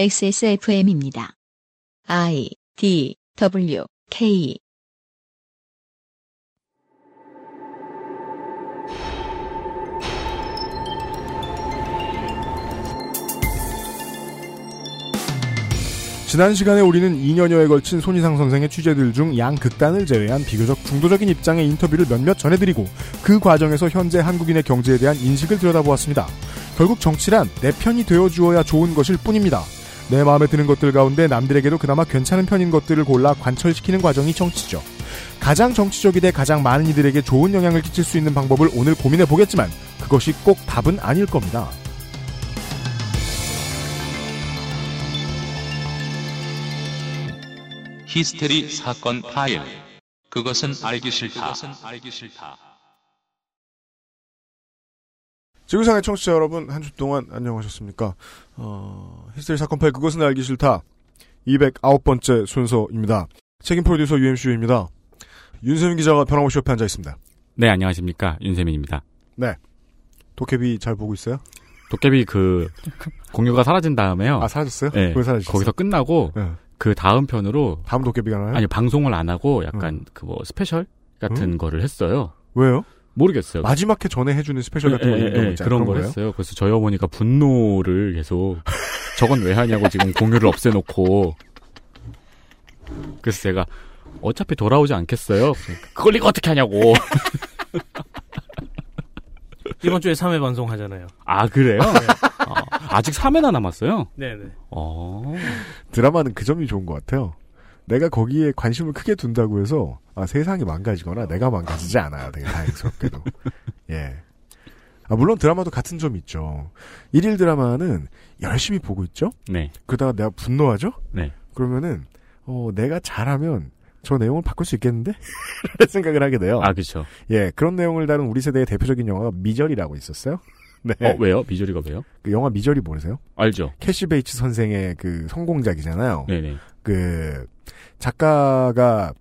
XSFM입니다. I D W K 지난 시간에 우리는 2년여에 걸친 손희상 선생의 취재들 중 양극단을 제외한 비교적 중도적인 입장의 인터뷰를 몇몇 전해드리고 그 과정에서 현재 한국인의 경제에 대한 인식을 들여다보았습니다. 결국 정치란 내 편이 되어주어야 좋은 것일 뿐입니다. 내 마음에 드는 것들 가운데 남들에게도 그나마 괜찮은 편인 것들을 골라 관철시키는 과정이 정치죠. 가장 정치적이 돼 가장 많은 이들에게 좋은 영향을 끼칠 수 있는 방법을 오늘 고민해 보겠지만 그것이 꼭 답은 아닐 겁니다. 히스테리 사건 파일. 그것은 알기 싫다. 지구상의 청취자 여러분, 한 주 동안 안녕하셨습니까? 어, 히스테리 사건 파일 그것은 알기 싫다. 209번째 순서입니다. 책임 프로듀서 UMCU입니다. 윤세민 기자가 변함없이 옆에 앉아 있습니다. 네, 안녕하십니까. 윤세민입니다. 도깨비 잘 보고 있어요? 도깨비 그 공유가 사라진 다음에요. 아, 사라졌어요? 네. 거기서 끝나고 네. 그 다음 편으로 다음 도깨비가 나요? 아니 방송을 안 하고 약간 그뭐 special 같은 거를 했어요. 왜요? 모르겠어요. 마지막 회 전에 해주는 special 같은 예, 거 예, 있는 거 예, 있잖아요. 그런 걸? 했어요. 그래서 저희 어머니가 분노를 계속 저건 왜 하냐고 지금 공유를 없애놓고 그래서 제가 어차피 돌아오지 않겠어요. 그걸 이거 어떻게 하냐고. 이번 주에 3회 방송 하잖아요. 아 그래요? 어, 아직 3회나 남았어요. 네네. 어. 드라마는 그 점이 좋은 것 같아요. 내가 거기에 관심을 크게 둔다고 해서 아, 세상이 망가지거나 내가 망가지지 않아요. 되게 다행스럽게도. 예. 아, 물론 드라마도 같은 점이 있죠. 일일 드라마는 열심히 보고 있죠. 네. 그러다가 내가 분노하죠. 네. 그러면은 어, 내가 잘하면 저 내용을 바꿀 수 있겠는데? 생각을 하게 돼요. 아 그렇죠. 예, 그런 내용을 다룬 우리 세대의 대표적인 영화가 미저리라고 있었어요. 네. 어 왜요? 미조리가 왜요? 그 영화 미저리 모르세요? 알죠. 캐시 베이츠 선생의 그 성공작이잖아요. 네네. 그 작가가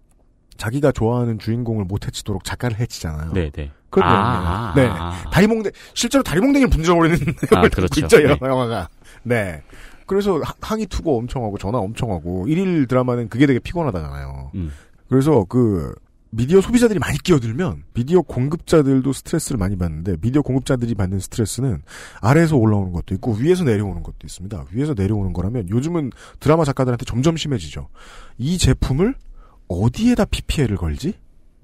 자기가 좋아하는 주인공을 못 해치도록 작가를 해치잖아요. 네네. 그런 아, 내용이에요. 네. 아, 다리몽댕 실제로 다리몽댕이를 분져버리는 아, 그렇죠. 있죠 네. 영화가. 네. 그래서 하- 항의 투고 엄청 하고 전화 엄청 하고 일일 드라마는 그게 되게 피곤하다잖아요. 음. 그래서 그 미디어 소비자들이 많이 끼어들면 미디어 공급자들도 스트레스를 많이 받는데 미디어 공급자들이 받는 스트레스는 아래에서 올라오는 것도 있고 위에서 내려오는 것도 있습니다. 위에서 내려오는 거라면 요즘은 드라마 작가들한테 점점 심해지죠. 이 제품을 어디에다 PPL을 걸지?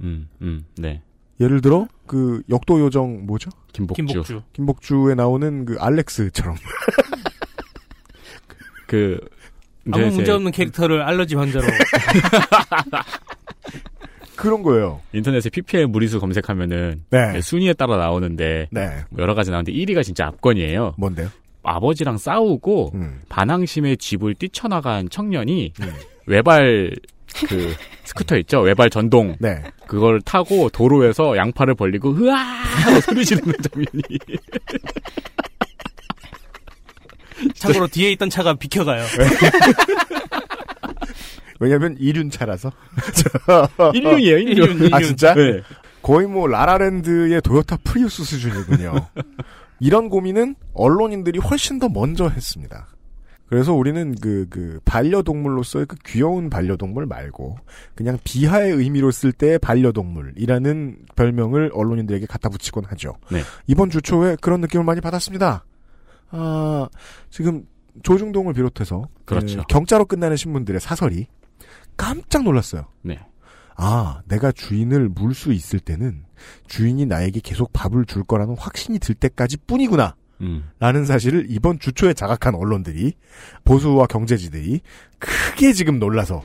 음, 음, 네. 예를 들어 그 역도 요정 뭐죠? 김복주. 김복주. 김복주에 나오는 그 알렉스처럼 그 아무 문제 없는 캐릭터를 알러지 환자로. 그런 거예요. 인터넷에 PPL 무리수 검색하면은 네. 순위에 따라 나오는데 네. 뭐 여러 가지 나오는데 1위가 진짜 압권이에요. 뭔데요? 아버지랑 싸우고 음. 반항심에 집을 뛰쳐나간 청년이 음. 외발 그 스쿠터 있죠? 외발 전동 네. 그걸 타고 도로에서 양팔을 벌리고 으아 하고 소리 지르는 장면이 참고로 뒤에 있던 차가 비켜가요. 왜냐면 이륜차라서. 일륜이에요, 일륜. 일륜, 아. 진짜? 네. 거의 뭐 라라랜드의 도요타 프리우스 수준이군요. 이런 고민은 언론인들이 훨씬 더 먼저 했습니다. 그래서 우리는 그, 그, 반려동물로서의 그 귀여운 반려동물 말고, 그냥 비하의 의미로 쓸 때 반려동물이라는 별명을 언론인들에게 갖다 붙이곤 하죠. 네. 이번 주 초에 그런 느낌을 많이 받았습니다. 아, 지금 조중동을 비롯해서, 그렇죠. 그 경자로 끝나는 신문들의 사설이 깜짝 놀랐어요. 네. 아, 내가 주인을 물 수 있을 때는 주인이 나에게 계속 밥을 줄 거라는 확신이 들 때까지 뿐이구나. 음. 라는 사실을 이번 주초에 자각한 언론들이, 보수와 경제지들이 크게 지금 놀라서,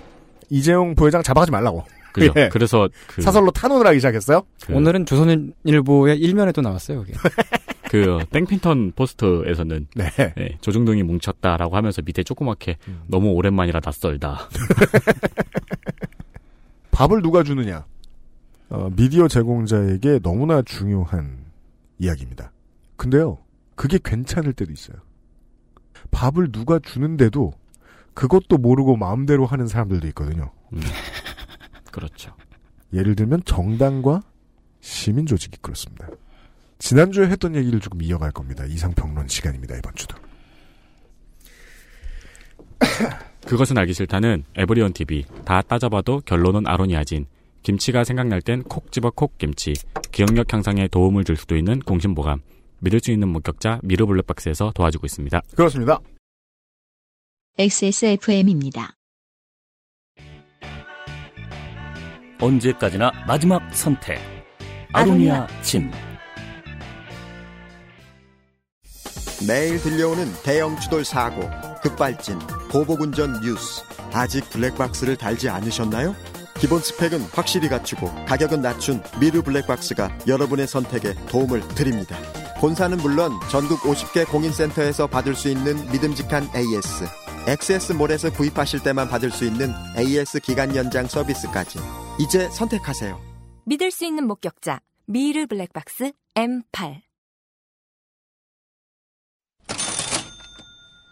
이재용 부회장 잡아가지 말라고. 그죠. 예. 그래서 그, 사설로 탄원을 하기 시작했어요? 그, 오늘은 조선일보의 일면에도 나왔어요. 그 땡핀턴 포스터에서는 네. 네, 조중동이 뭉쳤다라고 하면서 밑에 조그맣게 음. 너무 오랜만이라 낯설다. 밥을 누가 주느냐? 어, 미디어 제공자에게 너무나 중요한 이야기입니다. 근데요, 그게 괜찮을 때도 있어요. 밥을 누가 주는데도 그것도 모르고 마음대로 하는 사람들도 있거든요. 음. 그렇죠. 예를 들면 정당과 시민 조직이 그렇습니다. 지난주에 했던 얘기를 조금 이어갈 겁니다. 이상평론 시간입니다. 이번 주도. 그것은 알기 싫다는 에브리온 TV. 다 따져봐도 결론은 아로니아진. 김치가 생각날 땐 콕 집어 콕 김치. 기억력 향상에 도움을 줄 수도 있는 공신보감. 믿을 수 있는 목격자 미르 블랙박스에서 도와주고 있습니다. 그렇습니다. XSFM입니다. 언제까지나 마지막 선택. 아로니아 진. 매일 들려오는 대형 추돌 사고, 급발진, 보복운전 뉴스. 아직 블랙박스를 달지 않으셨나요? 기본 스펙은 확실히 갖추고 가격은 낮춘 미르 블랙박스가 여러분의 선택에 도움을 드립니다. 본사는 물론 전국 50개 공인센터에서 받을 수 있는 믿음직한 AS, XS몰에서 구입하실 때만 받을 수 있는 AS 기간 연장 서비스까지. 이제 선택하세요. 믿을 수 있는 목격자 미르 블랙박스 M8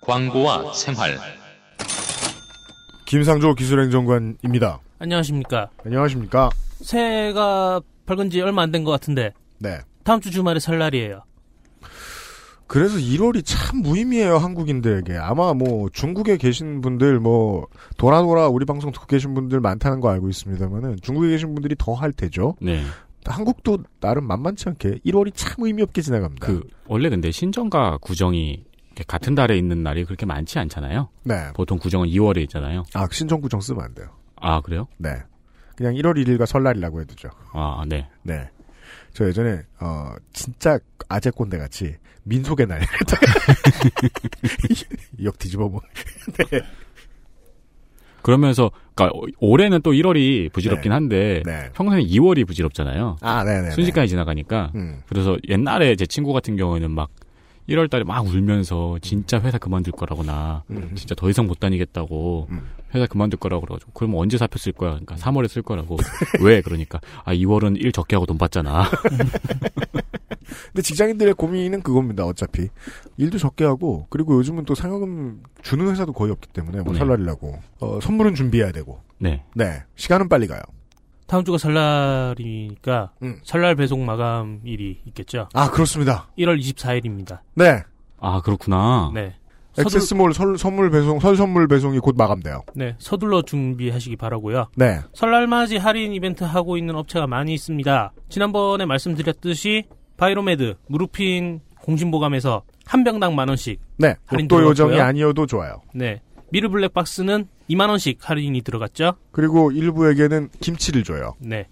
광고와 생활. 김상조 기술행정관입니다. 안녕하십니까. 안녕하십니까? 새해가 밝은 지 얼마 안 된 것 같은데 네. 다음 주 주말에 설날이에요. 그래서 1월이 참 무의미해요, 한국인들에게. 아마 뭐 중국에 계신 분들 뭐 돌아 돌아 우리 방송 듣고 계신 분들 많다는 거 알고 있습니다만은 중국에 계신 분들이 더 할 테죠. 네. 한국도 나름 만만치 않게 1월이 참 의미 없게 지나갑니다. 그 원래 근데 신정과 구정이 같은 달에 있는 날이 그렇게 많지 않잖아요. 네. 보통 구정은 2월에 있잖아요. 아, 신정구정 쓰면 안 돼요. 아 그래요? 네. 그냥 1월 1일과 설날이라고 해두죠. 아 네. 네. 저 예전에 어 진짜 아재 꼰대 같이 민속의 날 역 뒤집어 뭐. 네. 그러면서 그러니까 올해는 또 1월이 부질없긴 네. 한데 네. 평소에 2월이 부질없잖아요. 아, 네, 네. 순식간에 지나가니까 음. 그래서 옛날에 제 친구 같은 경우에는 막 1월 달에 막 울면서 진짜 회사 그만둘 거라고나 음. 진짜 더 이상 못 다니겠다고 음. 회사 그만둘 거라고 그러가지고 그럼 언제 사표 쓸 거야? 그러니까 3월에 쓸 거라고 왜 그러니까 아 2월은 일 적게 하고 돈 받잖아. 근데 직장인들의 고민은 그겁니다. 어차피 일도 적게 하고 그리고 요즘은 또 상여금 주는 회사도 거의 없기 때문에 뭐 네. 설날이라고 어, 선물은 준비해야 되고 네. 네 시간은 빨리 가요. 다음 주가 설날이니까 음. 설날 배송 마감일이 있겠죠. 아 그렇습니다. 1월 24일입니다. 네 아 그렇구나. 네. 서둘, XS몰 설, 선물 배송 설 선물 배송이 곧 마감돼요. 네, 서둘러 준비하시기 바라고요. 네 설날 맞이 할인 이벤트 하고 있는 업체가 많이 있습니다. 지난번에 말씀드렸듯이 바이로메드, 무르핀 공신보감에서 한 병당 만 원씩. 네. 할인 로또 요정이. 아니어도 좋아요. 네. 미르 블랙박스는 2만 원씩 할인이 들어갔죠. 그리고 일부에게는 김치를 줘요. 네.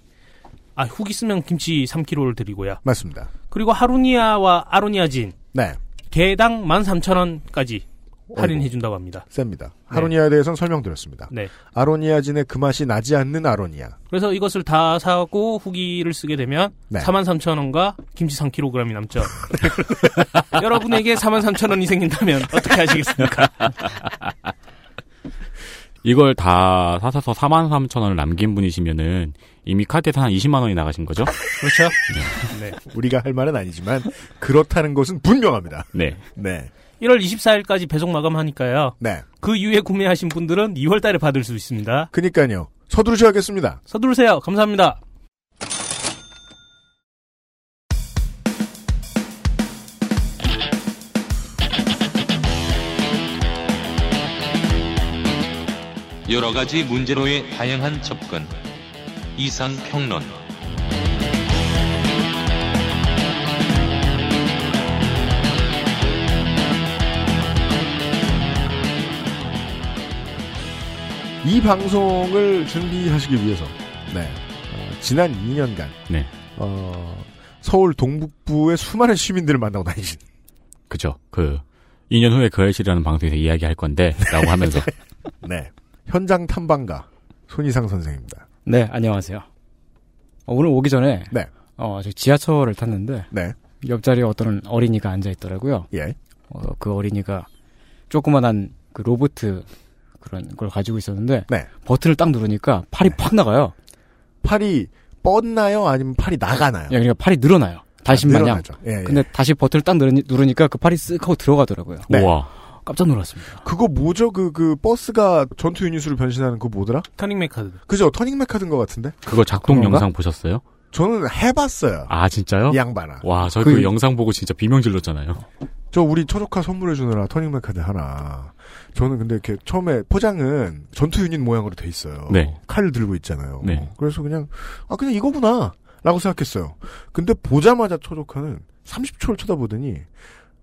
아, 후기 쓰면 김치 3kg를 드리고요. 맞습니다. 그리고 하루니아와 아로니아진 네 개당 13,000원까지 할인해 준다고 합니다. 셉니다. 하로니아에 대해서는 설명드렸습니다. 네. 아로니아진의 그 맛이 나지 않는 아로니아. 그래서 이것을 다 사고 후기를 쓰게 되면 네. 43,000원과 김치 3kg이 남죠. 여러분에게 43,000원이 생긴다면 어떻게 하시겠습니까? 이걸 다 사서 4만 3천 원을 남긴 분이시면은 이미 카드에서 한 20만 원이 나가신 거죠? 그렇죠? 네. 우리가 할 말은 아니지만 그렇다는 것은 분명합니다. 네. 네. 1월 24일까지 배송 마감하니까요. 네. 그 이후에 구매하신 분들은 2월 달에 받을 수 있습니다. 그니까요. 서두르셔야겠습니다. 서두르세요. 감사합니다. 여러 가지 문제로의 다양한 접근. 이상 평론. 이 방송을 준비하시기 위해서 네. 어, 지난 2년간 네. 어, 서울 동북부의 수많은 시민들을 만나고 다니신 그죠. 그 2년 후에 그 알실이라는 방송에서 이야기할 건데 라고 하면서 네. 현장 탐방가 손희상 선생입니다. 네, 안녕하세요. 어, 오늘 오기 전에 네. 어, 저 지하철을 탔는데 네. 옆자리에 어떤 어린이가 앉아 있더라고요. 예. 어, 그 어린이가 조그만한 그 로보트 그런 걸 가지고 있었는데 네. 버튼을 딱 누르니까 팔이 팍 나가요. 팔이 뻗나요? 아니면 팔이 나가나요? 예, 그러니까 팔이 늘어나요. 다시 마냥. 늘어나죠. 예, 예. 근데 다시 버튼을 딱 누르니, 누르니까 그 팔이 쓱 하고 들어가더라고요. 네. 우와. 깜짝 놀랐습니다. 그거 뭐죠? 그, 그, 버스가 전투 유닛으로 변신하는 그거 뭐더라? 터닝메카드. 그죠? 터닝메카드인 것 같은데? 그거 작동 그런가? 영상 보셨어요? 저는 해봤어요. 아 진짜요? 이 양반아. 와, 저그 그- 영상 보고 진짜 비명 질렀잖아요. 저 우리 처조카 선물해 주느라 터닝메카드 하나. 저는 근데 이렇게 처음에 포장은 전투 유닛 모양으로 돼 있어요. 네. 칼을 들고 있잖아요. 네. 그래서 그냥 아 그냥 이거구나 라고 생각했어요. 근데 보자마자 처조카는 30초를 쳐다보더니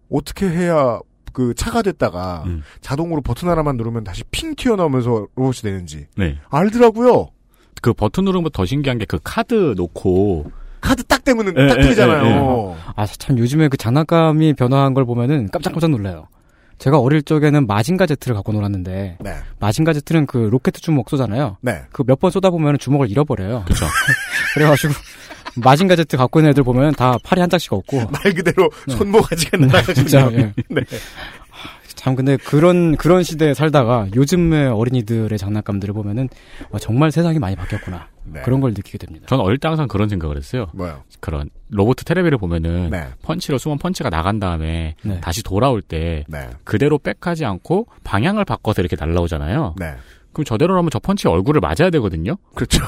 어떻게 해야 그 차가 됐다가 음. 자동으로 버튼 하나만 누르면 다시 핑 튀어나오면서 로봇이 되는지 네. 알더라고요. 그 버튼 누르면 더 신기한 게 그 카드 놓고 카드 딱 대면 예, 딱 예, 틀리잖아요. 예, 예. 아, 참 요즘에 그 장난감이 변화한 걸 보면은 깜짝깜짝 놀라요. 제가 어릴 적에는 마징가 제트를 갖고 놀았는데 네. 마징가 제트는 그 로켓 주먹 쏘잖아요. 네. 그 몇 번 쏘다 보면 주먹을 잃어버려요. 그렇죠. 그래가지고 마징가 제트 갖고 있는 애들 보면 다 팔이 한 짝씩 없고 말 그대로 네. 손모가지가 날아가거든요. 진짜 예. 네. 참 근데 그런 그런 시대에 살다가 요즘의 어린이들의 장난감들을 보면은 와, 정말 세상이 많이 바뀌었구나 네. 그런 걸 느끼게 됩니다. 전 어릴 때 항상 그런 생각을 했어요. 뭐요? 그런 로봇 테레비를 보면은 네. 펀치로 숨은 펀치가 나간 다음에 네. 다시 돌아올 때 네. 그대로 백하지 않고 방향을 바꿔서 이렇게 날라오잖아요. 네. 그럼 저대로라면 저 펀치 얼굴을 맞아야 되거든요. 그렇죠.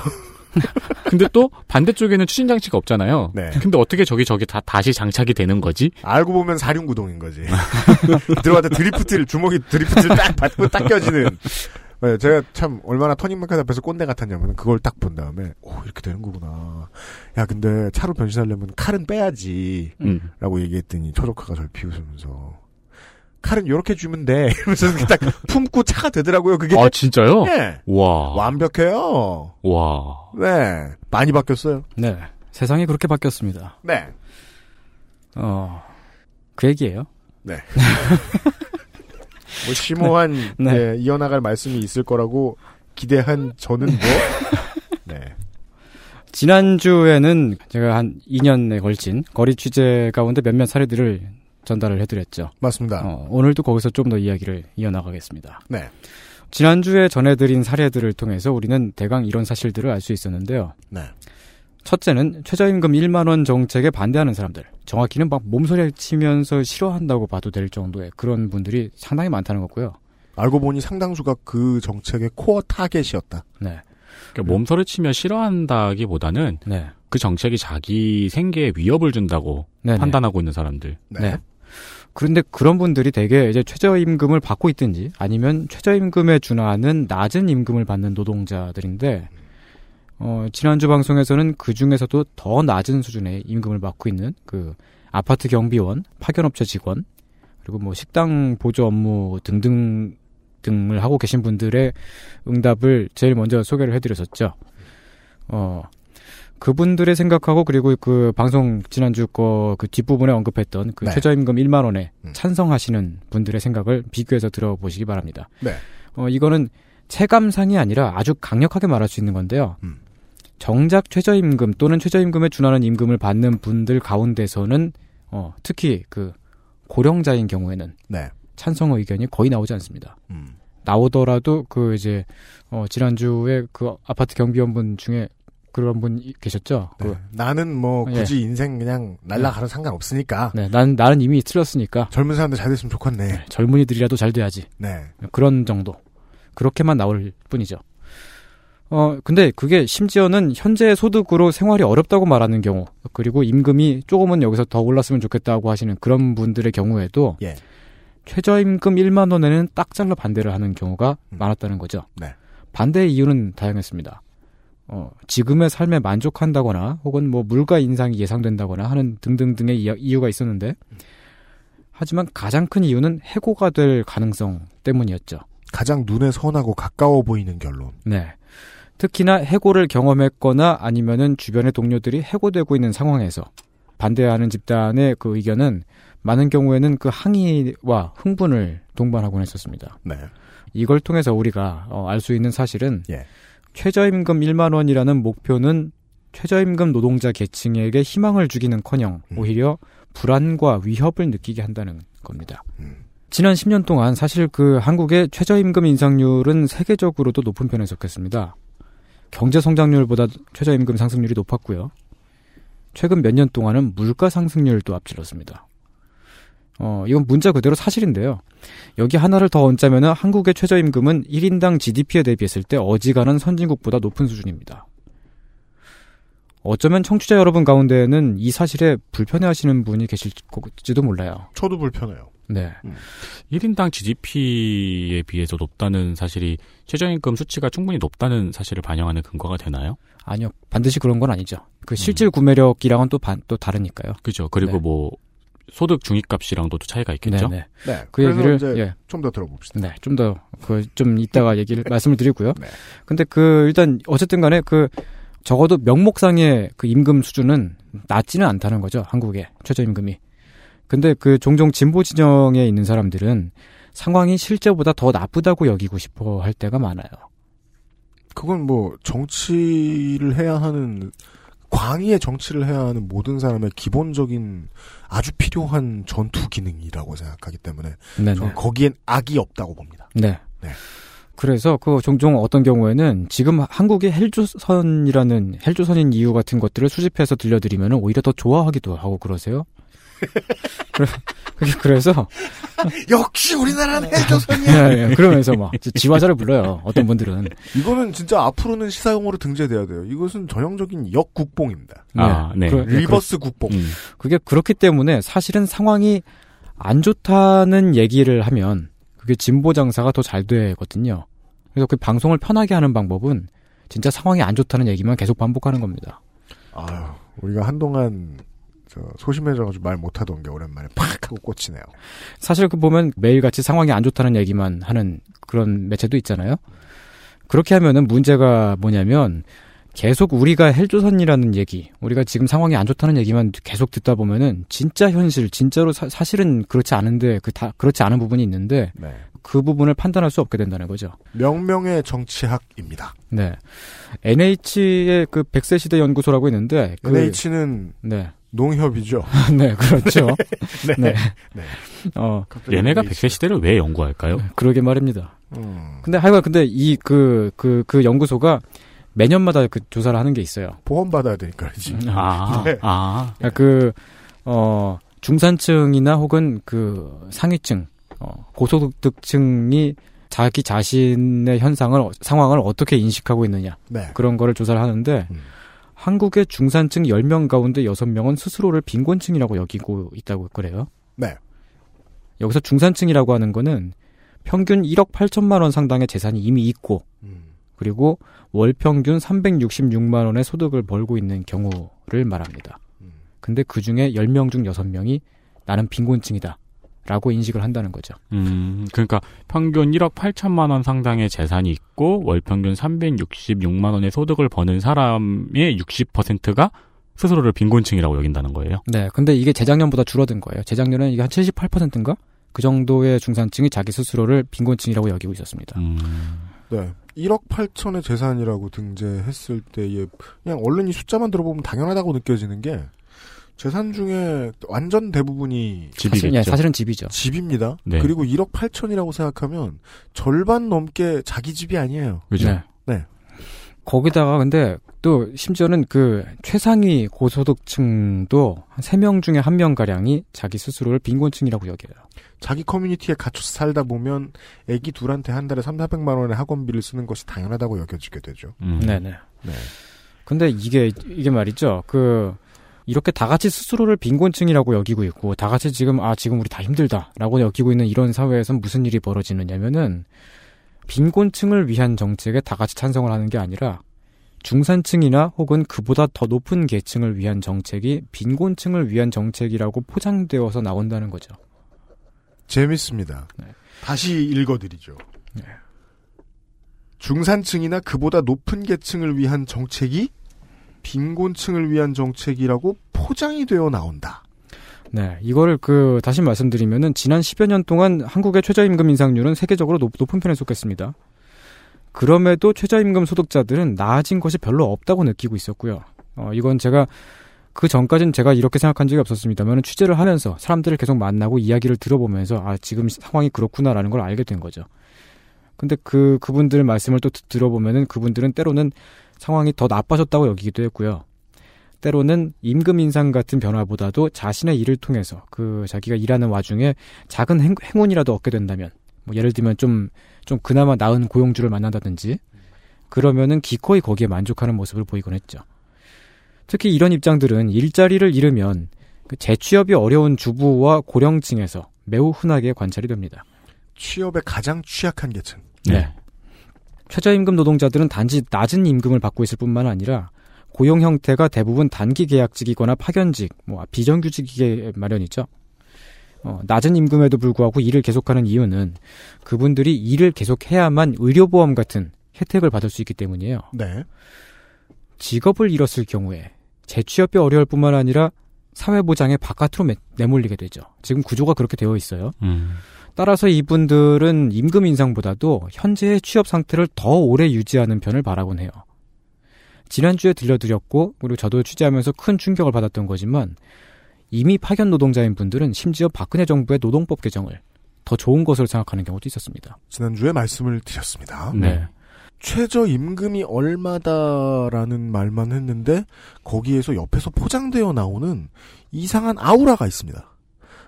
근데 또 반대쪽에는 추진 장치가 없잖아요. 네. 근데 어떻게 저기 저기 다 다시 장착이 되는 거지? 알고 보면 사륜구동인 거지. 들어가다 드리프트를 주먹이 드리프트를 딱 받고 딱 껴지는. 네, 제가 참 얼마나 터닝메카드 앞에서 꼰대 같았냐면 그걸 딱 본 다음에 오 이렇게 되는 거구나. 야 근데 차로 변신하려면 칼은 빼야지. 음. 라고 얘기했더니 처조카가 저를 비웃으면서 칼은 요렇게 쥐면 돼. 이러면서 딱 품고 차가 되더라고요. 그게. 아 진짜요? 네. 와. 완벽해요. 와. 네. 많이 바뀌었어요. 네 세상이 그렇게 바뀌었습니다. 네. 어 그 얘기예요. 뭐 심오한 네. 예, 이어나갈 말씀이 있을 거라고 기대한 저는 뭐 네. 지난주에는 제가 한 2년에 걸친 거리 취재 가운데 몇몇 사례들을 전달을 해드렸죠. 맞습니다. 어, 오늘도 거기서 좀 더 이야기를 이어나가겠습니다. 네. 지난주에 전해드린 사례들을 통해서 우리는 대강 이런 사실들을 알 수 있었는데요. 네. 첫째는 최저임금 1만원 정책에 반대하는 사람들. 정확히는 막 몸소리 치면서 싫어한다고 봐도 될 정도의 그런 분들이 상당히 많다는 거고요. 알고 보니 상당수가 그 정책의 코어 타겟이었다. 네. 그러니까 몸소리 치며 싫어한다기보다는 네. 그 정책이 자기 생계에 위협을 준다고 네네. 판단하고 있는 사람들. 네. 네. 그런데 그런 분들이 대개 이제 최저임금을 받고 있든지 아니면 최저임금에 준하는 낮은 임금을 받는 노동자들인데 어, 지난주 방송에서는 그 중에서도 더 낮은 수준의 임금을 받고 있는 그 아파트 경비원, 파견업체 직원, 그리고 뭐 식당 보조 업무 등등 등을 하고 계신 분들의 응답을 제일 먼저 소개를 해드렸었죠. 어, 그분들의 생각하고 그리고 그 방송 지난주 거 그 뒷부분에 언급했던 그 네. 최저임금 1만 원에 음. 찬성하시는 분들의 생각을 비교해서 들어보시기 바랍니다. 네. 어, 이거는 체감상이 아니라 아주 강력하게 말할 수 있는 건데요. 음. 정작 최저임금 또는 최저임금에 준하는 임금을 받는 분들 가운데서는 어, 특히 그 고령자인 경우에는 네. 찬성 의견이 거의 나오지 않습니다. 음. 나오더라도 그 이제 어 지난주에 그 아파트 경비원분 중에 그런 분 이- 계셨죠. 네. 그, 나는 뭐 예. 굳이 인생 그냥 날라가도 상관 없으니까 네, 난 나는 이미 틀렸으니까 젊은 사람들 잘 됐으면 좋겠네. 젊은이들이라도 잘 돼야지. 네. 그런 정도. 그렇게만 나올 뿐이죠. 어, 근데 그게 심지어는 현재 소득으로 생활이 어렵다고 말하는 경우, 그리고 임금이 조금은 여기서 더 올랐으면 좋겠다고 하시는 그런 분들의 경우에도, 예. 최저임금 1만 원에는 딱 잘라 반대를 하는 경우가 음. 많았다는 거죠. 네. 반대의 이유는 다양했습니다. 어, 지금의 삶에 만족한다거나, 혹은 뭐 물가 인상이 예상된다거나 하는 등등등의 이유- 이유가 있었는데, 하지만 가장 큰 이유는 해고가 될 가능성 때문이었죠. 가장 눈에 선하고 가까워 보이는 결론. 네. 특히나 해고를 경험했거나 아니면은 주변의 동료들이 해고되고 있는 상황에서 반대하는 집단의 그 의견은 많은 경우에는 그 항의와 흥분을 동반하곤 했었습니다. 네. 이걸 통해서 우리가 어, 알수 있는 사실은 예. 최저임금 1만 원이라는 목표는 최저임금 노동자 계층에게 희망을 주기는커녕 음. 오히려 불안과 위협을 느끼게 한다는 겁니다. 음. 지난 10년 동안 사실 그 한국의 최저임금 인상률은 세계적으로도 높은 편에 속했습니다. 경제 성장률보다 최저임금 상승률이 높았고요. 최근 몇 년 동안은 물가 상승률도 앞질렀습니다. 어, 이건 문자 그대로 사실인데요. 여기 하나를 더 얹자면 한국의 최저임금은 1인당 GDP에 대비했을 때 어지간한 선진국보다 높은 수준입니다. 어쩌면 청취자 여러분 가운데에는 이 사실에 불편해 하시는 분이 계실지도 몰라요. 저도 불편해요. 네. 1인당 GDP에 비해서 높다는 사실이 최저임금 수치가 충분히 높다는 사실을 반영하는 근거가 되나요? 아니요. 반드시 그런 건 아니죠. 그 실질 구매력이랑은 또, 반, 또 다르니까요. 그죠. 그리고 네. 뭐 소득 중위값이랑도 또 차이가 있겠죠. 네, 네. 네. 그 얘기를 예. 좀 더 들어봅시다. 네, 좀 더, 그, 좀 이따가 얘기를, 말씀을 드리고요. 네. 근데 그, 일단, 어쨌든 간에 그, 적어도 명목상의 그 임금 수준은 낮지는 않다는 거죠, 한국의 최저임금이. 근데 그 종종 진보 진영에 있는 사람들은 상황이 실제보다 더 나쁘다고 여기고 싶어 할 때가 많아요. 그건 뭐 정치를 해야 하는 광의의 정치를 해야 하는 모든 사람의 기본적인 아주 필요한 전투 기능이라고 생각하기 때문에 네네. 저는 거기엔 악이 없다고 봅니다. 네. 네. 그래서 그 종종 어떤 경우에는 지금 한국의 헬조선이라는 헬조선인 이유 같은 것들을 수집해서 들려드리면 오히려 더 좋아하기도 하고 그러세요. 그래, 그게 그래서 역시 우리나라는 헬조선이야. 예, 예, 그러면서 막 지화자를 불러요. 어떤 분들은 이거는 진짜 앞으로는 시사용어로 등재돼야 돼요. 이것은 전형적인 역국뽕입니다. 아, 네. 그- 예, reverse 국뽕. 음. 그게 그렇기 때문에 사실은 상황이 안 좋다는 얘기를 하면 그게 진보 장사가 더 잘 되거든요. 그래서 그 방송을 편하게 하는 방법은 진짜 상황이 안 좋다는 얘기만 계속 반복하는 겁니다. 아유, 우리가 한동안 저 소심해져가지고 말 못하던 게 오랜만에 팍 하고 꽂히네요. 사실 그 보면 매일같이 상황이 안 좋다는 얘기만 하는 그런 매체도 있잖아요. 그렇게 하면은 문제가 뭐냐면 계속 우리가 헬조선이라는 얘기, 우리가 지금 상황이 안 좋다는 얘기만 계속 듣다 보면은 진짜 현실, 진짜로 사, 실은 그렇지 않은데 그 다 그렇지 않은 부분이 있는데 네. 그 부분을 판단할 수 없게 된다는 거죠. 명명의 정치학입니다. 네. NH의 그 백세 시대 연구소라고 있는데 그, NH는 네. 농협이죠. 네, 그렇죠. 네. 네. 네. 어, 얘네가. 백세 시대를 왜 연구할까요? 그러게 말입니다. 음, 근데 하여간 근데 이 그그그 연구소가 매년마다 그 조사를 하는 게 있어요. 보험 받아야 되니까지. 아, 네. 아, 그러니까 그, 어, 중산층이나 혹은 그 상위층, 어, 고소득층이 자기 자신의 현상을, 상황을 어떻게 인식하고 있느냐. 네. 그런 거를 조사를 하는데, 음. 한국의 중산층 10명 가운데 6명은 스스로를 빈곤층이라고 여기고 있다고 그래요. 네. 여기서 중산층이라고 하는 거는 평균 1억 8천만 원 상당의 재산이 이미 있고, 음. 그리고 월 평균 366만 원의 소득을 벌고 있는 경우를 말합니다. 음. 근데 그 중에 10명 중 6명이 나는 빈곤층이다. 라고 인식을 한다는 거죠. 음, 그러니까 평균 1억 8천만 원 상당의 재산이 있고 월 평균 366만 원의 소득을 버는 사람의 60%가 스스로를 빈곤층이라고 여긴다는 거예요. 네. 근데 이게 재작년보다 줄어든 거예요. 재작년에는 이게 한 78%인가? 그 정도의 중산층이 자기 스스로를 빈곤층이라고 여기고 있었습니다. 음, 네. 1억 8천의 재산이라고 등재했을 때에 그냥 얼른 이 숫자만 들어보면 당연하다고 느껴지는 게 재산 중에 완전 대부분이 집이겠죠. 사실, 예, 사실 은 집이죠. 집입니다. 네. 그리고 1억 8천이라고 생각하면 절반 넘게 자기 집이 아니에요. 그죠? 네. 네. 거기다가 근데 또 심지어는 그 최상위 고소득층도 한 3명 중에 1명 가량이 자기 스스로를 빈곤층이라고 여겨요. 자기 커뮤니티에 갇혀서 살다 보면 애기 둘한테 한 달에 3, 400만 원의 학원비를 쓰는 것이 당연하다고 여겨지게 되죠. 음. 네네. 네. 근데 이게 이게 말이죠. 그 이렇게 다 같이 스스로를 빈곤층이라고 여기고 있고 다 같이 지금 아 지금 우리 다 힘들다라고 여기고 있는 이런 사회에선 무슨 일이 벌어지느냐면은 빈곤층을 위한 정책에 다 같이 찬성을 하는 게 아니라 중산층이나 혹은 그보다 더 높은 계층을 위한 정책이 빈곤층을 위한 정책이라고 포장되어서 나온다는 거죠. 재밌습니다. 네. 다시 읽어드리죠. 네. 중산층이나 그보다 높은 계층을 위한 정책이 빈곤층을 위한 정책이라고 포장이 되어 나온다. 네, 이거를 그 다시 말씀드리면은 지난 10여 년 동안 한국의 최저임금 인상률은 세계적으로 높, 은 편에 속했습니다. 그럼에도 최저임금 소득자들은 나아진 것이 별로 없다고 느끼고 있었고요. 어, 이건 제가 그 전까지는 제가 이렇게 생각한 적이 없었습니다만 취재를 하면서 사람들을 계속 만나고 이야기를 들어보면서 아 지금 상황이 그렇구나라는 걸 알게 된 거죠. 근데 그 그분들 말씀을 또 듣- 들어보면은 그분들은 때로는 상황이 더 나빠졌다고 여기기도 했고요. 때로는 임금 인상 같은 변화보다도 자신의 일을 통해서 그 자기가 일하는 와중에 작은 행, 행운이라도 얻게 된다면 뭐 예를 들면 좀 좀 그나마 나은 고용주를 만난다든지 그러면은 기꺼이 거기에 만족하는 모습을 보이곤 했죠. 특히 이런 입장들은 일자리를 잃으면 그 재취업이 어려운 주부와 고령층에서 매우 흔하게 관찰이 됩니다. 취업의 가장 취약한 계층. 네. 최저임금 노동자들은 단지 낮은 임금을 받고 있을 뿐만 아니라 고용 형태가 대부분 단기 계약직이거나 파견직, 뭐 비정규직이게 마련이죠. 어, 낮은 임금에도 불구하고 일을 계속하는 이유는 그분들이 일을 계속해야만 의료보험 같은 혜택을 받을 수 있기 때문이에요. 네. 직업을 잃었을 경우에 재취업이 어려울 뿐만 아니라 사회보장의 바깥으로 매- 내몰리게 되죠. 지금 구조가 그렇게 되어 있어요. 음. 따라서 이분들은 임금 인상보다도 현재의 취업 상태를 더 오래 유지하는 편을 바라곤 해요. 지난주에 들려드렸고, 그리고 저도 취재하면서 큰 충격을 받았던 거지만, 이미 파견 노동자인 분들은 심지어 박근혜 정부의 노동법 개정을 더 좋은 것으로 생각하는 경우도 있었습니다. 지난주에 말씀을 드렸습니다. 네. 최저 임금이 얼마다라는 말만 했는데 거기에서 옆에서 포장되어 나오는 이상한 아우라가 있습니다.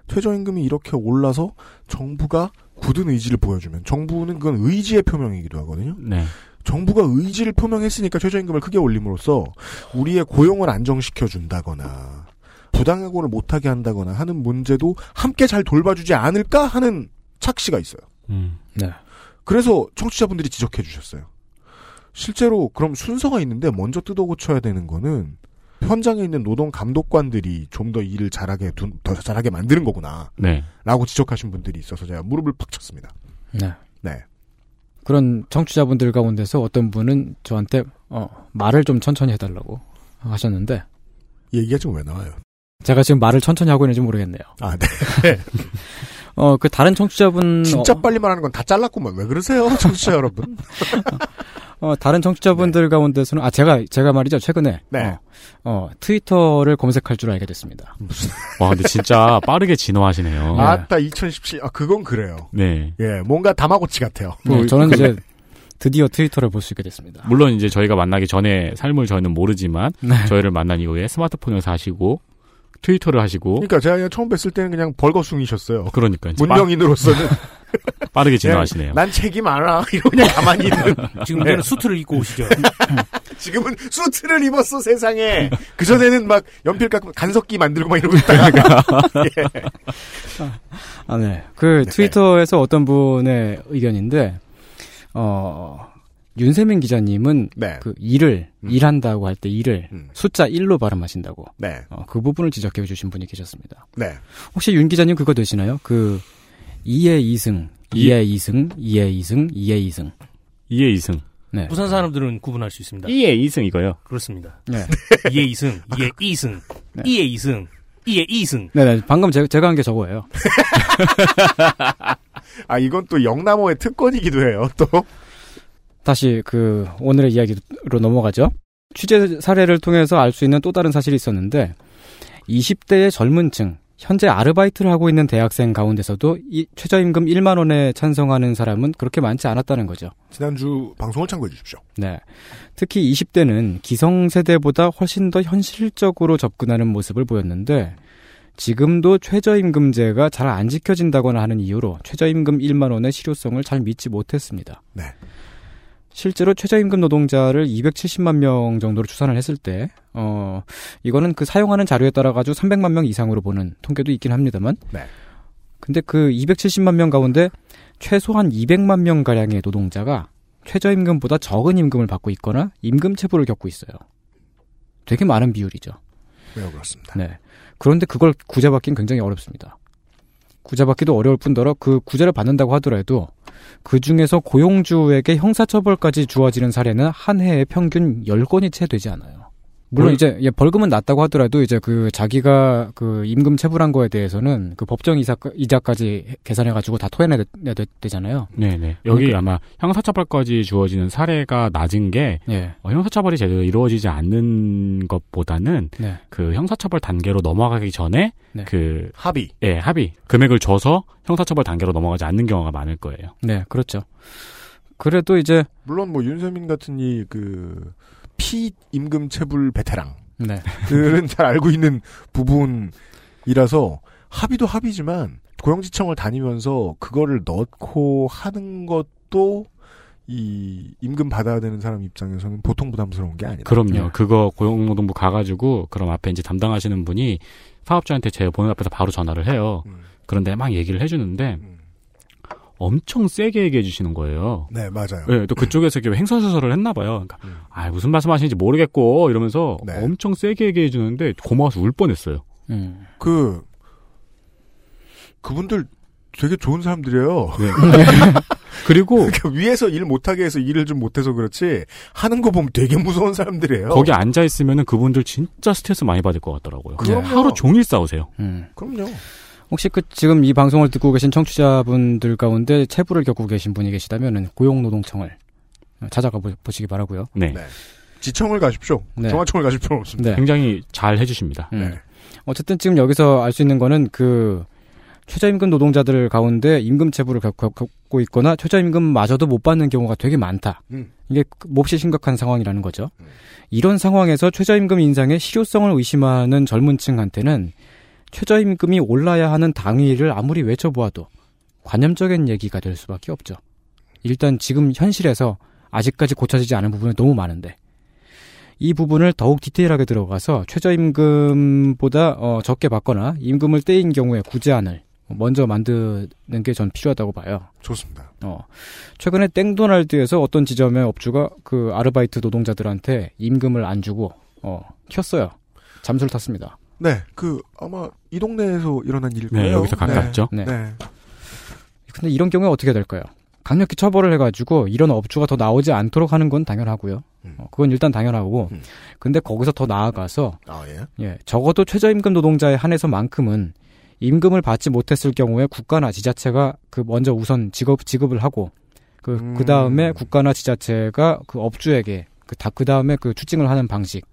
최저임금이 이렇게 올라서 정부가 굳은 의지를 보여주면 정부는 그건 의지의 표명이기도 하거든요. 네. 정부가 의지를 표명했으니까 최저임금을 크게 올림으로써 우리의 고용을 안정시켜 준다거나 부당해고를 못하게 한다거나 하는 문제도 함께 잘 돌봐주지 않을까 하는 착시가 있어요. 음. 네. 그래서 청취자분들이 지적해 주셨어요. 실제로 그럼 순서가 있는데 먼저 뜯어 고쳐야 되는 거는 현장에 있는 노동 감독관들이 좀 더 일을 잘하게 둔, 더 잘하게 만드는 거구나. 네. 라고 지적하신 분들이 있어서 제가 무릎을 팍 쳤습니다. 네. 네. 그런 청취자분들 가운데서 어떤 분은 저한테, 어, 말을 좀 천천히 해달라고 하셨는데, 얘기가 지금 왜 나와요? 제가 지금 말을 천천히 하고 있는지 모르겠네요. 아, 네. 어, 그 다른 청취자분, 진짜 어, 빨리 말하는 건 다 잘랐구만. 왜 그러세요? 청취자 여러분. 어, 다른 청취자분들 가운데서는, 아, 제가, 제가 말이죠, 최근에. 네. 어, 어, 트위터를 검색할 줄 알게 됐습니다. 와, 근데 진짜 빠르게 진화하시네요. 아따, 2017. 아, 그건 그래요. 네. 예, 뭔가 다마고치 같아요. 네, 뭐, 저는 그- 이제 드디어 트위터를 볼 수 있게 됐습니다. 물론 이제 저희가 만나기 전에 삶을 저희는 모르지만 네. 저희를 만난 이후에 스마트폰을 사시고 트위터를 하시고 그러니까 제가 그냥 처음 뵀을 때는 그냥 벌거숭이셨어요. 그러니까 이제 문명인으로서는. 빠, 빠르게 진화하시네요. 난 책이 많아. 이러고 그냥 가만히 있는. 지금 이제는 수트를 입고 오시죠. 지금은 수트를 입었어, 세상에. 그 전에는 막 연필 깎고 간석기 만들고 막 이러고 있다가. 아, 네. 그 트위터에서 어떤 분의 의견인데, 어, 윤세민 기자님은 네. 그 일을, 음. 일한다고 할 때 일을 음. 숫자 1로 발음하신다고. 네. 어, 그 부분을 지적해 주신 분이 계셨습니다. 네. 혹시 윤 기자님 그거 되시나요? 그 2의 2승, 2의 2승, 2의 2승, 2의 2승. 2의 2승. 네. 부산 사람들은 구분할 수 있습니다. 2의 2승 이거요. 그렇습니다. 네. 2의 2승, 2의 2승, 네. 2의 2승, 2의 2승. 네네. 방금 제, 제가 한 게 저거예요. 아, 이건 또 영남어의 특권이기도 해요, 또. 다시 그 오늘의 이야기로 넘어가죠. 취재 사례를 통해서 알 수 있는 또 다른 사실이 있었는데 20대의 젊은 층, 현재 아르바이트를 하고 있는 대학생 가운데서도 이 최저임금 1만 원에 찬성하는 사람은 그렇게 많지 않았다는 거죠. 지난주 방송을 참고해 주십시오. 네. 특히 20대는 기성세대보다 훨씬 더 현실적으로 접근하는 모습을 보였는데 지금도 최저임금제가 잘 안 지켜진다거나 하는 이유로 최저임금 1만 원의 실효성을 잘 믿지 못했습니다. 네. 실제로 최저임금 노동자를 270만 명 정도로 추산을 했을 때, 어, 이거는 그 사용하는 자료에 따라 가지고 300만 명 이상으로 보는 통계도 있긴 합니다만, 네. 근데 그 270만 명 가운데 최소한 200만 명 가량의 노동자가 최저임금보다 적은 임금을 받고 있거나 임금 체불을 겪고 있어요. 되게 많은 비율이죠. 매우 그렇습니다. 네. 그런데 그걸 구제받기는 굉장히 어렵습니다. 구제받기도 어려울 뿐더러 그 구제를 받는다고 하더라도 그 중에서 고용주에게 형사처벌까지 주어지는 사례는 한 해에 평균 10건이 채 되지 않아요. 물론 벌- 이제 예, 벌금은 낮다고 하더라도 이제 그 자기가 그 임금 체불한 거에 대해서는 그 법정 이자, 이자까지 계산해 가지고 다 토해내야 되, 되잖아요. 네네. 여기 그러니까- 아마 형사처벌까지 주어지는 사례가 낮은 게 예. 어, 형사처벌이 제대로 이루어지지 않는 것보다는 네. 그 형사처벌 단계로 넘어가기 전에 네. 그 합의. 예, 합의 금액을 줘서 형사처벌 단계로 넘어가지 않는 경우가 많을 거예요. 네, 그렇죠. 그래도 이제 물론 뭐 윤세민 같은 이그 피임금 체불 베테랑 네. 들은 잘 알고 있는 부분이라서 합의도 합의지만 고용지청을 다니면서 그거를 넣고 하는 것도 이 임금 받아야 되는 사람 입장에서는 보통 부담스러운 게 아니다. 그럼요. 네. 그거 고용노동부 가가지고 그럼 앞에 이제 담당하시는 분이 사업자한테 제 보는 앞에서 바로 전화를 해요. 음. 그런데 막 얘기를 해주는데 음. 엄청 세게 얘기해 주시는 거예요. 네, 맞아요. 네, 또 그쪽에서 이렇게 횡설수설을 했나 봐요. 그러니까 음. 아 무슨 말씀하시는지 모르겠고 이러면서 네. 엄청 세게 얘기해 주는데 고마워서 울 뻔했어요. 음. 그 그분들 되게 좋은 사람들이에요. 네. 그리고 그러니까 위에서 일 못하게 해서 일을 좀 못해서 그렇지 하는 거 보면 되게 무서운 사람들이에요. 거기 앉아 있으면은 그분들 진짜 스트레스 많이 받을 것 같더라고요. 그럼요. 하루 종일 싸우세요. 음. 그럼요. 혹시 그 지금 이 방송을 듣고 계신 청취자분들 가운데 체부를 겪고 계신 분이 계시다면은 고용노동청을 찾아가 보, 시기 바라고요. 네. 네. 지청을 가십시오. 네. 정화청을 가실 필요는 없습니다. 네. 굉장히 잘 해주십니다. 음. 네. 어쨌든 지금 여기서 알 수 있는 거는 그 최저임금 노동자들 가운데 임금 체불을 겪- 겪고 있거나 최저임금마저도 못 받는 경우가 되게 많다. 음. 이게 그 몹시 심각한 상황이라는 거죠. 음. 이런 상황에서 최저임금 인상의 실효성을 의심하는 젊은 층한테는 최저임금이 올라야 하는 당위를 아무리 외쳐보아도 관념적인 얘기가 될 수밖에 없죠. 일단 지금 현실에서 아직까지 고쳐지지 않은 부분이 너무 많은데 이 부분을 더욱 디테일하게 들어가서 최저임금보다 어, 적게 받거나 임금을 떼인 경우에 구제안을 먼저 만드는 게 전 필요하다고 봐요. 좋습니다. 어, 최근에 땡도날드에서 어떤 지점의 업주가 그 아르바이트 노동자들한테 임금을 안 주고 어, 켰어요. 잠수를 탔습니다. 네, 그 아마 이 동네에서 일어난 일일 네, 거예요. 여기서 가깝죠. 네. 네. 근데 이런 경우에 어떻게 될까요? 강력히 처벌을 해가지고 이런 업주가 더 나오지 않도록 하는 건 당연하고요. 음. 어, 그건 일단 당연하고, 음. 근데 거기서 더 나아가서 아 예. 예, 적어도 최저임금 노동자에 한해서만큼은 임금을 받지 못했을 경우에 국가나 지자체가 그 먼저 우선 지급 지급을 하고 그 음. 그 다음에 국가나 지자체가 그 업주에게 그 다 그 다음에 그 추징을 하는 방식.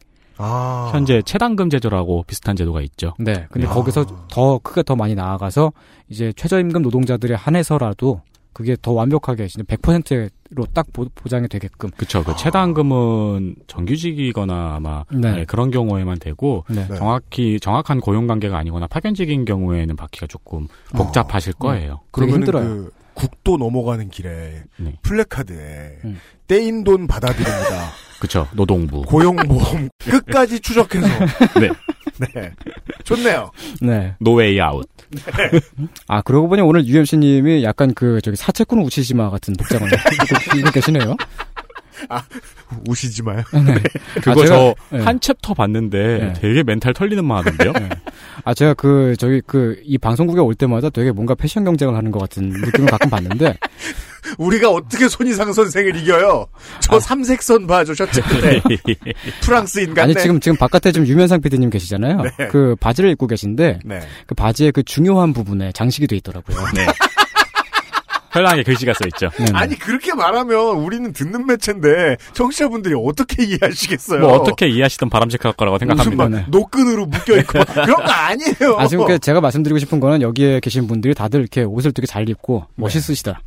아 현재 채당금 제도라고 비슷한 제도가 있죠. 네. 근데 야. 거기서 더 크게 더 많이 나아가서 이제 최저임금 노동자들에 한해서라도 그게 더 완벽하게 진짜 100%로 딱 보, 보장이 되게끔. 그쵸. 그 채당금은 정규직이거나 아마 네. 네, 그런 경우에만 되고 네. 네. 정확히 정확한 고용 관계가 아니거나 파견직인 경우에는 받기가 조금 복잡하실 거예요. 되게 그러면 힘들어요. 그 국도 넘어가는 길에 네. 플래카드에 음. 떼인 돈 받아들입니다. 그쵸. 노동부. 고용보험 끝까지 추적해서. 네. 네. 좋네요. 네. No way out. 아 그러고 보니 오늘 UMC님이 약간 그 저기 사채꾼 우시지마 같은 복장을 입고 계시네요. 우시지마요. 네. 그거 아, 제가- 저 네. 한 챕터 봤는데 네. 되게 멘탈 털리는 만화던데요? 아 제가 그 저기 그 이 방송국에 올 때마다 되게 뭔가 패션 경쟁을 하는 것 같은 느낌을 가끔 받는데 우리가 어떻게 손이상 선생을 이겨요? 아. 저 삼색선 봐줘, 셔츠 끝에. 프랑스인 같네. 아니 지금 지금 바깥에 지금 유면상 PD님 계시잖아요. 네. 그 바지를 입고 계신데 네. 그 바지의 그 중요한 부분에 장식이 돼 있더라고요. 네. 현랑에 글씨가 써 있죠. 네, 네. 아니, 그렇게 말하면 우리는 듣는 매체인데, 청취자분들이 어떻게 이해하시겠어요? 뭐 어떻게 이해하시던 바람직할 거라고 무슨 생각합니다. 막 네. 노끈으로 묶여 있고, 막 그런 거 아니에요. 아 지금 그 제가 말씀드리고 싶은 거는 여기에 계신 분들이 다들 이렇게 옷을 되게 잘 입고 멋있으시다.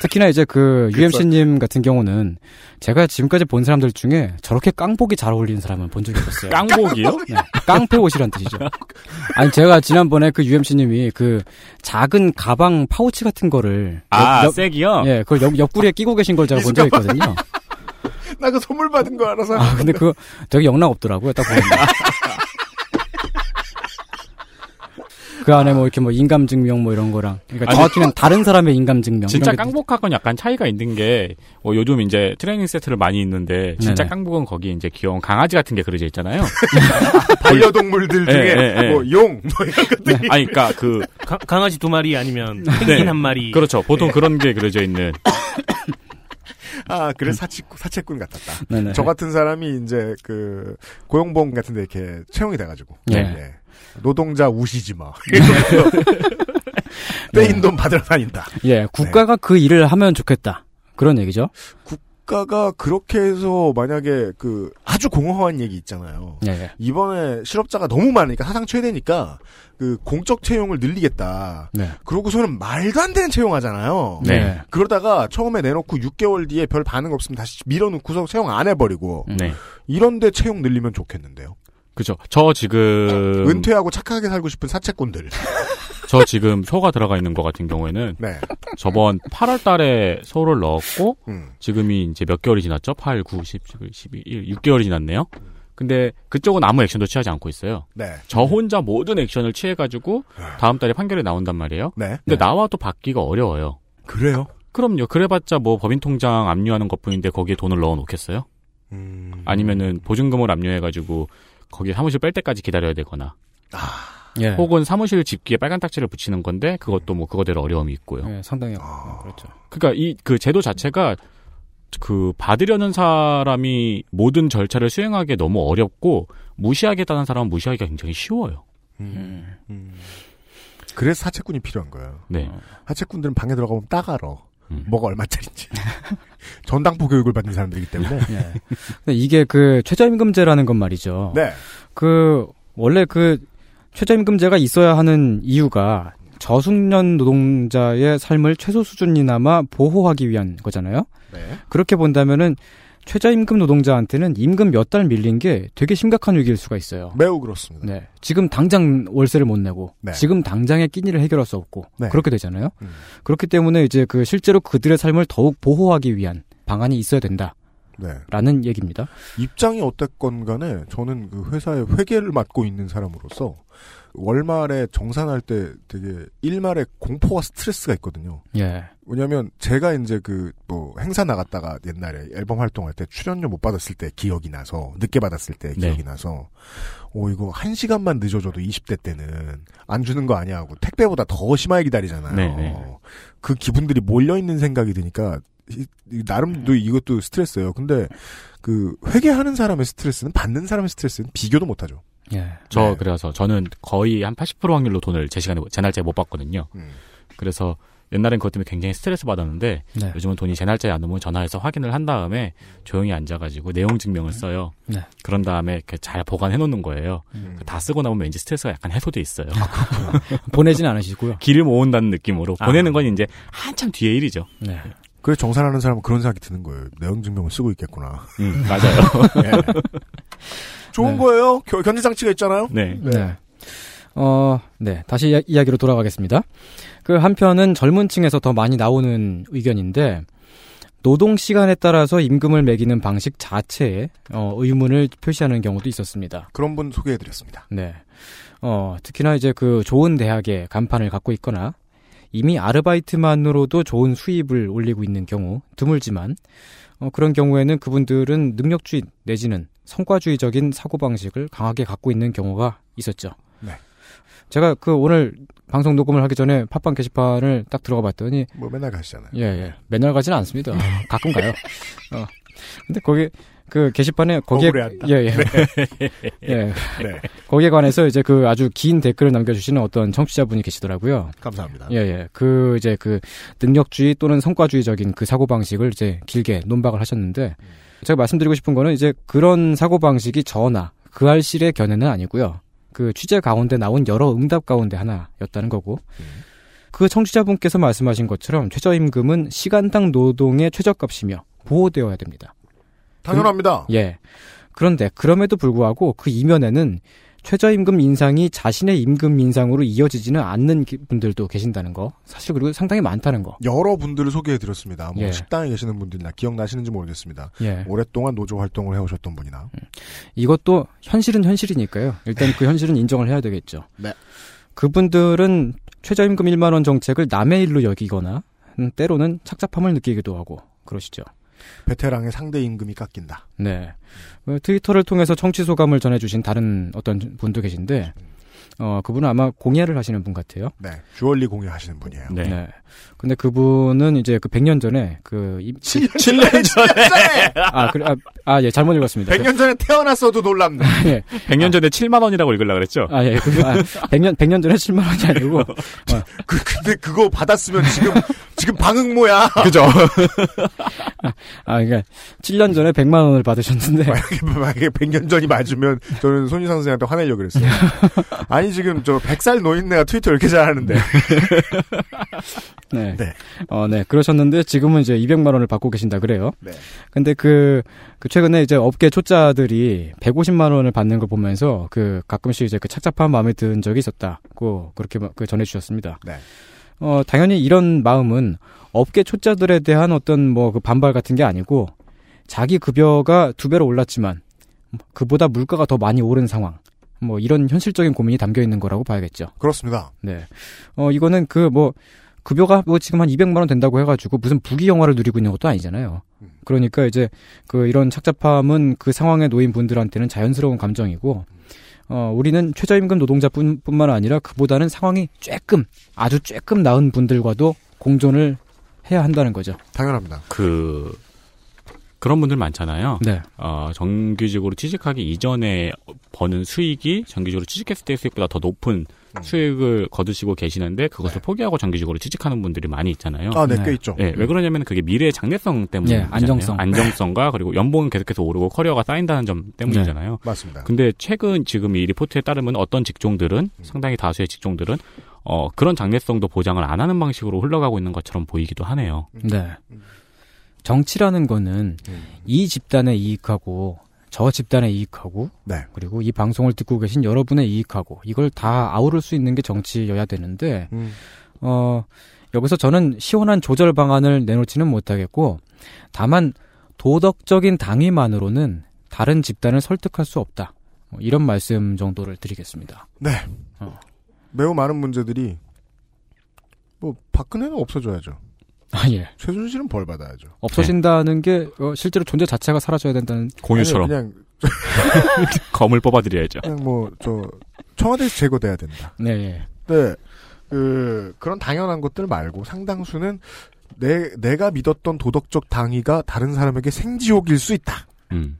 특히나 이제 그 UMC님 같은 경우는 제가 지금까지 본 사람들 중에 저렇게 깡복이 잘 어울리는 사람은 본 적이 없었어요. 깡복이요? 네, 깡패 옷이란 뜻이죠. 아니 제가 지난번에 그 UMC님이 그 작은 가방 파우치 같은 거를 아, 옆- 쐐기요? 예, 그걸 옆, 옆구리에 끼고 계신 걸 제가 본 적이 있거든요. 나 그 선물 받은 거 알아서. 아, 근데 그거 되게 영락 없더라고요, 딱 보면. 그 안에 뭐 이렇게 뭐 인감 증명 뭐 이런 거랑. 그러니까 정확히는 다른 사람의 인감 증명. 진짜 이런 게 깡복하고는 약간 차이가 있는 게, 어, 요즘 이제 트레이닝 세트를 많이 입는데, 진짜 네네. 깡복은 거기 이제 귀여운 강아지 같은 게 그려져 있잖아요. 반려동물들 중에, 예, 예, 예. 뭐, 용, 뭐 이런 것들이. 아니, 그니까 그, 가- 강아지 두 마리 아니면 펭귄 네. 한 마리. 그렇죠. 보통 그런 게 그려져 있는. 아, 그래, 사치꾼, 사채꾼 같았다. 네네. 저 같은 사람이 이제 그, 고용보험 같은데 이렇게 채용이 돼가지고. 네. 예. 노동자 우시지 마. 이러면서 떼인 돈 받으러 다닌다. 예, 국가가 그 일을 하면 좋겠다. 그런 얘기죠. 국가가 그렇게 해서 만약에 그 아주 공허한 얘기 있잖아요. 예, 예. 이번에 실업자가 너무 많으니까 사상 최대니까 그 공적 채용을 늘리겠다. 네. 그러고서는 말도 안 되는 채용하잖아요. 네. 그러다가 처음에 내놓고 6개월 뒤에 별 반응 없으면 다시 밀어놓고서 채용 안 해버리고 음. 네. 이런데 채용 늘리면 좋겠는데요. 그죠. 저 지금, 은퇴하고 착하게 살고 싶은 사채꾼들. 저 지금 표가 들어가 있는 것 같은 경우에는, 네. 저번 8월 달에 서울을 넣었고, 음. 지금이 이제 몇 개월이 지났죠? 8, 9, 10, 11, 12, 1, 6개월이 지났네요? 근데 그쪽은 아무 액션도 취하지 않고 있어요. 네. 저 혼자 모든 액션을 취해가지고 다음 달에 판결이 나온단 말이에요. 네. 근데 나와도 받기가 어려워요. 그래요? 그럼요. 그래봤자 뭐 법인 통장 압류하는 것뿐인데 거기에 돈을 넣어 놓겠어요? 음. 아니면은 보증금을 압류해가지고 거기 사무실 뺄 때까지 기다려야 되거나 예. 혹은 사무실 집기에 빨간 딱지를 붙이는 건데 그것도 뭐 그거대로 어려움이 있고요. 예, 상당히 아. 그렇죠. 그러니까 이 그 제도 자체가 그 받으려는 사람이 모든 절차를 수행하기 너무 어렵고 무시하겠다는 사람은 무시하기가 굉장히 쉬워요. 음. 음. 그래서 사채꾼이 필요한 거예요. 네. 사채꾼들은 방에 들어가면 딱 알아. 음. 뭐가 얼마짜리인지. 전당포 교육을 받는 사람들이기 때문에. 예. 근데 이게 그 최저임금제라는 건 말이죠. 네. 그 원래 그 최저임금제가 있어야 하는 이유가 저숙련 노동자의 삶을 최소 수준이나마 보호하기 위한 거잖아요. 네. 그렇게 본다면은 최저임금 노동자한테는 임금 몇 달 밀린 게 되게 심각한 위기일 수가 있어요. 매우 그렇습니다. 네. 지금 당장 월세를 못 내고 네. 지금 당장의 끼니를 해결할 수 없고 네. 그렇게 되잖아요. 음. 그렇기 때문에 이제 그 실제로 그들의 삶을 더욱 보호하기 위한 방안이 있어야 된다라는 네. 얘기입니다. 입장이 어땠건 간에 저는 그 회사의 회계를 맡고 있는 사람으로서 월말에 정산할 때 되게 일말에 공포와 스트레스가 있거든요. 예. 왜냐면 제가 이제 그 뭐 행사 나갔다가 옛날에 앨범 활동할 때 출연료 못 받았을 때 기억이 나서 늦게 받았을 때 네. 기억이 나서 오 이거 한 시간만 늦어져도 20대 때는 안 주는 거 아니야 하고 택배보다 더 심하게 기다리잖아요. 네, 네. 그 기분들이 몰려 있는 생각이 드니까 나름도 이것도 스트레스예요. 근데 그 회계하는 사람의 스트레스는 받는 사람의 스트레스는 비교도 못하죠. 예. 저 네. 그래서 저는 거의 한 80% 확률로 돈을 제 시간에 제 날짜에 못 받거든요. 음. 그래서 옛날엔 그것 때문에 굉장히 스트레스 받았는데 네. 요즘은 돈이 제 날짜에 안 오면 전화해서 확인을 한 다음에 조용히 앉아가지고 내용 증명을 써요. 네. 그런 다음에 이렇게 잘 보관해 놓는 거예요. 음. 다 쓰고 나면 왠지 스트레스가 약간 해소돼 있어요. 보내진 않으시고요. 길을 모은다는 느낌으로 아. 보내는 건 이제 한참 뒤의 일이죠. 네. 그래 정산하는 사람은 그런 생각이 드는 거예요. 내용 증명을 쓰고 있겠구나. 음, 맞아요. 예. 좋은 네. 거예요. 겨- 견제 장치가 있잖아요. 네. 네. 어, 네. 다시 이야- 이야 기로 돌아가겠습니다. 그 한편은 젊은 층에서 더 많이 나오는 의견인데, 노동 시간에 따라서 임금을 매기는 방식 자체에 어, 의문을 표시하는 경우도 있었습니다. 그런 분 소개해드렸습니다. 네. 어, 특히나 이제 그 좋은 대학에 간판을 갖고 있거나 이미 아르바이트만으로도 좋은 수입을 올리고 있는 경우 드물지만 어, 그런 경우에는 그분들은 능력주의 내지는 성과주의적인 사고방식을 강하게 갖고 있는 경우가 있었죠. 네. 제가 그 오늘 방송 녹음을 하기 전에 팟빵 게시판을 딱 들어가 봤더니 뭐 맨날 가시잖아요. 예, 예. 맨날 가지는 않습니다. 가끔 가요. 어. 근데 거기 그 게시판에 거기에 억울해한다. 예, 예. 예. 네. 거기에 관해서 이제 그 아주 긴 댓글을 남겨 주시는 어떤 청취자분이 계시더라고요. 감사합니다. 예, 예. 그 이제 그 능력주의 또는 성과주의적인 그 사고 방식을 이제 길게 논박을 하셨는데 제가 말씀드리고 싶은 거는 이제 그런 사고방식이 저나 그 알실의 견해는 아니고요. 그 취재 가운데 나온 여러 응답 가운데 하나였다는 거고 그 청취자분께서 말씀하신 것처럼 최저임금은 시간당 노동의 최저값이며 보호되어야 됩니다. 당연합니다. 예. 그런데 그럼에도 불구하고 그 이면에는 최저임금 인상이 자신의 임금 인상으로 이어지지는 않는 기- 분들도 계신다는 거. 사실 그리고 상당히 많다는 거. 여러 분들을 소개해드렸습니다. 뭐 예. 식당에 계시는 분들이나 기억나시는지 모르겠습니다. 예. 오랫동안 노조 활동을 해오셨던 분이나 이것도 현실은 현실이니까요. 일단 그 현실은 인정을 해야 되겠죠. 네. 그분들은 최저임금 1만 원 정책을 남의 일로 여기거나 음, 때로는 착잡함을 느끼기도 하고 그러시죠. 베테랑의 상대 임금이 깎인다. 네. 어, 트위터를 통해서 청취 소감을 전해주신 다른 어떤 분도 계신데, 어, 그분은 아마 공예를 하시는 분 같아요. 네. 주얼리 공예 하시는 분이에요. 네. 근데 그분은 이제 그 100년 전에 그, 이, 7년 전에! 아, 그래, 아, 아, 예, 잘못 읽었습니다. 100년 전에 태어났어도 놀랍네. 예. 100년 전에 7만 원이라고 읽으려 그랬죠? 아, 예, 그, 아, 100년, 100년 전에 7만 원이 아니고, 그, 근데 그거 받았으면 지금, 지금 방응모야. 그죠? 아, 그러니까 7년 전에 100만 원을 받으셨는데, 만약에, 만약에 100년 전이 맞으면 저는 손희상 선생한테 화내려고 그랬어요. 아니, 지금 저 100살 노인네가 트위터 이렇게 잘하는데. 네. 네. 어, 네. 그러셨는데 지금은 이제 200만 원을 받고 계신다 그래요. 네. 근데 그, 그 최근에 이제 업계 초짜들이 150만 원을 받는 걸 보면서 그 가끔씩 이제 그 착잡한 마음이 든 적이 있었다고 그렇게 마- 그 전해 주셨습니다. 네. 어, 당연히 이런 마음은 업계 초짜들에 대한 어떤 뭐 그 반발 같은 게 아니고 자기 급여가 두 배로 올랐지만 그보다 물가가 더 많이 오른 상황. 뭐 이런 현실적인 고민이 담겨 있는 거라고 봐야겠죠. 그렇습니다. 네. 어 이거는 그 뭐 급여가 뭐 지금 한 200만 원 된다고 해가지고 무슨 부귀 영화를 누리고 있는 것도 아니잖아요. 그러니까 이제 그 이런 착잡함은 그 상황에 놓인 분들한테는 자연스러운 감정이고 어 우리는 최저임금 노동자뿐만 아니라 그보다는 상황이 조금 아주 조금 나은 분들과도 공존을 해야 한다는 거죠. 당연합니다. 그 그런 분들 많잖아요. 네. 어, 정규직으로 취직하기 이전에 버는 수익이 정규직으로 취직했을 때 수익보다 더 높은 음. 수익을 거두시고 계시는데 그것을 네. 포기하고 정규직으로 취직하는 분들이 많이 있잖아요. 아, 네, 네. 꽤 있죠. 예, 왜 그러냐면 그게 미래의 장래성 때문에 예, 안정성. 안정성과 그리고 연봉은 계속해서 오르고 커리어가 쌓인다는 점 때문이잖아요. 맞습니다. 근데 최근 지금 이 리포트에 따르면 어떤 직종들은 상당히 다수의 직종들은 어 그런 장래성도 보장을 안 하는 방식으로 흘러가고 있는 것처럼 보이기도 하네요. 네. 정치라는 거는 음. 이 집단의 이익하고 저 집단의 이익하고 네. 그리고 이 방송을 듣고 계신 여러분의 이익하고 이걸 다 아우를 수 있는 게 정치여야 되는데 음. 어 여기서 저는 시원한 조절 방안을 내놓지는 못하겠고 다만 도덕적인 당위만으로는 다른 집단을 설득할 수 없다. 뭐 이런 말씀 정도를 드리겠습니다. 네. 어. 매우 많은 문제들이 뭐 박근혜는 없어져야죠. 아 예. 최순실은 벌 받아야죠. 없어진다는 게 어, 실제로 존재 자체가 사라져야 된다는 공유처럼 아니, 그냥 검을 뽑아드려야죠. 그냥 뭐 저 청와대에서 제거돼야 된다. 네. 예. 네. 그 그런 당연한 것들 말고 상당수는 내 내가 믿었던 도덕적 당위가 다른 사람에게 생지옥일 수 있다. 음.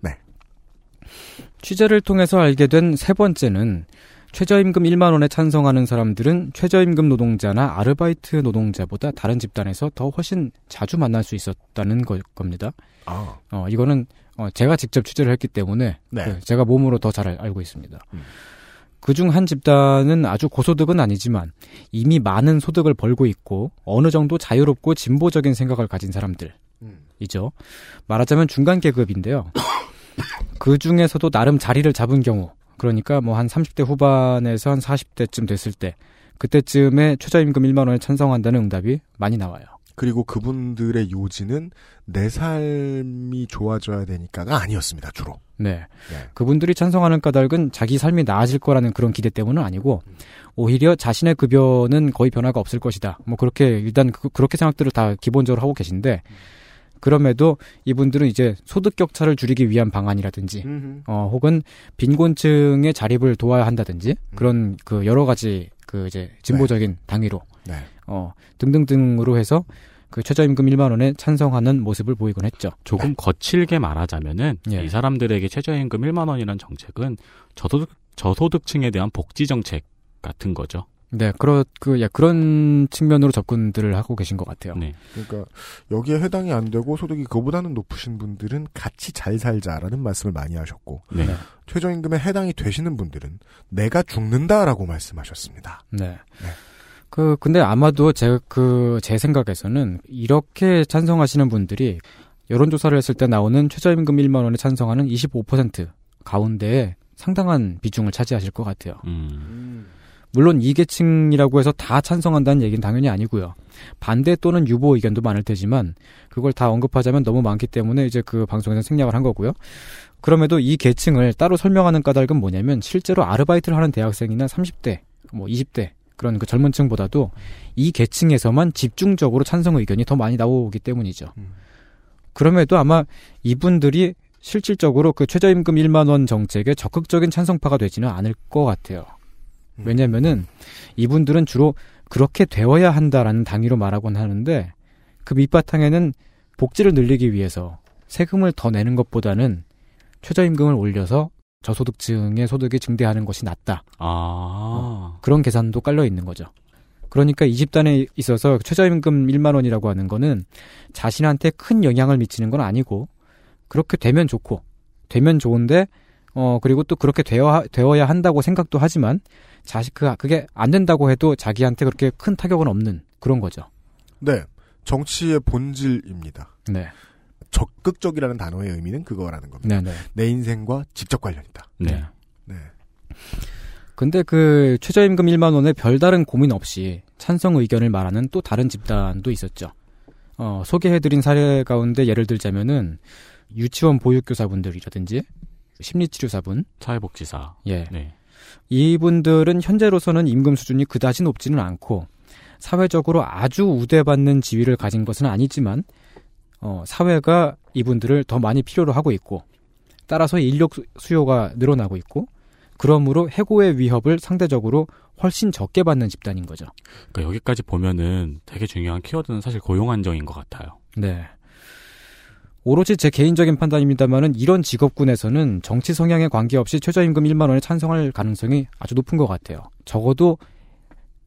취재를 통해서 알게 된 세 번째는 최저임금 1만 원에 찬성하는 사람들은 최저임금 노동자나 아르바이트 노동자보다 다른 집단에서 더 훨씬 자주 만날 수 있었다는 거, 겁니다. 아, 어, 이거는 어, 제가 직접 취재를 했기 때문에 네. 그 제가 몸으로 더 잘 알고 있습니다. 음. 그중 한 집단은 아주 고소득은 아니지만 이미 많은 소득을 벌고 있고 어느 정도 자유롭고 진보적인 생각을 가진 사람들. 음. 이죠. 말하자면 중간 계급인데요. 그 중에서도 나름 자리를 잡은 경우, 그러니까 뭐 한 30대 후반에서 한 40대쯤 됐을 때, 그때쯤에 최저임금 1만 원에 찬성한다는 응답이 많이 나와요. 그리고 그분들의 요지는 내 삶이 좋아져야 되니까가 아니었습니다. 주로. 네. 네. 그분들이 찬성하는 까닭은 자기 삶이 나아질 거라는 그런 기대 때문은 아니고, 오히려 자신의 급여는 거의 변화가 없을 것이다. 뭐 그렇게, 일단 그, 그렇게 생각들을 다 기본적으로 하고 계신데, 그럼에도 이분들은 이제 소득 격차를 줄이기 위한 방안이라든지, 어, 혹은 빈곤층의 자립을 도와야 한다든지 그런 그 여러 가지 그 이제 진보적인 당위로 네. 어 등등등으로 해서 그 최저임금 1만 원에 찬성하는 모습을 보이곤 했죠. 조금 거칠게 말하자면은 예. 이 사람들에게 최저임금 1만 원이라는 정책은 저소득 저소득층에 대한 복지 정책 같은 거죠. 네, 그런 그 야, 그런 측면으로 접근들을 하고 계신 것 같아요. 네. 그러니까 여기에 해당이 안 되고 소득이 그보다는 높으신 분들은 같이 잘 살자라는 말씀을 많이 하셨고 네. 네. 최저임금에 해당이 되시는 분들은 내가 죽는다라고 말씀하셨습니다. 네. 그 근데 아마도 제 그 제 생각에서는 이렇게 찬성하시는 분들이 여론조사를 했을 때 나오는 최저임금 1만 원에 찬성하는 25% 가운데에 상당한 비중을 차지하실 것 같아요. 음. 물론 이 계층이라고 해서 다 찬성한다는 얘기는 당연히 아니고요. 반대 또는 유보 의견도 많을 테지만 그걸 다 언급하자면 너무 많기 때문에 이제 그 방송에서 생략을 한 거고요. 그럼에도 이 계층을 따로 설명하는 까닭은 뭐냐면 실제로 아르바이트를 하는 대학생이나 30대, 뭐 20대 그런 그 젊은 층보다도 이 계층에서만 집중적으로 찬성 의견이 더 많이 나오기 때문이죠. 음. 그럼에도 아마 이분들이 실질적으로 그 최저임금 1만 원 정책에 적극적인 찬성파가 되지는 않을 것 같아요. 음. 왜냐면은 이분들은 주로 그렇게 되어야 한다라는 당위로 말하곤 하는데 그 밑바탕에는 복지를 늘리기 위해서 세금을 더 내는 것보다는 최저임금을 올려서 저소득층의 소득이 증대하는 것이 낫다. 아. 그런 계산도 깔려 있는 거죠. 그러니까 이 집단에 있어서 최저임금 1만 원이라고 하는 거는 자신한테 큰 영향을 미치는 건 아니고 그렇게 되면 좋고 되면 좋은데 어 그리고 또 그렇게 되어 되어야 한다고 생각도 하지만 자식 그 그게 안 된다고 해도 자기한테 그렇게 큰 타격은 없는 그런 거죠. 네. 정치의 본질입니다. 네. 적극적이라는 단어의 의미는 그거라는 겁니다. 네, 네. 내 인생과 직접 관련이다. 네. 네. 근데 그 최저임금 1만 원에 별다른 고민 없이 찬성 의견을 말하는 또 다른 집단도 있었죠. 어, 소개해드린 사례 가운데 예를 들자면은 유치원 보육교사분들이라든지 심리치료사분. 사회복지사. 예. 네. 이분들은 현재로서는 임금 수준이 그다지 높지는 않고 사회적으로 아주 우대받는 지위를 가진 것은 아니지만 어, 사회가 이분들을 더 많이 필요로 하고 있고 따라서 인력 수- 수요가 늘어나고 있고 그러므로 해고의 위협을 상대적으로 훨씬 적게 받는 집단인 거죠. 그러니까 여기까지 보면은 되게 중요한 키워드는 사실 고용 안정인 것 같아요. 네. 오로지 제 개인적인 판단입니다만은 이런 직업군에서는 정치 성향에 관계없이 최저임금 1만 원에 찬성할 가능성이 아주 높은 것 같아요. 적어도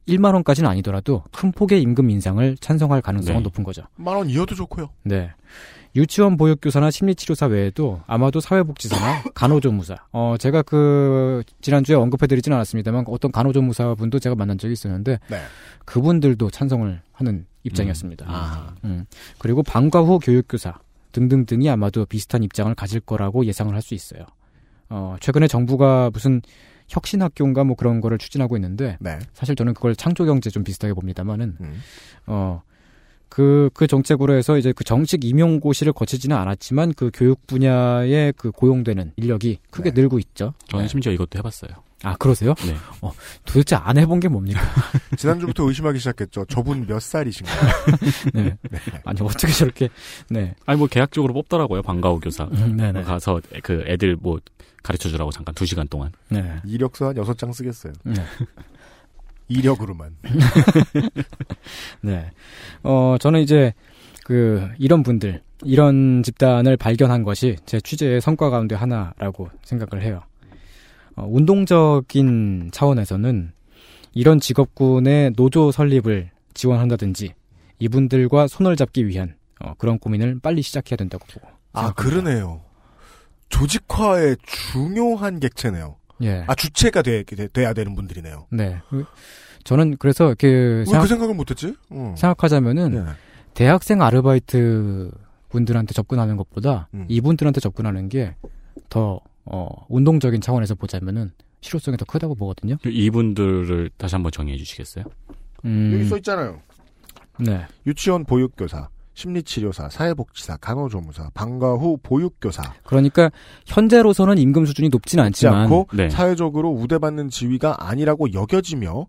1만 원까지는 아니더라도 큰 폭의 임금 인상을 찬성할 가능성은 네. 높은 거죠. 만원 이어도 좋고요. 네. 유치원 보육교사나 심리치료사 외에도 아마도 사회복지사나 간호조무사. 어, 제가 그, 지난주에 언급해드리진 않았습니다만 어떤 간호조무사 분도 제가 만난 적이 있었는데 네. 그분들도 찬성을 하는 입장이었습니다. 아. 음. 그리고 방과 후 교육교사 등등등이 아마도 비슷한 입장을 가질 거라고 예상을 할 수 있어요. 어, 최근에 정부가 무슨 혁신학교인가 뭐 그런 거를 추진하고 있는데 네. 사실 저는 그걸 창조경제 좀 비슷하게 봅니다만은 음. 어, 그, 그 정책으로 해서 이제 그 정식 임용고시를 거치지는 않았지만 그 교육 분야에 그 고용되는 인력이 크게 네. 늘고 있죠. 저는 심지어 이것도 해봤어요. 아, 그러세요? 네. 어, 도대체 안 해본 게 뭡니까? 지난주부터 의심하기 시작했죠. 저분 몇 살이신가요? 네. 아니, 어떻게 저렇게, 네. 아니 뭐 계약적으로 뽑더라고요 방과후 교사. 음, 네네. 가서 그 애들 뭐 가르쳐 주라고 잠깐 두 시간 동안. 네. 이력서 한 여섯 장 쓰겠어요. 네. 이력으로만. 네. 어, 저는 이제 그 이런 분들, 이런 집단을 발견한 것이 제 취재의 성과 가운데 하나라고 생각을 해요. 어, 운동적인 차원에서는 이런 직업군의 노조 설립을 지원한다든지 이분들과 손을 잡기 위한 어, 그런 고민을 빨리 시작해야 된다고 보고. 아, 생각합니다. 그러네요. 조직화의 중요한 객체네요. 예. 아, 주체가 돼, 돼, 야 되는 분들이네요. 네. 그- 저는 그래서 그왜 생각, 그 생각을 못했지? 어. 생각하자면은 네. 대학생 아르바이트 분들한테 접근하는 것보다 음. 이분들한테 접근하는 게 더 어, 운동적인 차원에서 보자면은 실효성이 더 크다고 보거든요. 이분들을 다시 한번 정리해 주시겠어요? 음, 여기 써 있잖아요. 네, 유치원 보육교사, 심리치료사, 사회복지사, 간호조무사, 방과 후 보육교사. 그러니까 현재로서는 임금 수준이 높진 않지만 않고 네. 사회적으로 우대받는 지위가 아니라고 여겨지며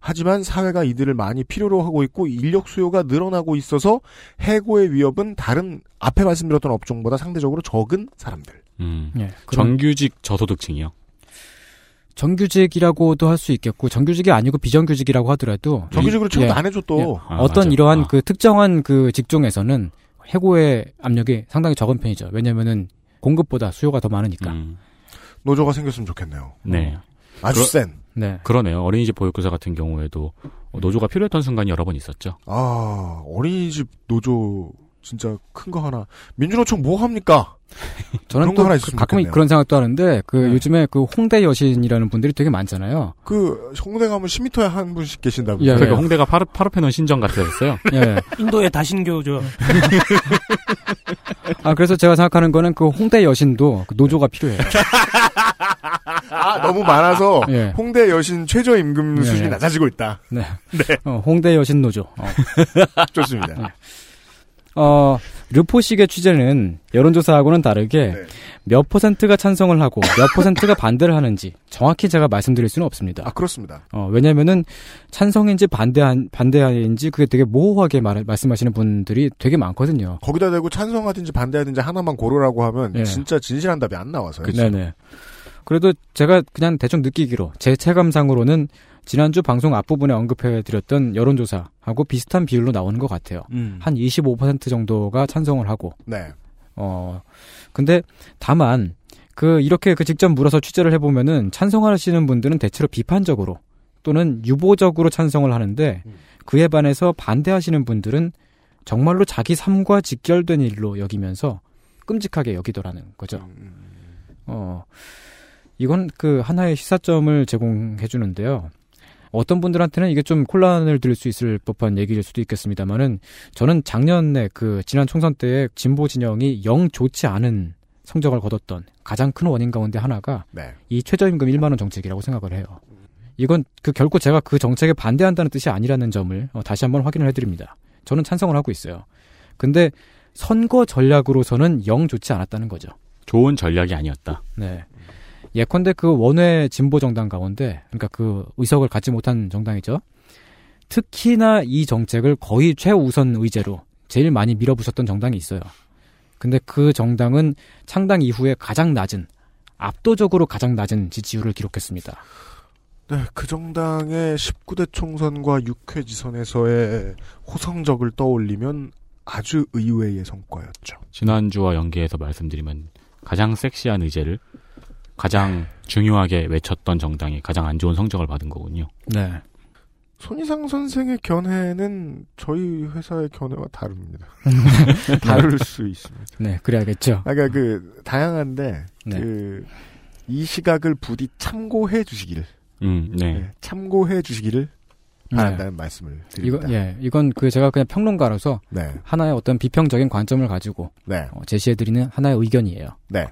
하지만 사회가 이들을 많이 필요로 하고 있고 인력 수요가 늘어나고 있어서 해고의 위협은 다른 앞에 말씀드렸던 업종보다 상대적으로 적은 사람들. 음. 예, 정규직 저소득층이요. 정규직이라고도 할 수 있겠고 정규직이 아니고 비정규직이라고 하더라도 정규직으로 취급 예. 안 해줘 또. 아, 어떤 맞아. 이러한 아. 그 특정한 그 직종에서는 해고의 압력이 상당히 적은 편이죠. 왜냐면은 공급보다 수요가 더 많으니까. 음. 노조가 생겼으면 좋겠네요. 네. 아주 그러- 센. 네. 그러네요. 어린이집 보육교사 같은 경우에도 어, 노조가 필요했던 순간이 여러 번 있었죠. 아 어린이집 노조 진짜 큰 거 하나. 민주노총 뭐 합니까? 저는 또그 가끔 좋겠네요. 그런 생각도 하는데 그 네. 요즘에 그 홍대 여신이라는 분들이 되게 많잖아요. 그 홍대 가면 10m에 한 분씩 계신다고. 예, 그러니까 예. 홍대가 파르, 파르페논 신전 같았어요. 예. 인도의 다신교죠. 아 그래서 제가 생각하는 거는 그 홍대 여신도 그 노조가 필요해요. 아 너무 많아서 예. 홍대 여신 최저 임금 예, 수준이 예. 낮아지고 있다. 네. 어, 홍대 여신 노조. 어. 좋습니다. 어, 르포식의 취재는 여론조사하고는 다르게 네. 몇 퍼센트가 찬성을 하고 몇 퍼센트가 반대를 하는지 정확히 제가 말씀드릴 수는 없습니다. 아 그렇습니다. 어, 왜냐면은 찬성인지 반대한, 반대인지 그게 되게 모호하게 말, 말씀하시는 분들이 되게 많거든요. 거기다 대고 찬성하든지 반대하든지 하나만 고르라고 하면 예. 진짜 진실한 답이 안 나와서요. 네네. 그래도 제가 그냥 대충 느끼기로 제 체감상으로는 지난주 방송 앞부분에 언급해드렸던 여론조사하고 비슷한 비율로 나오는 것 같아요. 음. 한25% 정도가 찬성을 하고 네. 어, 근데 다만 그 이렇게 그 직접 물어서 취재를 해보면은 찬성하시는 분들은 대체로 비판적으로 또는 유보적으로 찬성을 하는데 음. 그에 반해서 반대하시는 분들은 정말로 자기 삶과 직결된 일로 여기면서 끔찍하게 여기더라는 거죠. 음, 어, 이건 그 하나의 시사점을 제공해 주는데요. 어떤 분들한테는 이게 좀 혼란을 드릴 수 있을 법한 얘기일 수도 있겠습니다만은 저는 작년에 그 지난 총선 때에 진보 진영이 영 좋지 않은 성적을 거뒀던 가장 큰 원인 가운데 하나가 네. 이 최저임금 1만 원 정책이라고 생각을 해요. 이건 그 결코 제가 그 정책에 반대한다는 뜻이 아니라는 점을 어, 다시 한번 확인을 해드립니다. 저는 찬성을 하고 있어요. 근데 선거 전략으로서는 영 좋지 않았다는 거죠. 좋은 전략이 아니었다. 네. 예컨대 그 원외 진보 정당 가운데, 그러니까 그 의석을 갖지 못한 정당이죠. 특히나 이 정책을 거의 최우선 의제로 제일 많이 밀어붙였던 정당이 있어요. 근데 그 정당은 창당 이후에 가장 낮은, 압도적으로 가장 낮은 지지율을 기록했습니다. 네, 그 정당의 19대 총선과 6회 지선에서의 호성적을 떠올리면 아주 의외의 성과였죠. 지난주와 연계해서 말씀드리면 가장 섹시한 의제를 가장 중요하게 외쳤던 정당이 가장 안 좋은 성적을 받은 거군요. 네. 손희상 선생의 견해는 저희 회사의 견해와 다릅니다. 다를 수 있습니다. 네, 그래야겠죠. 아, 그러니까 그 다양한데 네. 그이 시각을 부디 참고해 주시기를 음, 네. 네, 참고해 주시기를 네. 바란다는 말씀을 이거, 드립니다. 예, 이건 그 제가 그냥 평론가로서 네, 하나의 어떤 비평적인 관점을 가지고 네, 어, 제시해 드리는 하나의 의견이에요. 네.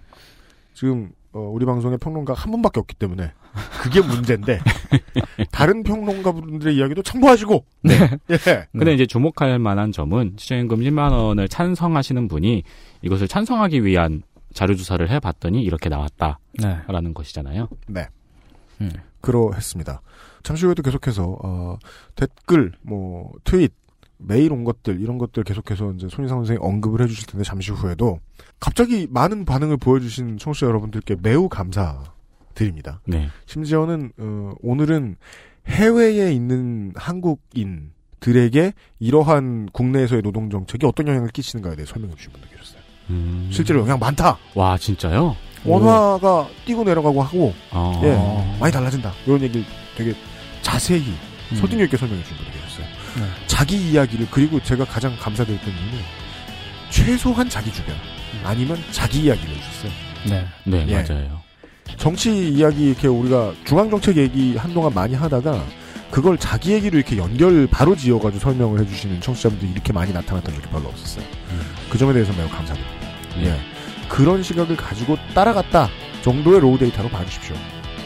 지금 어, 우리 방송에 평론가 한 분밖에 없기 때문에 그게 문제인데 다른 평론가 분들의 이야기도 참고하시고 네. 예. 근데 이제 주목할 만한 점은 최저임금 10만 원을 찬성하시는 분이 이것을 찬성하기 위한 자료 조사를 해봤더니 이렇게 나왔다라는 네. 것이잖아요. 네. 음. 그러했습니다. 잠시 후에도 계속해서 어, 댓글, 뭐 트윗, 메일 온 것들 이런 것들 계속해서 이제 손희상 선생이 언급을 해주실 텐데 잠시 후에도 갑자기 많은 반응을 보여주신 청취자 여러분들께 매우 감사드립니다. 네. 심지어는 어, 오늘은 해외에 있는 한국인들에게 이러한 국내에서의 노동 정책이 어떤 영향을 끼치는가에 대해 설명해 주신 분도 계셨어요. 음. 실제로 영향 많다. 와 진짜요? 원화가 뛰고 내려가고 하고 어. 예, 많이 달라진다. 이런 얘기를 되게 자세히 음. 설득력 있게 설명해 준 분이. 네. 자기 이야기를 그리고 제가 가장 감사드렸던 이유는 최소한 자기 주변 아니면 자기 이야기를 해주셨어요. 네. 네 예. 맞아요. 정치 이야기 이렇게 우리가 중앙 정책 얘기 한동안 많이 하다가 그걸 자기 얘기로 이렇게 연결 바로 지어가지고 설명을 해주시는 청취자분들이 이렇게 많이 나타났던 적이 별로 없었어요. 그 점에 대해서 매우 감사드립니다. 네. 예. 그런 시각을 가지고 따라갔다 정도의 raw data로 봐주십시오.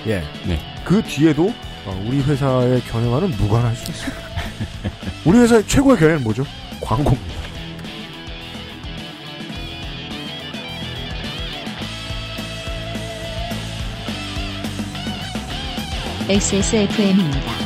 예. 네. 그 뒤에도 어, 우리 회사의 견해와는 무관할 수 있습니다. 우리 회사의 최고의 견해는 뭐죠? 광고입니다. XSFM입니다.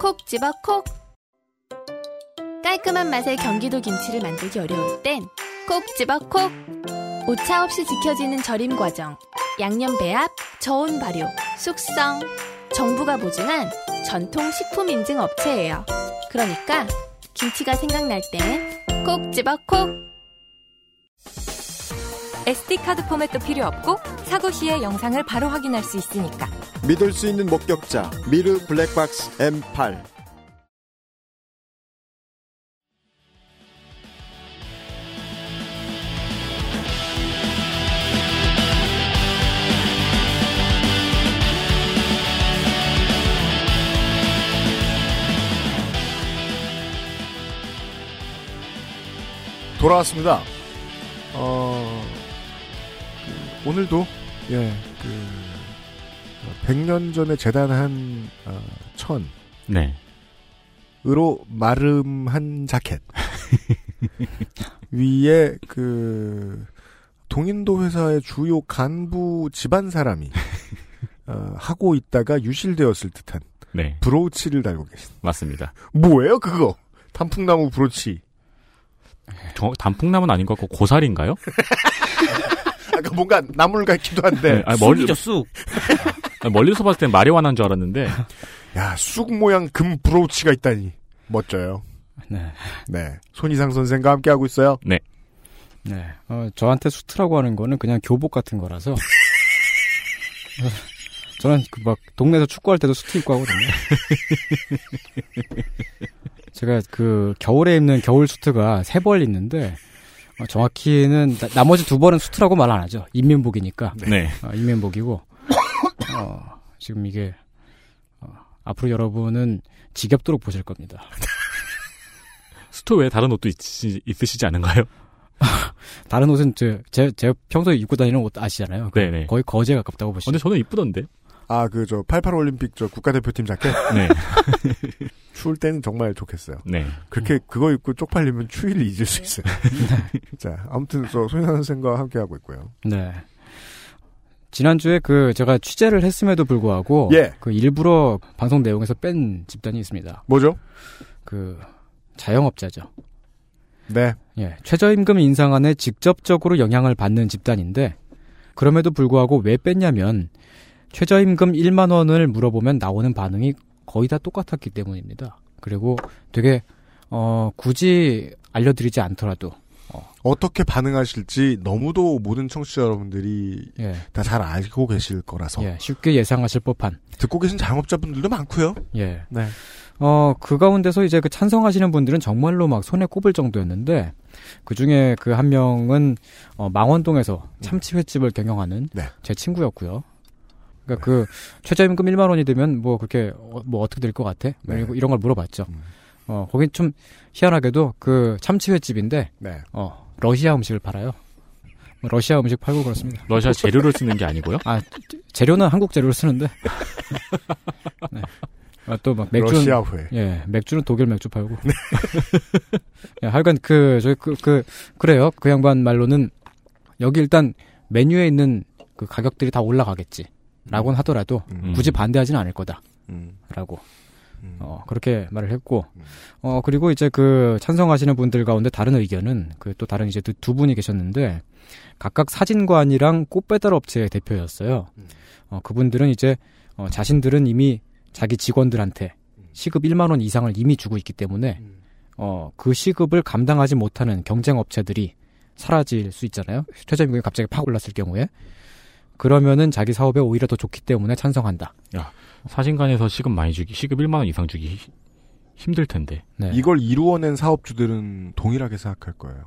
콕 집어 콕. 깔끔한 맛의 경기도 김치를 만들기 어려울 땐 콕 집어 콕. 오차 없이 지켜지는 절임 과정 양념 배합, 저온 발효, 숙성. 정부가 보증한 전통 식품 인증 업체예요. 그러니까 김치가 생각날 땐 콕 집어 콕 SD카드 포맷도 필요 없고 사고 시에 영상을 바로 확인할 수 있으니까 믿을 수 있는 목격자 미르 블랙박스 M8 돌아왔습니다. 오늘도, 예, 그, 100년 전에 재단한, 어, 천, 네. 으로 마름한 자켓. 위에, 그, 동인도 회사의 주요 간부 집안 사람이, 어, 하고 있다가 유실되었을 듯한 네. 브로치를 달고 계신. 맞습니다. 뭐예요, 그거? 단풍나무 브로치. 저 단풍나무는 아닌 것 같고 고사리인가요? 아까 뭔가 나물 같기도 한데. 네, 아니, 멀리, 쑥이죠 쑥 아, 멀리서 봤을 땐 마리화나인 줄 알았는데 야, 쑥 모양 금 브로치가 있다니. 멋져요. 네. 네. 손희상 선생과 함께하고 있어요. 네. 어, 저한테 수트라고 하는 거는 그냥 교복 같은 거라서. 저는 그 막 동네에서 축구할 때도 수트 입고 하거든요. 제가 그 겨울에 입는 겨울 수트가 세 벌 있는데 어, 정확히는 나, 머지두 벌은 수트라고 말 안 하죠. 인면복이니까. 네. 어, 인면복이고 어, 지금 이게 어, 앞으로 여러분은 지겹도록 보실 겁니다. 스토 외에 다른 옷도 있, 있으시지 않은가요? 다른 옷은 저, 제, 제 평소에 입고 다니는 옷 아시잖아요. 그 네네. 거의 거지에 가깝다고 보시죠. 근데 저는 이쁘던데. 아, 그, 저, 88 올림픽 저 국가대표팀 자켓? 네. 추울 때는 정말 좋겠어요. 네. 그렇게 그거 입고 쪽팔리면 추위를 잊을 수 있어요. 자, 아무튼 저 손희상 선생과 함께하고 있고요. 네. 지난주에 그 제가 취재를 했음에도 불구하고 예. 그 일부러 방송 내용에서 뺀 집단이 있습니다. 뭐죠? 그 자영업자죠. 네. 예. 최저임금 인상안에 직접적으로 영향을 받는 집단인데 그럼에도 불구하고 왜 뺐냐면 최저임금 1만 원을 물어보면 나오는 반응이 거의 다 똑같았기 때문입니다. 그리고 되게 어 굳이 알려드리지 않더라도 어 떻게 반응하실지 너무도 모든 청취자 여러분들이 예. 다잘 알고 계실 거라서 예, 쉽게 예상하실 법한 듣고 계신 자영업자분들도 많고요. 예. 네. 어, 그 가운데서 이제 그 찬성하시는 분들은 정말로 막 손에 꼽을 정도였는데, 그 중에 그 한 명은, 어, 망원동에서 참치횟집을 경영하는 네. 제 친구였고요. 그러니까 그 최저임금 1만 원이 되면 뭐 그렇게 어, 뭐 어떻게 될 것 같아? 뭐 네. 이런, 이런 걸 물어봤죠. 음. 어, 거긴 좀 희한하게도 그 참치횟집인데, 네. 어, 러시아 음식을 팔아요. 뭐 러시아 음식 팔고 그렇습니다. 러시아 재료를 쓰는 게 아니고요. 아, 재료는 한국 재료를 쓰는데. 네. 아, 또막 맥주 러시아회. 예, 맥주는 독일 맥주 팔고. 예, 하여간 그, 저기 그, 그, 그래요. 그 양반 말로는 여기 일단 메뉴에 있는 그 가격들이 다 올라가겠지. 라고는 하더라도 음. 굳이 반대하지는 않을 거다. 음. 라고. 음. 어, 그렇게 말을 했고, 음. 어, 그리고 이제 그 찬성하시는 분들 가운데 다른 의견은 그 또 다른 이제 두- 두 분이 계셨는데, 각각 사진관이랑 꽃배달 업체의 대표였어요. 음. 어, 그분들은 이제, 어, 자신들은 이미 자기 직원들한테 시급 1만원 이상을 이미 주고 있기 때문에, 음. 어, 그 시급을 감당하지 못하는 경쟁 업체들이 사라질 수 있잖아요. 최저임금이 갑자기 팍 올랐을 경우에. 그러면은 자기 사업에 오히려 더 좋기 때문에 찬성한다. 사진관에서 시급 많이 주기, 시급 1만 원 이상 주기 히- 힘들 텐데. 네. 이걸 이루어낸 사업주들은 동일하게 생각할 거예요.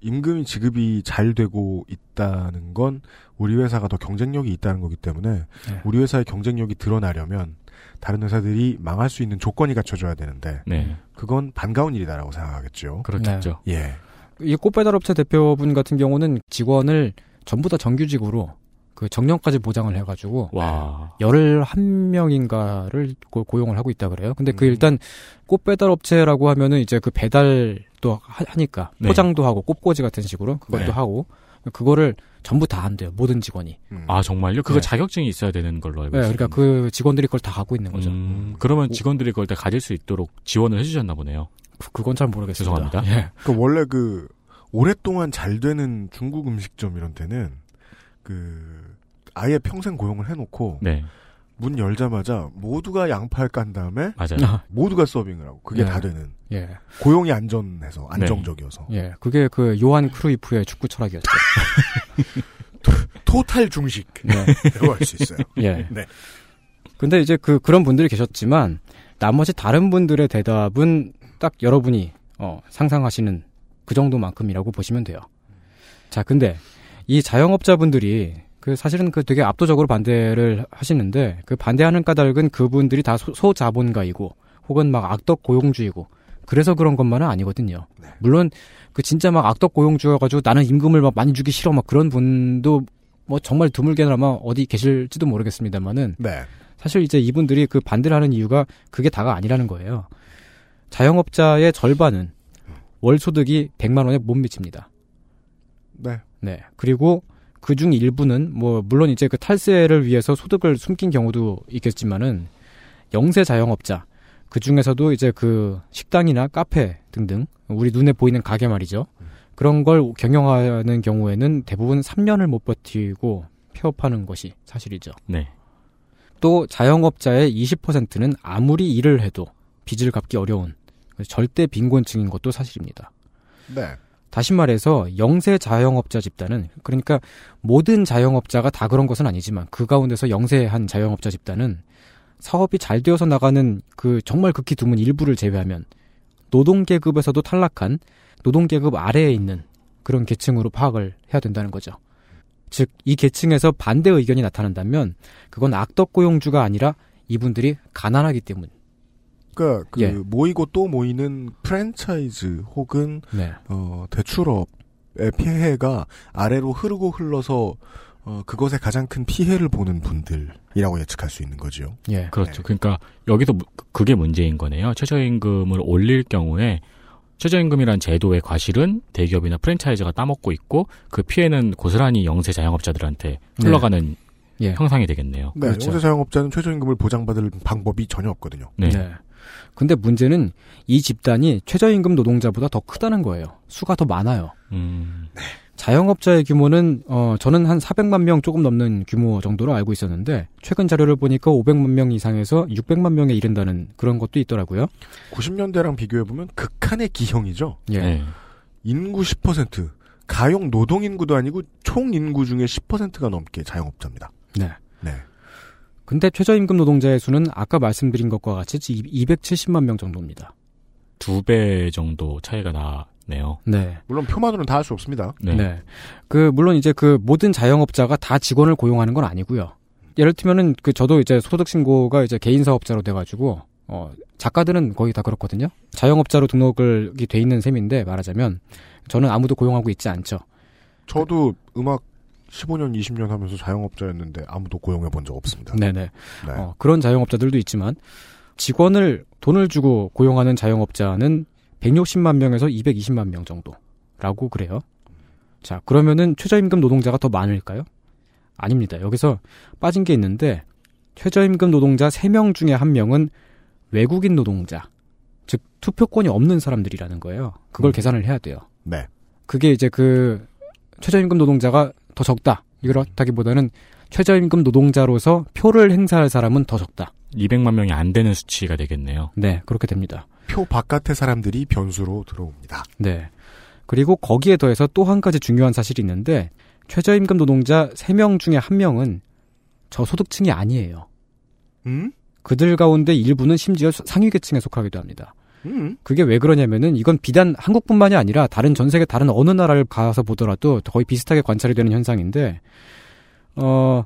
임금이 지급이 잘 되고 있다는 건 우리 회사가 더 경쟁력이 있다는 거기 때문에 네. 우리 회사의 경쟁력이 드러나려면 다른 회사들이 망할 수 있는 조건이 갖춰져야 되는데 네. 그건 반가운 일이다라고 생각하겠죠. 그렇겠죠. 예. 이 꽃배달업체 대표분 같은 경우는 직원을 전부 다 정규직으로 그 정년까지 보장을 해가지고 와. 11명인가를 고용을 하고 있다 그래요. 근데 그 음. 일단 꽃 배달 업체라고 하면은 이제 그 배달도 하, 하니까 네. 포장도 하고 꽃꽂이 같은 식으로 그것도 네. 하고 그거를 전부 다 한대요. 모든 직원이. 음. 아, 정말요? 그거 네. 자격증이 있어야 되는 걸로 알고 네, 있어요. 그러니까 그 직원들이 그걸 다 갖고 있는 거죠. 음, 그러면 직원들이 그걸 다 가질 수 있도록 지원을 해주셨나 보네요. 그, 그건 잘 모르겠습니다. 죄송합니다. 예. 그 원래 그 오랫동안 잘 되는 중국 음식점 이런 데는 그 아예 평생 고용을 해놓고 네, 문 열자마자 모두가 양팔 깐 다음에 맞아요. 모두가 서빙을 하고 그게 네. 다 되는 예. 고용이 안전해서 안정적이어서 예. 그게 그 요한 크루이프의 축구 철학이었죠. 토탈 중식 네. 라고 할 수 있어요. 예. 네. 근데 이제 그 그런 분들이 계셨지만 나머지 다른 분들의 대답은 딱 여러분이 어, 상상하시는 그 정도만큼이라고 보시면 돼요. 자, 근데 이 자영업자분들이 그 사실은 그 되게 압도적으로 반대를 하시는데 그 반대하는 까닭은 그분들이 다 소, 소자본가이고 혹은 막 악덕 고용주이고 그래서 그런 것만은 아니거든요. 네. 물론 그 진짜 막 악덕 고용주여가지고 나는 임금을 막 많이 주기 싫어 막 그런 분도 뭐 정말 드물게나마 어디 계실지도 모르겠습니다만은 네. 사실 이제 이분들이 그 반대를 하는 이유가 그게 다가 아니라는 거예요. 자영업자의 절반은 월 소득이 100만 원에 못 미칩니다. 네. 네. 그리고 그 중 일부는 뭐 물론 이제 그 탈세를 위해서 소득을 숨긴 경우도 있겠지만은 영세 자영업자 그 중에서도 이제 그 식당이나 카페 등등 우리 눈에 보이는 가게 말이죠. 그런 걸 경영하는 경우에는 대부분 3년을 못 버티고 폐업하는 것이 사실이죠. 네. 또 자영업자의 20%는 아무리 일을 해도 빚을 갚기 어려운 절대 빈곤층인 것도 사실입니다. 네. 다시 말해서 영세 자영업자 집단은 그러니까 모든 자영업자가 다 그런 것은 아니지만 그 가운데서 영세한 자영업자 집단은 사업이 잘 되어서 나가는 그 정말 극히 드문 일부를 제외하면 노동 계급에서도 탈락한 노동 계급 아래에 있는 그런 계층으로 파악을 해야 된다는 거죠. 즉, 이 계층에서 반대 의견이 나타난다면 그건 악덕 고용주가 아니라 이분들이 가난하기 때문. 그러니까 그 예. 모이고 또 모이는 프랜차이즈 혹은 네. 어, 대출업의 피해가 아래로 흐르고 흘러서 어, 그것에 가장 큰 피해를 보는 분들이라고 예측할 수 있는 거죠. 예. 그렇죠. 그러니까 여기서 무- 그게 문제인 거네요. 최저임금을 올릴 경우에 최저임금이란 제도의 과실은 대기업이나 프랜차이즈가 따먹고 있고 그 피해는 고스란히 영세 자영업자들한테 네. 흘러가는 예. 네, 형상이 되겠네요. 그렇죠. 영세 자영업자는 최저임금을 보장받을 방법이 전혀 없거든요. 네. 근데 문제는 이 집단이 최저임금 노동자보다 더 크다는 거예요. 수가 더 많아요. 음, 자영업자의 규모는 어 저는 한 400만 명 조금 넘는 규모 정도로 알고 있었는데 최근 자료를 보니까 500만 명 이상에서 600만 명에 이른다는 그런 것도 있더라고요. 90년대랑 비교해 보면 극한의 기형이죠. 예. 네. 인구 10%, 가용 노동 인구도 아니고 총 인구 중에 10%가 넘게 자영업자입니다. 네. 네. 근데 최저임금 노동자의 수는 아까 말씀드린 것과 같이 270만 명 정도입니다. 두 배 정도 차이가 나네요. 네. 물론 표만으로는 다 할 수 없습니다. 네. 그 물론 이제 그 모든 자영업자가 다 직원을 고용하는 건 아니고요. 예를 들면은 그 저도 이제 소득 신고가 이제 개인 사업자로 돼 가지고 어 작가들은 거의 다 그렇거든요. 자영업자로 등록이 돼 있는 셈인데 말하자면 저는 아무도 고용하고 있지 않죠. 저도 음악 15년, 20년 하면서 자영업자였는데 아무도 고용해 본 적 없습니다. 네네. 네. 어, 그런 자영업자들도 있지만 직원을 돈을 주고 고용하는 자영업자는 160만 명에서 220만 명 정도라고 그래요. 자, 그러면은 최저임금 노동자가 더 많을까요? 아닙니다. 여기서 빠진 게 있는데 최저임금 노동자 3명 중에 1명은 외국인 노동자, 즉 투표권이 없는 사람들이라는 거예요. 그걸 계산을 해야 돼요. 네. 그게 이제 그 최저임금 노동자가 더 적다. 이렇다기보다는 최저임금 노동자로서 표를 행사할 사람은 더 적다. 200만 명이 안 되는 수치가 되겠네요. 네, 그렇게 됩니다. 표 바깥의 사람들이 변수로 들어옵니다. 네. 그리고 거기에 더해서 또 한 가지 중요한 사실이 있는데 최저임금 노동자 3명 중에 1명은 저소득층이 아니에요. 음? 그들 가운데 일부는 심지어 상위 계층에 속하기도 합니다. 음? 그게 왜 그러냐면은 이건 비단 한국뿐만이 아니라 다른 전 세계 다른 어느 나라를 가서 보더라도 거의 비슷하게 관찰이 되는 현상인데 어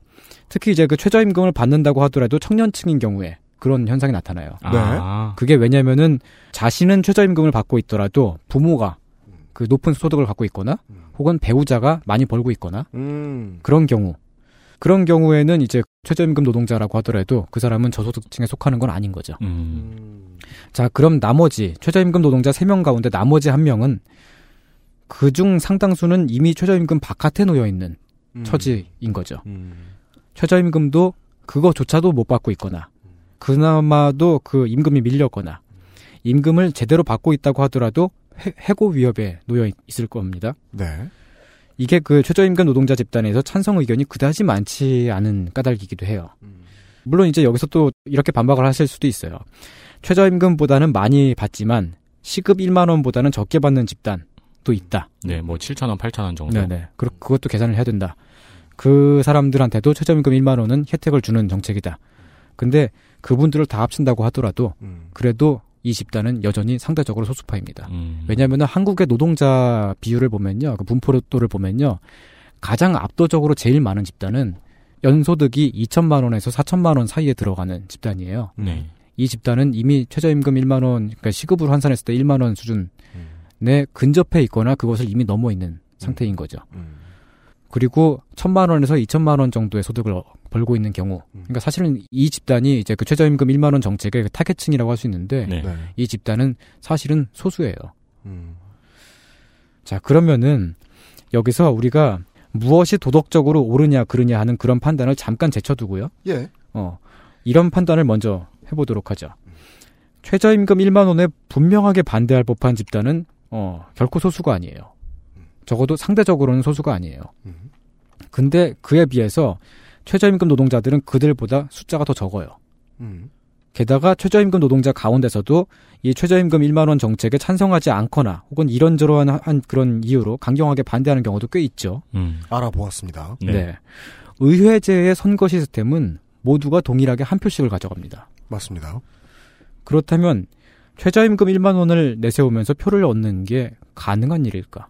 특히 이제 그 최저임금을 받는다고 하더라도 청년층인 경우에 그런 현상이 나타나요. 아. 그게 왜냐면은 자신은 최저임금을 받고 있더라도 부모가 그 높은 소득을 갖고 있거나 혹은 배우자가 많이 벌고 있거나 음. 그런 경우 그런 경우에는 이제 최저임금 노동자라고 하더라도 그 사람은 저소득층에 속하는 건 아닌 거죠. 음. 자, 그럼 나머지 최저임금 노동자 3명 가운데 나머지 1명은 그 중 상당수는 이미 최저임금 바깥에 놓여 있는 음. 처지인 거죠. 음. 최저임금도 그거조차도 못 받고 있거나 그나마도 그 임금이 밀렸거나 임금을 제대로 받고 있다고 하더라도 해, 해고 위협에 놓여 있- 있을 겁니다. 네. 이게 그 최저임금 노동자 집단에서 찬성 의견이 그다지 많지 않은 까닭이기도 해요. 물론 이제 여기서 또 이렇게 반박을 하실 수도 있어요. 최저임금보다는 많이 받지만 시급 1만 원보다는 적게 받는 집단도 있다. 네, 뭐 7,000원, 8,000원 정도. 네 네. 그, 그것도 계산을 해야 된다. 그 사람들한테도 최저임금 1만 원은 혜택을 주는 정책이다. 근데 그분들을 다 합친다고 하더라도 음. 그래도 이 집단은 여전히 상대적으로 소수파입니다. 음. 왜냐하면 한국의 노동자 비율을 보면요, 그 분포도를 보면요, 가장 압도적으로 제일 많은 집단은 연소득이 2천만 원에서 4천만 원 사이에 들어가는 집단이에요. 네. 이 집단은 이미 최저임금 1만 원, 그러니까 시급으로 환산했을 때 1만 원 수준에 근접해 있거나 그것을 이미 넘어 있는 상태인 거죠. 그리고 천만 원에서 2천만 원 정도의 소득을 어- 벌고 있는 경우, 그러니까 사실은 이 집단이 이제 그 최저임금 1만 원 정책의 그 타겟층이라고 할 수 있는데 네. 네. 이 집단은 사실은 소수예요. 음. 자, 그러면은 여기서 우리가 무엇이 도덕적으로 옳으냐 그르냐 하는 그런 판단을 잠깐 제쳐두고요. 예. 어, 이런 판단을 먼저 해 보도록 하죠. 최저임금 1만 원에 분명하게 반대할 법한 집단은 어, 결코 소수가 아니에요. 적어도 상대적으로는 소수가 아니에요. 근데 그에 비해서 최저임금 노동자들은 그들보다 숫자가 더 적어요. 음. 게다가 최저임금 노동자 가운데서도 이 최저임금 1만 원 정책에 찬성하지 않거나 혹은 이런저런 한 그런 이유로 강경하게 반대하는 경우도 꽤 있죠. 음. 알아보았습니다. 네. 의회제의 선거 시스템은 모두가 동일하게 한 표씩을 가져갑니다. 맞습니다. 그렇다면 최저임금 1만 원을 내세우면서 표를 얻는 게 가능한 일일까?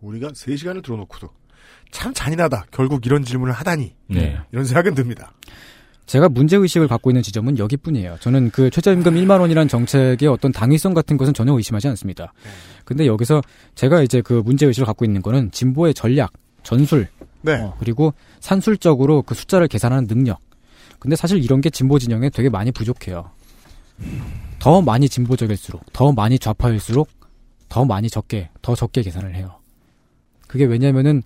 우리가 3시간을 들어놓고도 참 잔인하다. 결국 이런 질문을 하다니. 네. 이런 생각은 듭니다. 제가 문제의식을 갖고 있는 지점은 여기뿐이에요. 저는 그 최저임금 1만 원이라는 정책의 어떤 당위성 같은 것은 전혀 의심하지 않습니다. 근데 여기서 제가 이제 그 문제의식을 갖고 있는 거는 진보의 전략, 전술, 네. 어, 그리고 산술적으로 그 숫자를 계산하는 능력. 근데 사실 이런 게 진보 진영에 되게 많이 부족해요. 더 많이 진보적일수록, 더 많이 좌파일수록 더 많이 적게, 더 적게 계산을 해요. 그게 왜냐면은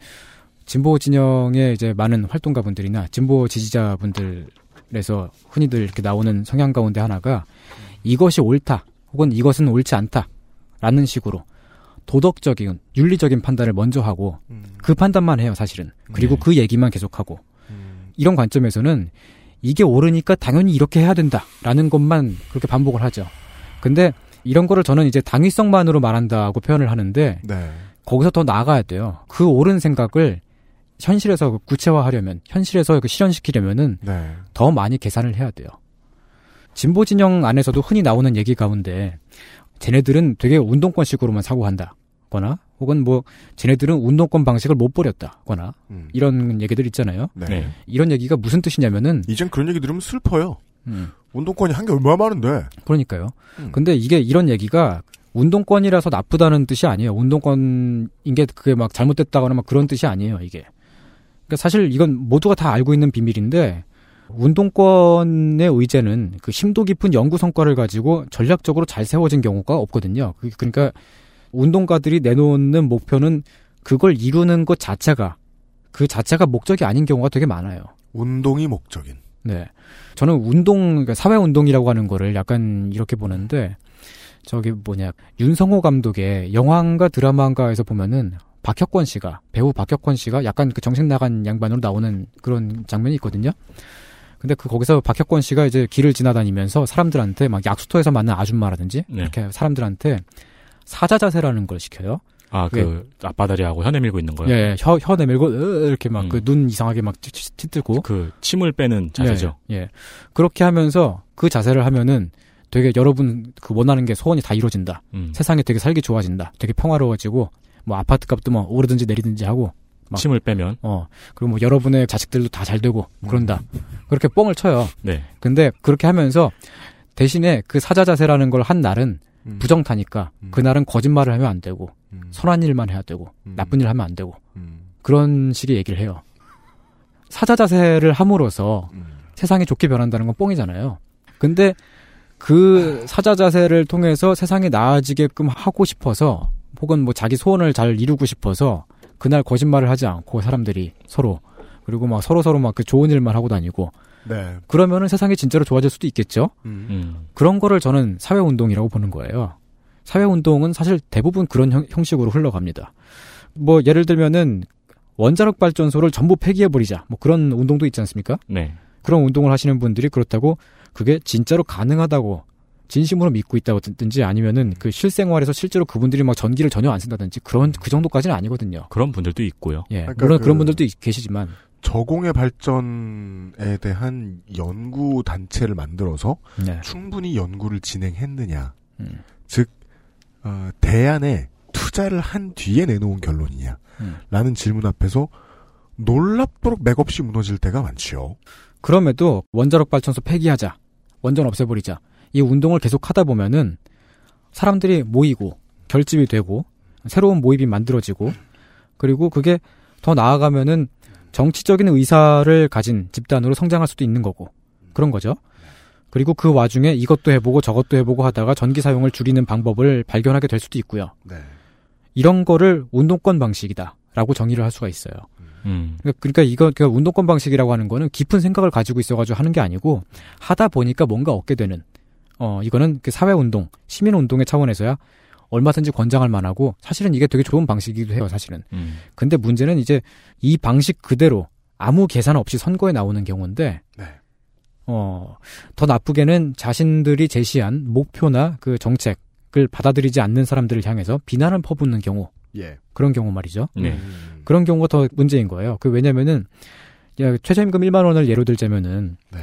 진보 진영의 이제 많은 활동가분들이나 진보 지지자분들에서 흔히들 이렇게 나오는 성향 가운데 하나가 이것이 옳다 혹은 이것은 옳지 않다라는 식으로 도덕적인 윤리적인 판단을 먼저 하고 그 판단만 해요 사실은. 그리고 네. 그 얘기만 계속하고. 이런 관점에서는 이게 옳으니까 당연히 이렇게 해야 된다라는 것만 그렇게 반복을 하죠. 근데 이런 거를 저는 이제 당위성만으로 말한다고 표현을 하는데 네. 거기서 더 나아가야 돼요. 그 옳은 생각을 현실에서 구체화하려면, 현실에서 그 실현시키려면은 네. 더 많이 계산을 해야 돼요. 진보 진영 안에서도 흔히 나오는 얘기 가운데, 쟤네들은 되게 운동권식으로만 사고한다거나, 혹은 뭐, 쟤네들은 운동권 방식을 못 버렸다거나, 음. 이런 얘기들 있잖아요. 네. 이런 얘기가 무슨 뜻이냐면은, 이젠 그런 얘기 들으면 슬퍼요. 음. 운동권이 한 게 얼마나 많은데. 그러니까요. 음. 근데 이게 이런 얘기가 운동권이라서 나쁘다는 뜻이 아니에요. 운동권인 게 그게 막 잘못됐다거나 막 그런 뜻이 아니에요, 이게. 그러니까 사실 이건 모두가 다 알고 있는 비밀인데 운동권의 의제는 그 심도 깊은 연구 성과를 가지고 전략적으로 잘 세워진 경우가 없거든요. 그- 그러니까 운동가들이 내놓는 목표는 그걸 이루는 것 자체가 그 자체가 목적이 아닌 경우가 되게 많아요. 운동이 목적인. 네. 저는 운동, 그러니까 사회운동이라고 하는 거를 약간 이렇게 보는데, 저기 뭐냐, 윤성호 감독의 영화인가 드라마인가에서 보면은, 박혁권 씨가, 배우 박혁권 씨가 약간 그 정신 나간 양반으로 나오는 그런 장면이 있거든요. 근데 그 거기서 박혁권 씨가 이제 길을 지나다니면서 사람들한테 막 약수터에서 만난 아줌마라든지, 네. 이렇게 사람들한테 사자 자세라는 걸 시켜요. 아, 그, 앞바다리하고 혀 내밀고 있는 거요? 예, 예, 혀, 혀 내밀고, 으, 이렇게 막그눈 이상하게 막 치- 치- 치뜨고. 그, 침을 빼는 자세죠. 예, 예. 그렇게 하면서 그 자세를 하면은 되게 여러분 그 원하는 게 소원이 다 이루어진다. 음. 세상이 되게 살기 좋아진다. 되게 평화로워지고 뭐 아파트 값도 뭐 오르든지 내리든지 하고 막 침을 빼면. 어 그리고 뭐 여러분의 자식들도 다 잘 되고 그런다. 그렇게 뻥을 쳐요. 네. 근데 그렇게 하면서 대신에 그 사자 자세라는 걸 한 날은 음. 부정타니까 그날은 거짓말을 하면 안 되고 선한 일만 해야 되고 나쁜 일 하면 안 되고 그런 식의 얘기를 해요. 사자 자세를 함으로써 세상이 좋게 변한다는 건 뻥이잖아요. 근데 그 사자 자세를 통해서 세상이 나아지게끔 하고 싶어서 혹은 뭐 자기 소원을 잘 이루고 싶어서 그날 거짓말을 하지 않고 사람들이 서로 그리고 막 서로 서로 막 그 좋은 일만 하고 다니고 네. 그러면은 세상이 진짜로 좋아질 수도 있겠죠. 음. 그런 거를 저는 사회 운동이라고 보는 거예요. 사회 운동은 사실 대부분 그런 형, 형식으로 흘러갑니다. 뭐 예를 들면은 원자력 발전소를 전부 폐기해 버리자. 뭐 그런 운동도 있지 않습니까? 네. 그런 운동을 하시는 분들이 그렇다고 그게 진짜로 가능하다고 진심으로 믿고 있다든지 아니면은 그 실생활에서 실제로 그분들이 막 전기를 전혀 안 쓴다든지 그런 그 정도까지는 아니거든요. 그런 분들도 있고요. 예. 그러니까 물론 그- 그... 런 분들도 있- 계시지만 저공의 발전에 대한 연구 단체를 만들어서 네. 충분히 연구를 진행했느냐. 음. 즉 어, 대안에 투자를 한 뒤에 내놓은 결론이냐. 음. 라는 질문 앞에서 놀랍도록 맥없이 무너질 때가 많지요. 그럼에도 원자력 발전소 폐기하자. 원전 없애버리자. 이 운동을 계속 하다 보면은 사람들이 모이고 결집이 되고 새로운 모임이 만들어지고 그리고 그게 더 나아가면은 정치적인 의사를 가진 집단으로 성장할 수도 있는 거고 그런 거죠. 그리고 그 와중에 이것도 해보고 저것도 해보고 하다가 전기 사용을 줄이는 방법을 발견하게 될 수도 있고요. 네. 이런 거를 운동권 방식이다라고 정의를 할 수가 있어요. 음. 그러니까, 그러니까 이거 그 운동권 방식이라고 하는 거는 깊은 생각을 가지고 있어가지고 하는 게 아니고 하다 보니까 뭔가 얻게 되는 어 이거는 그 사회 운동, 시민 운동의 차원에서야 얼마든지 권장할 만하고 사실은 이게 되게 좋은 방식이기도 해요, 사실은. 음. 근데 문제는 이제 이 방식 그대로 아무 계산 없이 선거에 나오는 경우인데 네. 어, 더 나쁘게는 자신들이 제시한 목표나 그 정책을 받아들이지 않는 사람들을 향해서 비난을 퍼붓는 경우. 예. 그런 경우 말이죠. 네. 그런 경우가 더 문제인 거예요. 그 왜냐면은 야, 최저임금 1만 원을 예로 들자면은 네.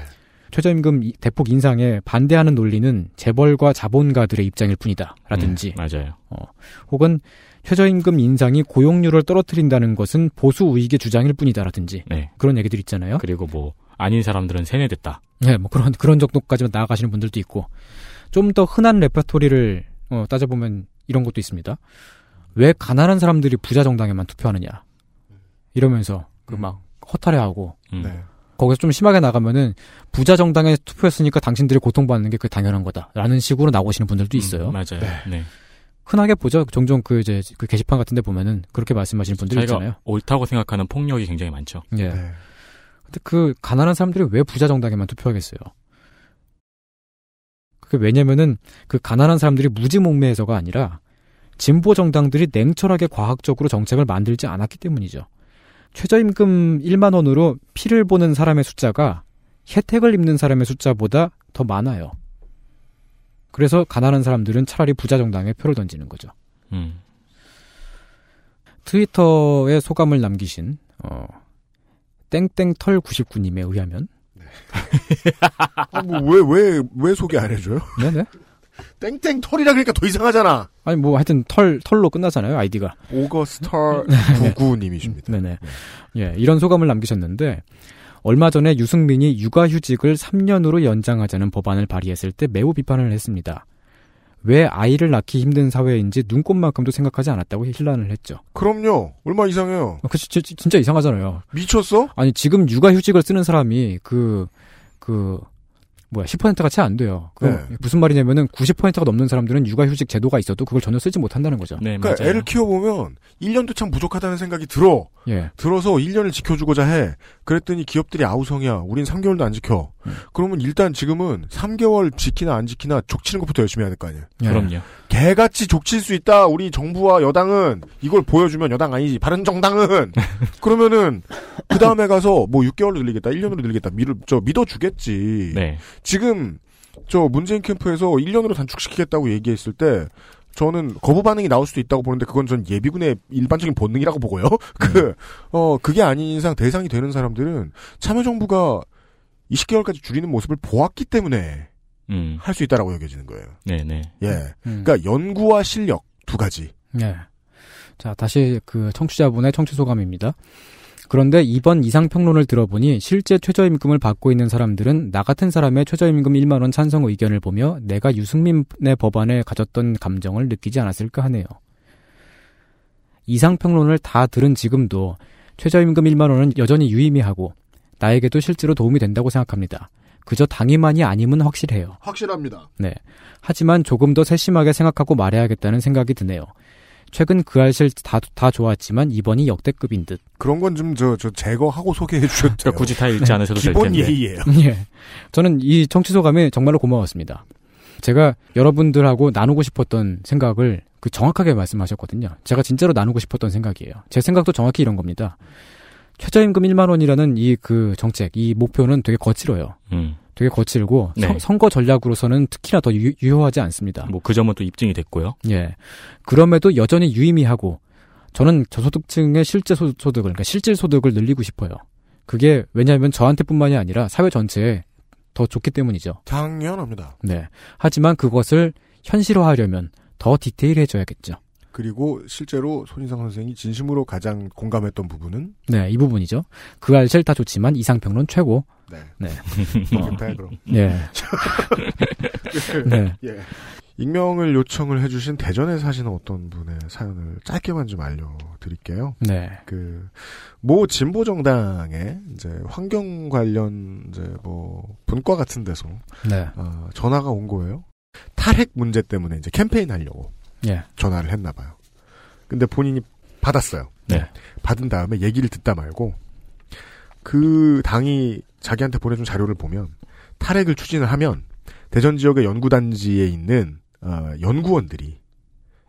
최저임금 이- 대폭 인상에 반대하는 논리는 재벌과 자본가들의 입장일 뿐이다라든지 음, 맞아요. 어, 혹은 최저임금 인상이 고용률을 떨어뜨린다는 것은 보수 우익의 주장일 뿐이다라든지 네. 그런 얘기들 있잖아요. 그리고 뭐 아닌 사람들은 세뇌됐다. 네, 뭐 그런 그런 정도까지만 나아가시는 분들도 있고 좀 더 흔한 레퍼토리를 어, 따져보면 이런 것도 있습니다. 왜 가난한 사람들이 부자 정당에만 투표하느냐 이러면서 그 막 허탈해하고 음. 네. 거기서 좀 심하게 나가면은 부자 정당에 투표했으니까 당신들이 고통받는 게 그 당연한 거다라는 식으로 나오시는 분들도 있어요. 음, 맞아요. 네. 흔하게 보죠. 종종 그 이제 그 게시판 같은데 보면은 그렇게 말씀하시는 분들 있잖아요. 옳다고 생각하는 폭력이 굉장히 많죠. 예. 네. 근데 그 가난한 사람들이 왜 부자 정당에만 투표하겠어요? 그게 왜냐면은 그 가난한 사람들이 무지몽매해서가 아니라 진보 정당들이 냉철하게 과학적으로 정책을 만들지 않았기 때문이죠. 최저임금 1만 원으로 피를 보는 사람의 숫자가 혜택을 입는 사람의 숫자보다 더 많아요. 그래서 가난한 사람들은 차라리 부자 정당에 표를 던지는 거죠. 음. 트위터에 소감을 남기신 어, 땡땡털 99님에 의하면 아, 뭐, 왜, 왜, 왜 소개 안 해줘요? 네네 땡땡 털이라 그러니까 더 이상하잖아. 아니 뭐 하여튼 털 털로 끝나잖아요 아이디가 오거스터 네. 99님이십니다. 네네 예 이런 소감을 남기셨는데 얼마 전에 유승민이 육아휴직을 3년으로 연장하자는 법안을 발의했을 때 매우 비판을 했습니다. 왜 아이를 낳기 힘든 사회인지 눈꼽만큼도 생각하지 않았다고 힐난을 했죠. 그럼요. 얼마 이상해요. 어, 그 지- 지- 진짜 이상하잖아요. 미쳤어? 아니 지금 육아휴직을 쓰는 사람이 그그 뭐야 10%가 채 안 돼요. 그 네. 무슨 말이냐면은 90%가 넘는 사람들은 육아휴직 제도가 있어도 그걸 전혀 쓰지 못한다는 거죠. 네, 그러니까 맞아요. 애를 키워보면 1년도 참 부족하다는 생각이 들어. 예. 들어서 1년을 지켜주고자 해. 그랬더니 기업들이 아우성이야. 우린 3개월도 안 지켜. 음. 그러면 일단 지금은 3개월 지키나 안 지키나 족치는 것부터 열심히 해야 될 거 아니에요. 예. 그럼요. 개같이 족칠 수 있다. 우리 정부와 여당은 이걸 보여주면 여당 아니지. 바른 정당은 그러면은 그 다음에 가서 뭐 6개월로 늘리겠다, 1년으로 늘리겠다. 믿을 저 믿어주겠지. 네. 지금 저 문재인 캠프에서 1년으로 단축시키겠다고 얘기했을 때 저는 거부 반응이 나올 수도 있다고 보는데 그건 전 예비군의 일반적인 본능이라고 보고요. 그, 어, 그게 아닌 이상 대상이 되는 사람들은 참여정부가 20개월까지 줄이는 모습을 보았기 때문에 음. 할수 있다라고 여겨지는 거예요. 네, 네. 예. 음. 그러니까 연구와 실력 두 가지. 예. 자, 다시 그 청취자분의 청취 소감입니다. 그런데 이번 이상평론을 들어보니 실제 최저임금을 받고 있는 사람들은 나 같은 사람의 최저임금 1만원 찬성 의견을 보며 내가 유승민의 법안에 가졌던 감정을 느끼지 않았을까 하네요. 이상평론을 다 들은 지금도 최저임금 1만원은 여전히 유의미하고 나에게도 실제로 도움이 된다고 생각합니다. 그저 당위만이 아님은 확실해요. 확실합니다. 네. 하지만 조금 더 세심하게 생각하고 말해야겠다는 생각이 드네요. 최근 그 알실 다, 다 좋았지만 이번이 역대급인 듯. 그런 건 좀 저 저 제거하고 소개해 주셔도 돼요. 굳이 다 읽지 않으셔도 될 기본 텐데. 예의예요. 예. 저는 이 청취 소감이 정말로 고마웠습니다. 제가 여러분들하고 나누고 싶었던 생각을 그 정확하게 말씀하셨거든요. 제가 진짜로 나누고 싶었던 생각이에요. 제 생각도 정확히 이런 겁니다. 최저임금 1만 원이라는 이 그 정책, 이 목표는 되게 거칠어요. 음. 되게 거칠고 네. 선- 선거 전략으로서는 특히나 더 유, 유효하지 않습니다. 뭐 그 점은 또 입증이 됐고요. 예. 그럼에도 여전히 유의미하고 저는 저소득층의 실제 소- 소득을 그러니까 실질 소득을 늘리고 싶어요. 그게 왜냐하면 저한테뿐만이 아니라 사회 전체에 더 좋기 때문이죠. 당연합니다. 네. 하지만 그것을 현실화하려면 더 디테일해져야겠죠. 그리고 실제로 손인상 선생이 진심으로 가장 공감했던 부분은 네, 이 부분이죠. 그 알실 다 좋지만 이상평론 최고. 네. 네. 좋겠다, 그럼. 예. 네. 예. 익명을 요청을 해주신 대전에 사시는 어떤 분의 사연을 짧게만 좀 알려드릴게요. 네. 그, 모 진보 정당의 이제 환경 관련 이제 뭐 분과 같은 데서 네. 어, 전화가 온 거예요. 탈핵 문제 때문에 이제 캠페인 하려고 예. 전화를 했나 봐요. 근데 본인이 받았어요. 네. 받은 다음에 얘기를 듣다 말고 그 당이 자기한테 보내준 자료를 보면 탈핵을 추진을 하면 대전 지역의 연구단지에 있는 어, 연구원들이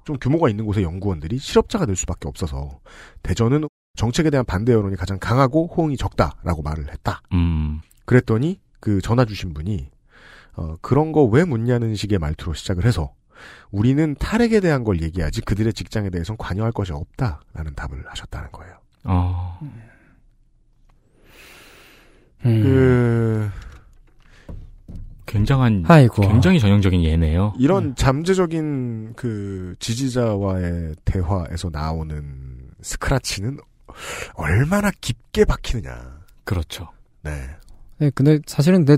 좀 규모가 있는 곳의 연구원들이 실업자가 될 수밖에 없어서 대전은 정책에 대한 반대 여론이 가장 강하고 호응이 적다라고 말을 했다. 음. 그랬더니 그 전화 주신 분이 어, 그런 거 왜 묻냐는 식의 말투로 시작을 해서 우리는 탈핵에 대한 걸 얘기하지 그들의 직장에 대해서는 관여할 것이 없다라는 답을 하셨다는 거예요. 어. 음. 그 굉장한 아이고. 굉장히 전형적인 예네요. 이런 잠재적인 그 지지자와의 대화에서 나오는 스크라치는 얼마나 깊게 박히느냐. 그렇죠. 네. 네, 근데 사실은 내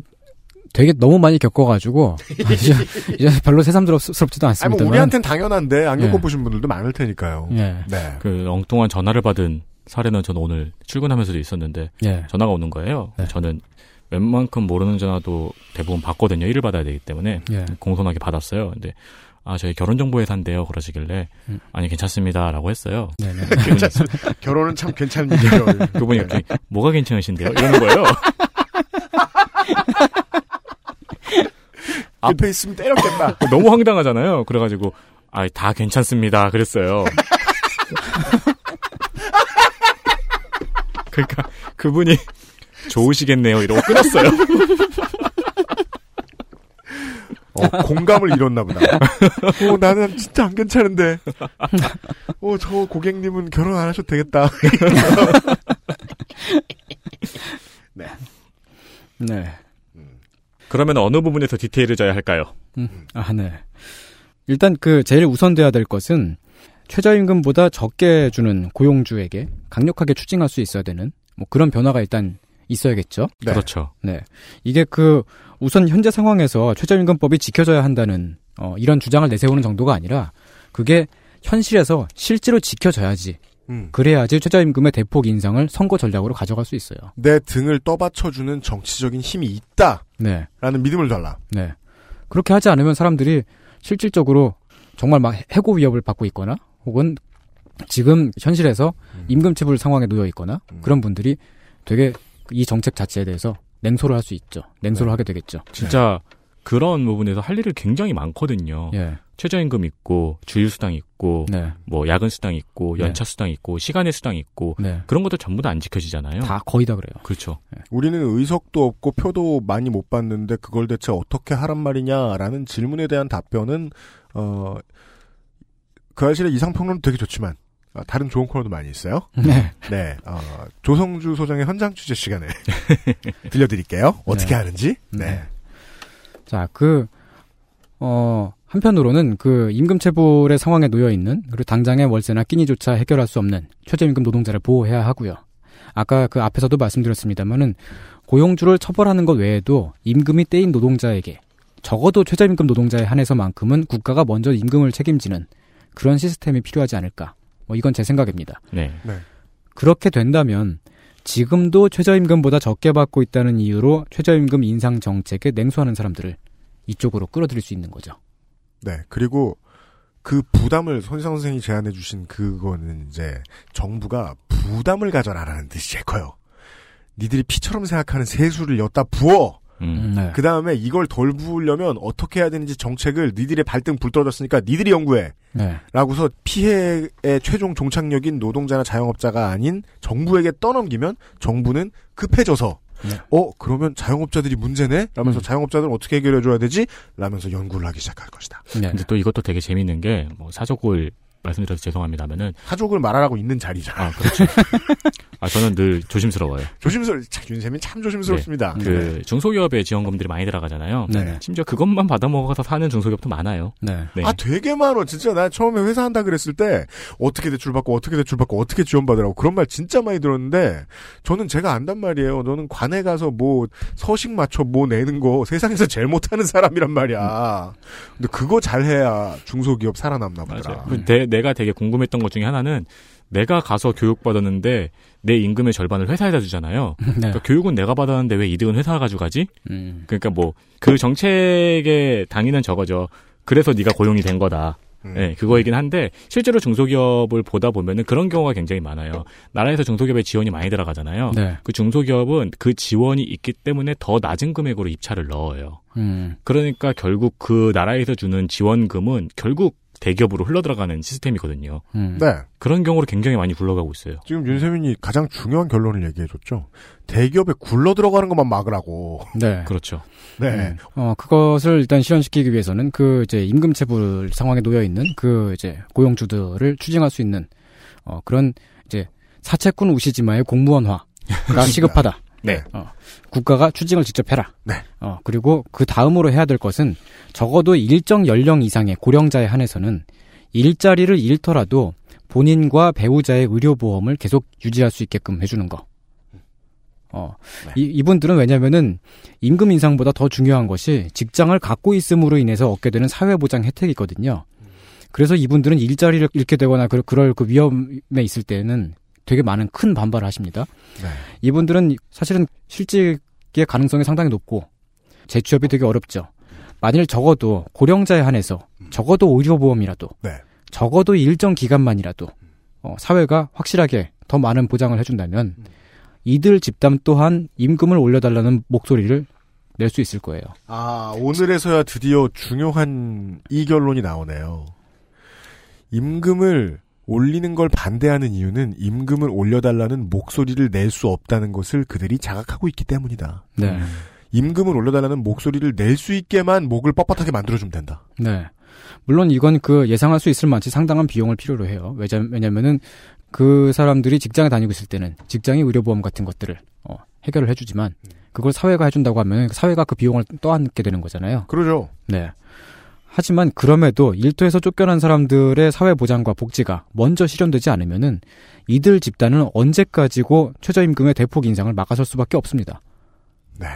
되게 너무 많이 겪어가지고 이제, 이제 별로 새삼스럽지도 아니 않습니다만. 뭐 우리한텐 당연한데 안 예. 겪어보신 분들도 많을 테니까요. 예. 네. 그 엉뚱한 전화를 받은 사례는 저는 오늘 출근하면서도 있었는데 예. 전화가 오는 거예요. 네. 저는 웬만큼 모르는 전화도 대부분 받거든요. 일을 받아야 되기 때문에 예. 공손하게 받았어요. 근데 아 저희 결혼정보회사인데요. 그러시길래 음. 아니 괜찮습니다 라고 했어요. 네네. 그분이, 결혼은 참 괜찮은 일이에요. 그분이 이렇게 뭐가 괜찮으신데요? 이러는 거예요. 앞에 있으면 때렸겠다. 너무 황당하잖아요. 그래가지고 아 다 괜찮습니다. 그랬어요. 그러니까 그분이 좋으시겠네요. 이러고 끊었어요. 어, 공감을 잃었나 보다. 어, 나는 진짜 안 괜찮은데. 어, 저 고객님은 결혼 안 하셔도 되겠다. 네. 네. 그러면 어느 부분에서 디테일을 져야 할까요? 음, 아, 네. 일단 그 제일 우선돼야 될 것은 최저임금보다 적게 주는 고용주에게 강력하게 추징할 수 있어야 되는 뭐 그런 변화가 일단 있어야겠죠. 네. 그렇죠. 네. 이게 그 우선 현재 상황에서 최저임금법이 지켜져야 한다는 어, 이런 주장을 내세우는 정도가 아니라 그게 현실에서 실제로 지켜져야지. 음. 그래야지 최저임금의 대폭 인상을 선거 전략으로 가져갈 수 있어요. 내 등을 떠받쳐주는 정치적인 힘이 있다. 네. 라는 믿음을 달라. 네. 그렇게 하지 않으면 사람들이 실질적으로 정말 막 해고 위협을 받고 있거나 혹은 지금 현실에서 임금 체불 상황에 놓여 있거나 그런 분들이 되게 이 정책 자체에 대해서 냉소를 할 수 있죠. 냉소를 하게 되겠죠. 진짜 그런 부분에서 할 일이 굉장히 많거든요. 예. 최저임금 있고 주일 수당 있고 네. 뭐 야근 수당 있고 연차 수당 있고 시간의 수당 있고 네. 그런 것도 전부 다 안 지켜지잖아요. 다 거의 다 그래요. 그렇죠. 우리는 의석도 없고 표도 많이 못 받는데 그걸 대체 어떻게 하란 말이냐라는 질문에 대한 답변은 어, 그 사실의 이상평론은 되게 좋지만 아, 다른 좋은 코너도 많이 있어요. 네. 네, 어, 조성주 소장의 현장 취재 시간에 들려드릴게요. 어떻게 네. 하는지. 네. 자, 그, 어, 한편으로는 그 임금 체불의 상황에 놓여 있는 그리고 당장의 월세나 끼니조차 해결할 수 없는 최저임금 노동자를 보호해야 하고요. 아까 그 앞에서도 말씀드렸습니다만은 고용주를 처벌하는 것 외에도 임금이 떼인 노동자에게 적어도 최저임금 노동자에 한해서만큼은 국가가 먼저 임금을 책임지는 그런 시스템이 필요하지 않을까. 뭐 이건 제 생각입니다. 네. 네. 그렇게 된다면 지금도 최저임금보다 적게 받고 있다는 이유로 최저임금 인상 정책에 냉소하는 사람들을 이쪽으로 끌어들일 수 있는 거죠. 네. 그리고 그 부담을 손희상 선생이 제안해 주신 그거는 이제 정부가 부담을 가져라라는 뜻이 제일 커요. 니들이 피처럼 생각하는 세수를 엿다 부어. 음. 네. 그 다음에 이걸 덜 부으려면 어떻게 해야 되는지 정책을 니들의 발등 불 떨어졌으니까 니들이 연구해. 네. 라고서 피해의 최종 종착역인 노동자나 자영업자가 아닌 정부에게 떠넘기면 정부는 급해져서 네. 어 그러면 자영업자들이 문제네? 라면서 음. 자영업자들은 어떻게 해결해 줘야 되지? 라면서 연구를 하기 시작할 것이다. 네. 근데 또 이것도 되게 재밌는 게 뭐 사족을 말씀드려서 죄송합니다면은 사족을 말하라고 있는 자리잖아. 아 그렇죠. 아 저는 늘 조심스러워요. 조심스러, 참, 윤쌤이 참 조심스럽습니다. 그 중소기업에 지원금들이 많이 들어가잖아요. 네. 심지어 그것만 받아먹어서 사는 중소기업도 많아요. 네. 네. 아, 되게 많어. 진짜 나 처음에 회사 한다 그랬을 때, 어떻게 대출 받고, 어떻게 대출 받고, 어떻게 지원 받으라고. 그런 말 진짜 많이 들었는데, 저는 제가 안단 말이에요. 저는 관에 가서 뭐, 서식 맞춰 뭐 내는 거 세상에서 제일 못하는 사람이란 말이야. 근데 그거 잘해야 중소기업 살아남나 보더라. 맞아요. 그 내, 내가 되게 궁금했던 것 중에 하나는 내가 가서 교육 받았는데 내 임금의 절반을 회사에다 주잖아요. 네. 그러니까 교육은 내가 받았는데 왜 이득은 회사가 가져가지? 음. 그러니까 뭐 그 정책의 당위는 저거죠. 그래서 네가 고용이 된 거다. 음. 네, 그거이긴 한데 실제로 중소기업을 보다 보면은 그런 경우가 굉장히 많아요. 나라에서 중소기업에 지원이 많이 들어가잖아요. 네. 그 중소기업은 그 지원이 있기 때문에 더 낮은 금액으로 입찰을 넣어요. 음. 그러니까 결국 그 나라에서 주는 지원금은 결국 대기업으로 흘러들어가는 시스템이거든요. 음. 네. 그런 경우로 굉장히 많이 굴러가고 있어요. 지금 윤세민이 가장 중요한 결론을 얘기해줬죠. 대기업에 굴러 들어가는 것만 막으라고. 네. 그렇죠. 네. 음. 어, 그것을 일단 실현시키기 위해서는 그 이제 임금체불 상황에 놓여 있는 그 이제 고용주들을 추징할 수 있는 어, 그런 이제 사채꾼 우시지마의 공무원화가 시급하다. 네. 어, 국가가 추징을 직접 해라. 네. 어, 그리고 그 다음으로 해야 될 것은 적어도 일정 연령 이상의 고령자에 한해서는 일자리를 잃더라도 본인과 배우자의 의료보험을 계속 유지할 수 있게끔 해주는 거. 어, 이, 이분들은 왜냐면은 임금 인상보다 더 중요한 것이 직장을 갖고 있음으로 인해서 얻게 되는 사회보장 혜택이거든요. 그래서 이분들은 일자리를 잃게 되거나 그- 그럴 그 위험에 있을 때는 되게 많은 큰 반발을 하십니다. 네. 이분들은 사실은 실직의 가능성이 상당히 높고 재취업이 되게 어렵죠. 만일 적어도 고령자에 한해서 적어도 의료보험이라도 네. 적어도 일정 기간만이라도 어, 사회가 확실하게 더 많은 보장을 해준다면 이들 집단 또한 임금을 올려달라는 목소리를 낼 수 있을 거예요. 아, 오늘에서야 드디어 중요한 이 결론이 나오네요. 임금을 올리는 걸 반대하는 이유는 임금을 올려달라는 목소리를 낼 수 없다는 것을 그들이 자각하고 있기 때문이다. 네. 임금을 올려달라는 목소리를 낼 수 있게만 목을 뻣뻣하게 만들어주면 된다. 네. 물론 이건 그 예상할 수 있을 만치 상당한 비용을 필요로 해요. 왜냐, 왜냐면은 그 사람들이 직장에 다니고 있을 때는 직장의 의료보험 같은 것들을 어, 해결을 해주지만 그걸 사회가 해준다고 하면 사회가 그 비용을 떠안게 되는 거잖아요. 그러죠. 네. 하지만 그럼에도 일터에서 쫓겨난 사람들의 사회 보장과 복지가 먼저 실현되지 않으면은 이들 집단은 언제까지고 최저임금의 대폭 인상을 막아설 수밖에 없습니다. 네.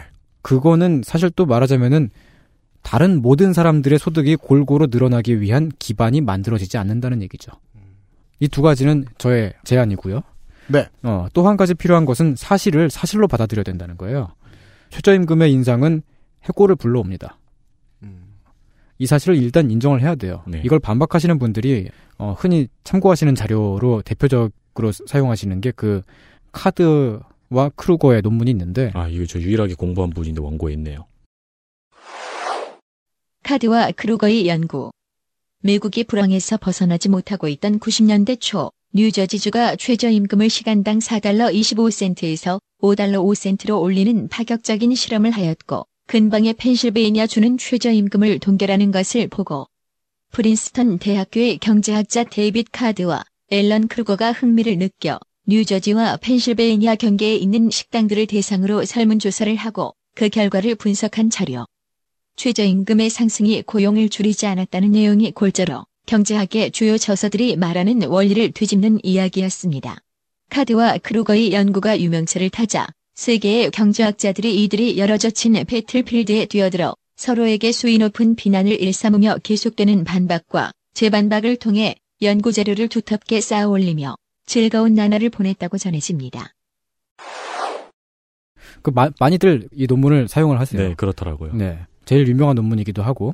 그거는 사실 또 말하자면은 다른 모든 사람들의 소득이 골고루 늘어나기 위한 기반이 만들어지지 않는다는 얘기죠. 이 두 가지는 저의 제안이고요. 네. 어, 또 한 가지 필요한 것은 사실을 사실로 받아들여야 된다는 거예요. 최저임금의 인상은 해고를 불러옵니다. 이 사실을 일단 인정을 해야 돼요. 네. 이걸 반박하시는 분들이 어, 흔히 참고하시는 자료로 대표적으로 사용하시는 게 그 카드와 크루거의 논문이 있는데 아, 이거 저 유일하게 공부한 분인데 원고에 있네요. 카드와 크루거의 연구. 미국이 불황에서 벗어나지 못하고 있던 90년대 초, 뉴저지주가 최저임금을 시간당 4달러 25센트에서 5달러 5센트로 올리는 파격적인 실험을 하였고, 근방의 펜실베이니아 주는 최저임금을 동결하는 것을 보고, 프린스턴 대학교의 경제학자 데이빗 카드와 앨런 크루거가 흥미를 느껴 뉴저지와 펜실베이니아 경계에 있는 식당들을 대상으로 설문조사를 하고 그 결과를 분석한 자료. 최저임금의 상승이 고용을 줄이지 않았다는 내용이 골자로 경제학의 주요 저서들이 말하는 원리를 뒤집는 이야기였습니다. 카드와 크루거의 연구가 유명세를 타자 세계의 경제학자들이 이들이 열어젖힌 배틀필드에 뛰어들어 서로에게 수위 높은 비난을 일삼으며 계속되는 반박과 재반박을 통해 연구 자료를 두텁게 쌓아 올리며 즐거운 나날을 보냈다고 전해집니다. 그 마- 많이들 이 논문을 사용을 하세요. 네, 그렇더라고요. 네. 제일 유명한 논문이기도 하고.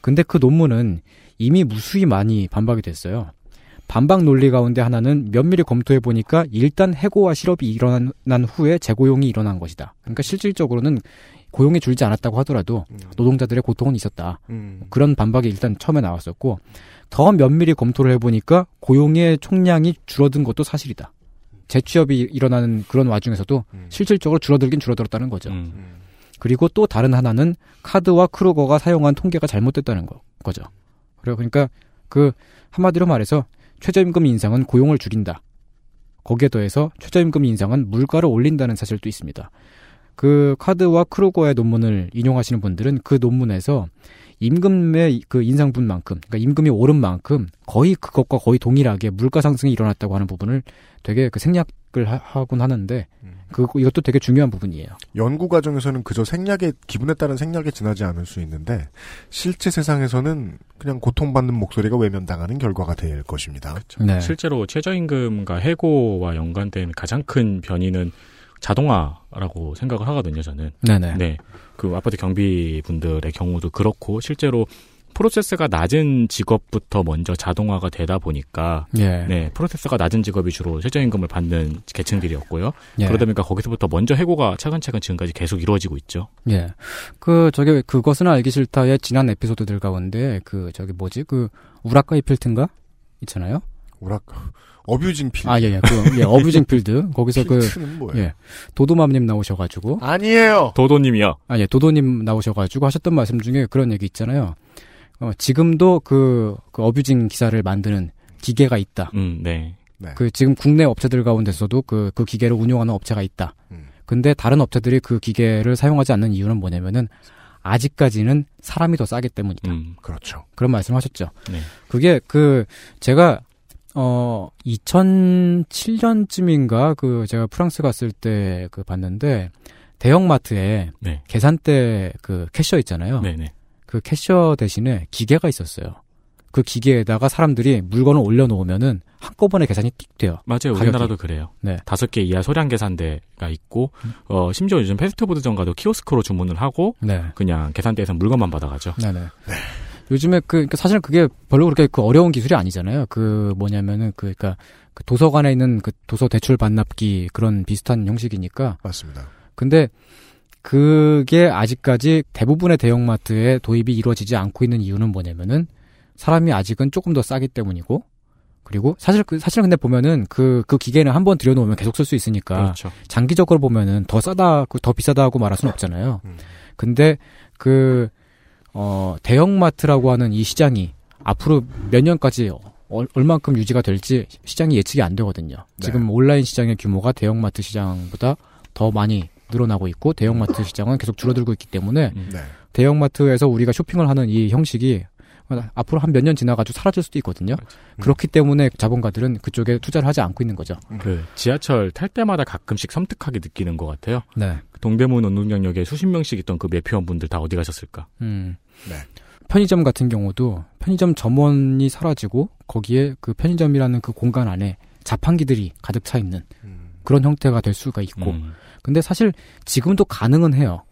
근데 그 논문은 이미 무수히 많이 반박이 됐어요. 반박 논리 가운데 하나는 면밀히 검토해 보니까 일단 해고와 실업이 일어난 후에 재고용이 일어난 것이다. 그러니까 실질적으로는 고용이 줄지 않았다고 하더라도 노동자들의 고통은 있었다. 음. 그런 반박이 일단 처음에 나왔었고 더 면밀히 검토를 해보니까 고용의 총량이 줄어든 것도 사실이다. 재취업이 일어나는 그런 와중에서도 실질적으로 줄어들긴 줄어들었다는 거죠. 음. 그리고 또 다른 하나는 카드와 크루거가 사용한 통계가 잘못됐다는 거, 거죠. 그래요. 그러니까 그 한마디로 말해서 최저임금 인상은 고용을 줄인다. 거기에 더해서 최저임금 인상은 물가를 올린다는 사실도 있습니다. 그 카드와 크루거의 논문을 인용하시는 분들은 그 논문에서 임금의 그 인상분만큼, 그러니까 임금이 오른 만큼 거의 그것과 거의 동일하게 물가 상승이 일어났다고 하는 부분을 되게 그 생략을 하, 하곤 하는데 그 이것도 되게 중요한 부분이에요. 연구 과정에서는 그저 생략에 기분에 따른 생략에 지나지 않을 수 있는데 실제 세상에서는 그냥 고통받는 목소리가 외면당하는 결과가 될 것입니다. 네. 실제로 최저임금과 해고와 연관된 가장 큰 변이는 자동화라고 생각을 하거든요, 저는. 네네. 네. 그 아파트 경비 분들의 경우도 그렇고 실제로 프로세스가 낮은 직업부터 먼저 자동화가 되다 보니까 예. 네, 프로세스가 낮은 직업이 주로 최저임금을 받는 계층들이었고요. 예. 그러다 보니까 거기서부터 먼저 해고가 차근차근 지금까지 계속 이루어지고 있죠. 예. 그, 저기, 그것은 알기 싫다의 지난 에피소드들 가운데, 그, 저기 뭐지, 그, 우라카이 필드인가? 있잖아요? 우락, 어뷰징 필드. 아, 예, 예. 그, 예, 어뷰징 필드. 거기서 그? 예. 도도맘님 나오셔가지고. 아니에요! 도도님이요. 아, 예, 도도님 나오셔가지고 하셨던 말씀 중에 그런 얘기 있잖아요. 어, 지금도 그, 그 어뷰징 기사를 만드는 기계가 있다. 음, 네. 그 지금 국내 업체들 가운데서도 그, 그 기계를 운용하는 업체가 있다. 음. 근데 다른 업체들이 그 기계를 사용하지 않는 이유는 뭐냐면은 아직까지는 사람이 더 싸기 때문이다. 음. 그렇죠. 그런 말씀하셨죠. 네. 그게 그 제가 어 2007년쯤인가 그 제가 프랑스 갔을 때 그 봤는데 대형마트에 네. 계산대 그 캐셔 있잖아요. 네네. 그 캐셔 대신에 기계가 있었어요. 그 기계에다가 사람들이 물건을 올려놓으면은 한꺼번에 계산이 띡 돼요. 맞아요. 가격이. 우리나라도 그래요. 네. 다섯 개 이하 소량 계산대가 있고, 어, 심지어 요즘 패스트푸드점 가도 키오스크로 주문을 하고, 네. 그냥 계산대에서 물건만 받아가죠. 네네. 요즘에 그 그러니까 사실 그게 별로 그렇게 그 어려운 기술이 아니잖아요. 그 뭐냐면은 그 그러니까 그 도서관에 있는 그 도서 대출 반납기 그런 비슷한 형식이니까. 맞습니다. 근데 그게 아직까지 대부분의 대형마트에 도입이 이루어지지 않고 있는 이유는 뭐냐면은 사람이 아직은 조금 더 싸기 때문이고 그리고 사실 그 사실 근데 보면은 그그 기계는 한 번 들여놓으면 계속 쓸 수 있으니까 그렇죠. 장기적으로 보면은 더 싸다 그더 비싸다고 말할 수는 없잖아요. 음. 근데 그 어, 대형마트라고 하는 이 시장이 앞으로 몇 년까지 얼, 얼만큼 유지가 될지 시장이 예측이 안 되거든요. 지금 온라인 시장의 규모가 대형마트 시장보다 더 많이 늘어나고 있고 대형마트 시장은 계속 줄어들고 있기 때문에 네. 대형마트에서 우리가 쇼핑을 하는 이 형식이 앞으로 한 몇 년 지나가지고 사라질 수도 있거든요. 그렇기 때문에 자본가들은 그쪽에 투자를 하지 않고 있는 거죠. 그 지하철 탈 때마다 가끔씩 섬뜩하게 느끼는 것 같아요. 네. 동대문 운동장역에 수십 명씩 있던 그 매표원분들 다 어디 가셨을까? 음. 네. 편의점 같은 경우도 편의점 점원이 사라지고 거기에 그 편의점이라는 그 공간 안에 자판기들이 가득 차 있는 음. 그런 형태가 될 수가 있고 음. 근데 사실 지금도 가능은 해요.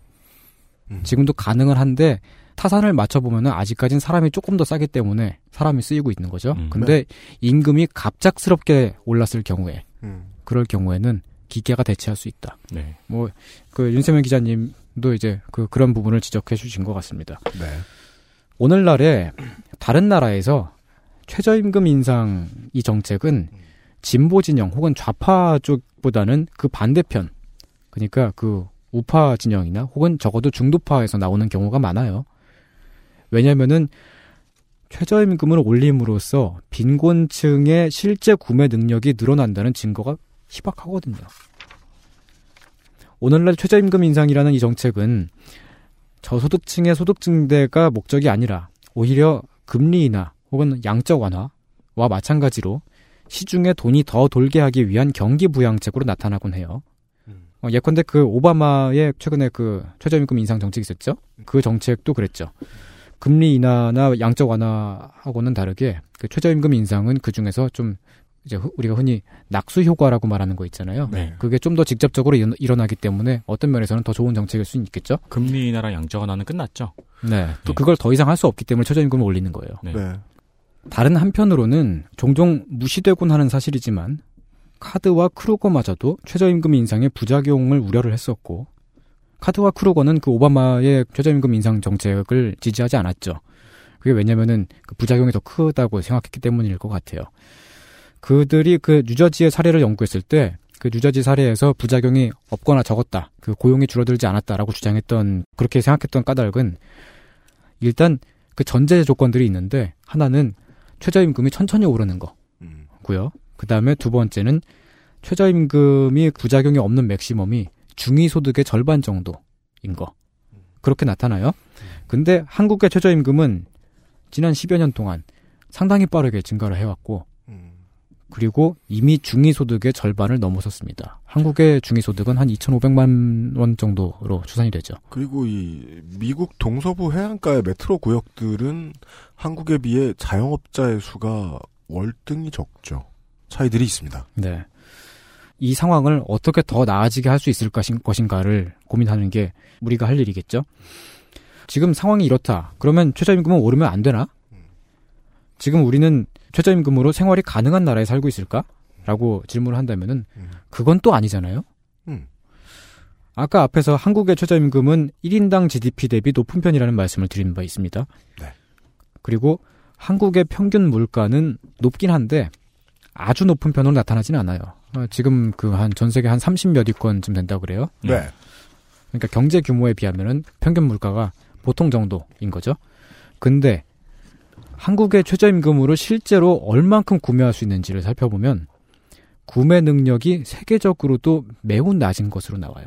음. 지금도 가능은 한데 타산을 맞춰보면은 아직까진 사람이 조금 더 싸기 때문에 사람이 쓰이고 있는 거죠. 음. 근데 임금이 갑작스럽게 올랐을 경우에 음. 그럴 경우에는 기계가 대체할 수 있다. 네. 뭐그 윤세민 기자님도 이제 그 그런 부분을 지적해 주신 것 같습니다. 네. 오늘날에 다른 나라에서 최저임금 인상 이 정책은 진보 진영 혹은 좌파 쪽보다는 그 반대편 그러니까 그 우파 진영이나 혹은 적어도 중도파에서 나오는 경우가 많아요. 왜냐면은 최저임금을 올림으로써 빈곤층의 실제 구매 능력이 늘어난다는 증거가 희박하거든요. 오늘날 최저임금 인상이라는 이 정책은 저소득층의 소득 증대가 목적이 아니라 오히려 금리 인하 혹은 양적 완화와 마찬가지로 시중에 돈이 더 돌게 하기 위한 경기 부양책으로 나타나곤 해요. 어, 예컨대 그 오바마의 최근에 그 최저임금 인상 정책이 있었죠. 그 정책도 그랬죠. 금리 인하나 양적 완화하고는 다르게 그 최저임금 인상은 그 중에서 좀 이제 흐- 우리가 흔히 낙수 효과라고 말하는 거 있잖아요. 네. 그게 좀 더 직접적으로 일- 일어나기 때문에 어떤 면에서는 더 좋은 정책일 수는 있겠죠. 금리 인하랑 양적 완화는 끝났죠. 네. 또 네. 그걸 더 이상 할 수 없기 때문에 최저임금을 올리는 거예요. 네. 네. 다른 한편으로는 종종 무시되곤 하는 사실이지만 카드와 크루거마저도 최저임금 인상의 부작용을 우려를 했었고 카드와 크루거는 그 오바마의 최저임금 인상 정책을 지지하지 않았죠. 그게 왜냐면은 그 부작용이 더 크다고 생각했기 때문일 것 같아요. 그들이 그 뉴저지의 사례를 연구했을 때 그 뉴저지 사례에서 부작용이 없거나 적었다. 그 고용이 줄어들지 않았다라고 주장했던 그렇게 생각했던 까닭은 일단 그 전제 조건들이 있는데 하나는 최저임금이 천천히 오르는 음. 거고요. 그 다음에 두 번째는 최저임금이 부작용이 없는 맥시멈이 중위소득의 절반 정도인 거. 그렇게 나타나요. 근데 한국의 최저임금은 지난 10여 년 동안 상당히 빠르게 증가를 해왔고, 음. 그리고 이미 중위소득의 절반을 넘어섰습니다. 한국의 중위소득은 한 2,500만 원 정도로 추산이 되죠. 그리고 이 미국 동서부 해안가의 메트로 구역들은 한국에 비해 자영업자의 수가 월등히 적죠. 차이들이 있습니다. 네. 이 상황을 어떻게 더 나아지게 할 수 있을 것인, 것인가를 고민하는 게 우리가 할 일이겠죠. 지금 상황이 이렇다. 그러면 최저임금은 오르면 안 되나? 지금 우리는 최저임금으로 생활이 가능한 나라에 살고 있을까? 라고 질문을 한다면은 그건 또 아니잖아요. 음. 아까 앞에서 한국의 최저임금은 1인당 GDP 대비 높은 편이라는 말씀을 드린 바 있습니다. 네. 그리고 한국의 평균 물가는 높긴 한데 아주 높은 편으로 나타나지는 않아요. 어, 지금 그 한 전 세계 한 30몇 위권쯤 된다고 그래요. 네. 그러니까 경제 규모에 비하면은 평균 물가가 보통 정도인 거죠. 근데 한국의 최저임금으로 실제로 얼만큼 구매할 수 있는지를 살펴보면 구매 능력이 세계적으로도 매우 낮은 것으로 나와요.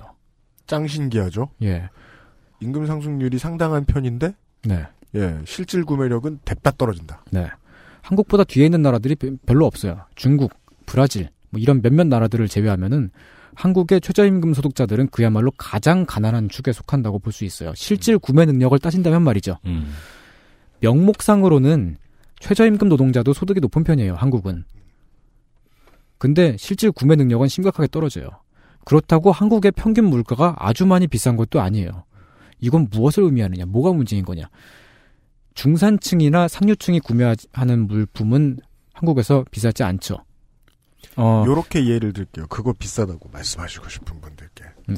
짱 신기하죠? 예. 임금 상승률이 상당한 편인데, 네. 예, 실질 구매력은 댔다 떨어진다. 네. 한국보다 뒤에 있는 나라들이 べ- 별로 없어요. 중국, 브라질, 뭐 이런 몇몇 나라들을 제외하면은 한국의 최저임금 소득자들은 그야말로 가장 가난한 축에 속한다고 볼 수 있어요. 실질 구매 능력을 따진다면 말이죠. 음. 명목상으로는 최저임금 노동자도 소득이 높은 편이에요, 한국은. 근데 실질 구매 능력은 심각하게 떨어져요. 그렇다고 한국의 평균 물가가 아주 많이 비싼 것도 아니에요. 이건 무엇을 의미하느냐, 뭐가 문제인 거냐. 중산층이나 상류층이 구매하는 물품은 한국에서 비싸지 않죠. 어, 요렇게 예를 들게요. 그거 비싸다고 말씀하시고 싶은 분들께. 음.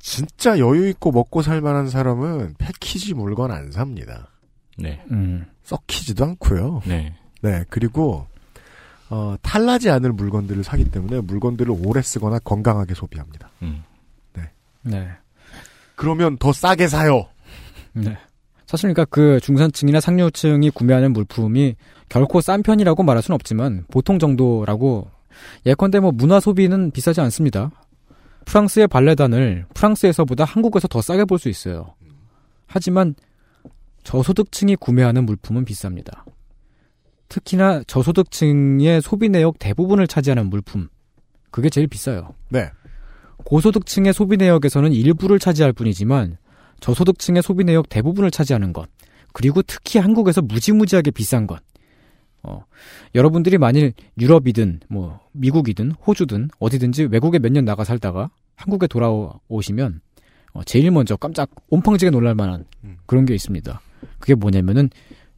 진짜 여유 있고 먹고 살 만한 사람은 패키지 물건 안 삽니다. 네. 음, 썩히지도 않고요. 네. 네, 그리고 어, 탈나지 않을 물건들을 사기 때문에 물건들을 오래 쓰거나 건강하게 소비합니다. 음. 네. 그러면 더 싸게 사요. 네. 사실 그러니까 그 중산층이나 상류층이 구매하는 물품이 결코 싼 편이라고 말할 수는 없지만 보통 정도라고 예컨대 뭐 문화 소비는 비싸지 않습니다. 프랑스의 발레단을 프랑스에서보다 한국에서 더 싸게 볼 수 있어요. 하지만 저소득층이 구매하는 물품은 비쌉니다. 특히나 저소득층의 소비 내역 대부분을 차지하는 물품. 그게 제일 비싸요. 네. 고소득층의 소비 내역에서는 일부를 차지할 뿐이지만 저소득층의 소비 내역 대부분을 차지하는 것. 그리고 특히 한국에서 무지무지하게 비싼 것. 어, 여러분들이 만일 유럽이든 뭐 미국이든 호주든 어디든지 외국에 몇 년 나가 살다가 한국에 돌아오시면 어, 제일 먼저 깜짝 온팡지게 놀랄 만한 그런 게 있습니다. 그게 뭐냐면은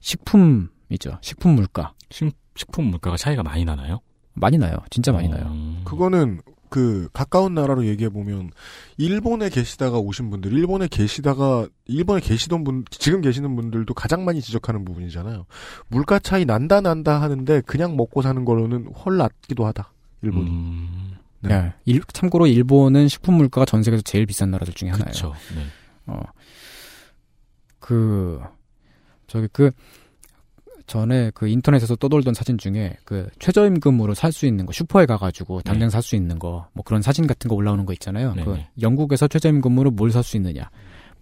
식품이죠. 식품 물가. 식, 식품 물가가 차이가 많이 나나요? 많이 나요. 진짜 많이 나요. 음. 그거는 그 가까운 나라로 얘기해 보면 일본에 계시다가 오신 분들, 일본에 계시다가 일본에 계시던 분, 지금 계시는 분들도 가장 많이 지적하는 부분이잖아요. 물가 차이 난다 난다 하는데 그냥 먹고 사는 걸로는 헐 낫기도 하다. 일본이. 음. 네. 네. 일- 참고로 일본은 식품 물가가 전 세계에서 제일 비싼 나라들 중에 하나예요. 그렇죠. 네. 어, 그, 저기 그, 전에 그 인터넷에서 떠돌던 사진 중에 그 최저임금으로 살 수 있는 거, 슈퍼에 가가지고 당장 살수 있는 거, 뭐 그런 사진 같은 거 올라오는 거 있잖아요. 네, 그 네. 영국에서 최저임금으로 뭘 살 수 있느냐.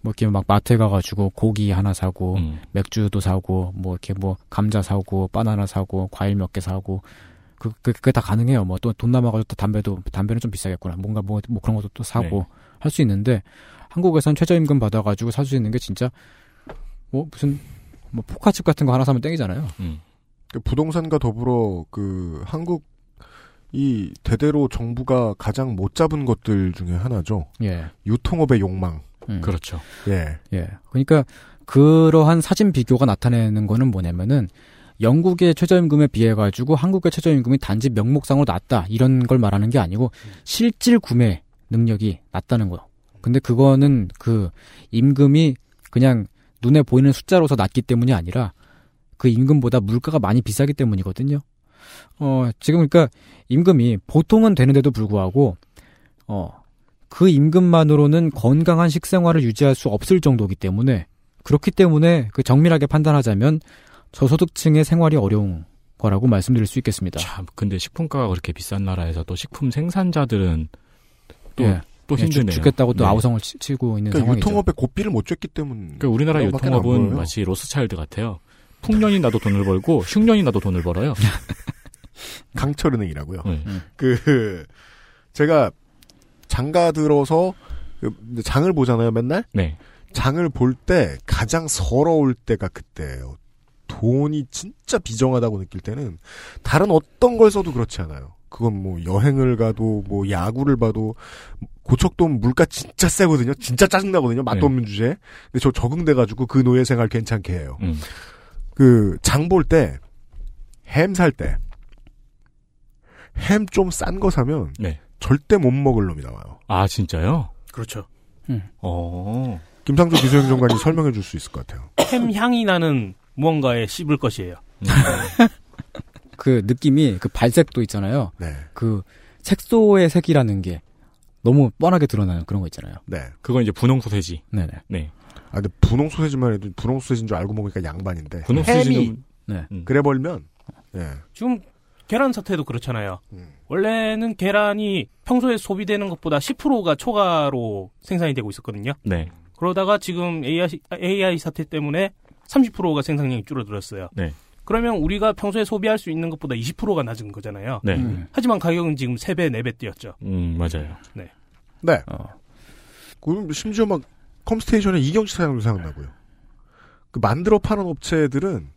뭐 이렇게 막 마트에 가가지고 고기 하나 사고, 음. 맥주도 사고, 뭐 이렇게 뭐 감자 사고, 바나나 사고, 과일 몇 개 사고, 그, 그, 그게 다 가능해요. 뭐 또 돈 남아가지고 또 담배도, 담배는 좀 비싸겠구나. 뭔가 뭐, 뭐 그런 것도 또 사고 네. 할수 있는데, 한국에선 최저임금 받아가지고 살 수 있는 게 진짜, 뭐 무슨, 뭐 포카칩 같은 거 하나 사면 땡이잖아요. 음. 그 부동산과 더불어 그 한국 이 대대로 정부가 가장 못 잡은 것들 중에 하나죠. 예. 유통업의 욕망. 음. 그렇죠. 예. 예. 그러니까 그러한 사진 비교가 나타내는 거는 뭐냐면은 영국의 최저임금에 비해 가지고 한국의 최저임금이 단지 명목상으로 낮다 이런 걸 말하는 게 아니고 실질 구매 능력이 낮다는 거요. 근데 그거는 그 임금이 그냥 눈에 보이는 숫자로서 낮기 때문이 아니라 그 임금보다 물가가 많이 비싸기 때문이거든요. 어, 지금 그러니까 임금이 보통은 되는데도 불구하고 어, 그 임금만으로는 건강한 식생활을 유지할 수 없을 정도이기 때문에 그렇기 때문에 그 정밀하게 판단하자면 저소득층의 생활이 어려운 거라고 말씀드릴 수 있겠습니다. 참, 근데 식품가가 그렇게 비싼 나라에서 또 식품 생산자들은 또, 예. 또 예, 죽- 힘드네요. 죽 겠다고 또 네. 아우성을 치- 치고 있는 그러니까 상황이죠. 유통업에 고삐를 못 쬐기 때문. 그러니까 우리나라 유통업은. 마치 로스차일드 같아요. 풍년이 나도 돈을 벌고 흉년이 나도 돈을 벌어요. 강철은행이라고요. 네. 그 제가 장가 들어서 그 장을 보잖아요, 맨날. 네. 장을 볼 때 가장 서러울 때가 그때예요. 돈이 진짜 비정하다고 느낄 때는 다른 어떤 걸 써도 그렇지 않아요. 그건 뭐 여행을 가도 뭐 야구를 봐도 고척돔 물가 진짜 세거든요. 진짜 짜증나거든요. 맛도 네. 없는 주제. 근데 저 적응돼가지고 그 노예 생활 괜찮게 해요. 음. 그장 볼 때 햄 살 때 햄 좀 싼 거 사면 네. 절대 못 먹을 놈이 나와요. 아 진짜요? 그렇죠. 어. 김상조 기술행정관이 설명해 줄 수 있을 것 같아요. 햄 향이 나는 무언가에 씹을 것이에요. 그 느낌이 그 발색도 있잖아요. 네. 그 색소의 색이라는 게 너무 뻔하게 드러나는 그런 거 있잖아요. 네. 그건 이제 분홍 소세지. 네네. 네. 아, 근데 분홍 소세지만 해도 분홍 소세지인 줄 알고 먹으니까 양반인데. 분홍 햄이 소세지는 네. 음. 그래 버리면 예. 지금 계란 사태도 그렇잖아요. 음. 원래는 계란이 평소에 소비되는 것보다 10%가 초과로 생산이 되고 있었거든요. 네. 그러다가 지금 AI, AI 사태 때문에 30%가 생산량이 줄어들었어요. 네. 그러면 우리가 평소에 소비할 수 있는 것보다 20%가 낮은 거잖아요. 네. 음. 하지만 가격은 지금 3배, 4배 뛰었죠. 음 맞아요. 네. 어. 그럼 심지어 막 컴스테이션에 이경치 사장도 생각나고요. 그 만들어 파는 업체들은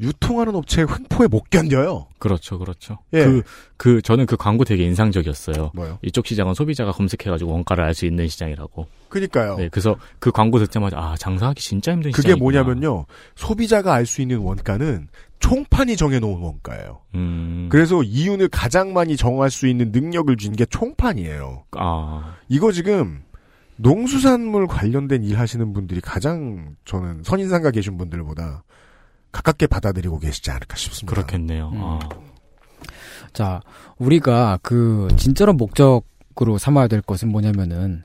유통하는 업체의 횡포에 못 견뎌요. 그렇죠, 그렇죠. 예. 그, 그, 저는 그 광고 되게 인상적이었어요. 뭐요? 이쪽 시장은 소비자가 검색해가지고 원가를 알 수 있는 시장이라고. 그니까요. 네, 그래서 그 광고 듣자마자, 아, 장사하기 진짜 힘든 그게 시장이구나. 뭐냐면요. 소비자가 알 수 있는 원가는 총판이 정해놓은 원가예요. 음, 그래서 이윤을 가장 많이 정할 수 있는 능력을 준 게 총판이에요. 아, 이거 지금 농수산물 관련된 일 하시는 분들이 가장 저는 선인상가 계신 분들보다 가깝게 받아들이고 계시지 않을까 싶습니다. 그렇겠네요. 음. 아, 자, 우리가 그 진짜로 목적으로 삼아야 될 것은 뭐냐면은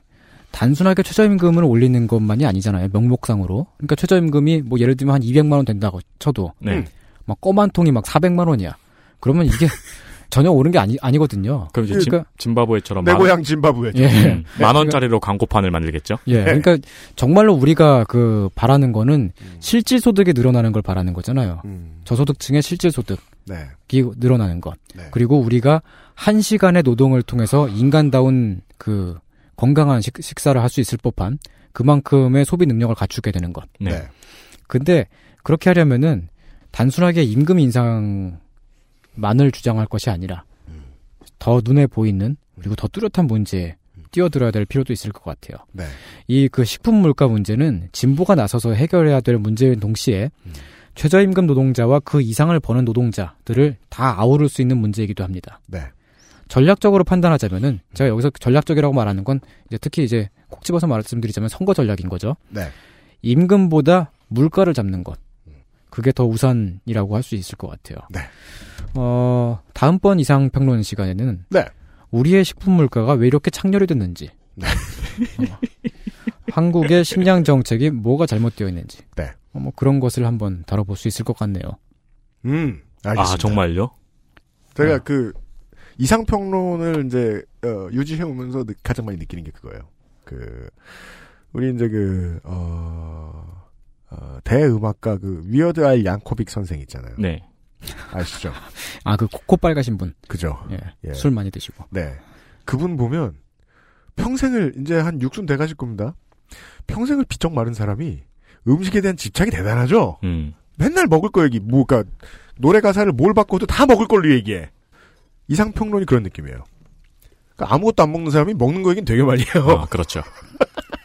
단순하게 최저임금을 올리는 것만이 아니잖아요. 명목상으로. 그러니까 최저임금이 뭐 예를 들면 한 200만 원 된다고 쳐도 네. 음. 막 껌 한 통이 막 400만 원이야. 그러면 이게 전혀 오른 게 아니 아니거든요. 그럼 이제 그러니까 짐, 짐바브웨처럼 내 만, 고향 짐바브웨. 예. 음, 만 원짜리로 광고판을 만들겠죠? 예. 그러니까 정말로 우리가 그 바라는 거는 음. 실질 소득이 늘어나는 걸 바라는 거잖아요. 음. 저소득층의 실질 소득이 네. 늘어나는 것. 네. 그리고 우리가 한 시간의 노동을 통해서 인간다운 그 건강한 식, 식사를 할 수 있을 법한 그만큼의 소비 능력을 갖추게 되는 것. 네. 네. 근데 그렇게 하려면은 단순하게 임금 인상 만을 주장할 것이 아니라 더 눈에 보이는 그리고 더 뚜렷한 문제에 뛰어들어야 될 필요도 있을 것 같아요. 네. 이그 식품 물가 문제는 진보가 나서서 해결해야 될 문제인 동시에 음. 최저임금 노동자와 그 이상을 버는 노동자들을 다 아우를 수 있는 문제이기도 합니다. 네. 전략적으로 판단하자면은 제가 여기서 전략적이라고 말하는 건 이제 특히 이제 콕 집어서 말씀드리자면 선거 전략인 거죠. 네. 임금보다 물가를 잡는 것. 그게 더 우선이라고 할 수 있을 것 같아요. 네. 어, 다음번 이상 평론 시간에는 네. 우리의 식품 물가가 왜 이렇게 창렬이 됐는지. 네. 어, 한국의 식량 정책이 뭐가 잘못되어 있는지. 네. 어, 뭐 그런 것을 한번 다뤄볼 수 있을 것 같네요. 음. 알겠습니다. 아, 정말요? 제가 네. 그 이상 평론을 이제 어, 유지해 오면서 느- 가장 많이 느끼는 게 그거예요. 그 우리 이제 그 어, 어, 대음악가 그 Weird Al Yankovic 선생 있잖아요. 네. 아시죠? 아, 그 코 빨가신 분. 그죠? 예. 예. 술 많이 드시고. 네. 그분 보면 평생을 이제 한 육순 돼 가실 겁니다. 평생을 비쩍 마른 사람이 음식에 대한 집착이 대단하죠. 음. 맨날 먹을 거 얘기, 뭐, 그니까, 노래 가사를 뭘 바꿔도 다 먹을 걸로 얘기해. 이상 평론이 그런 느낌이에요. 그러니까 아무것도 안 먹는 사람이 먹는 거 얘기는 되게 많이 해요. 아, 그렇죠.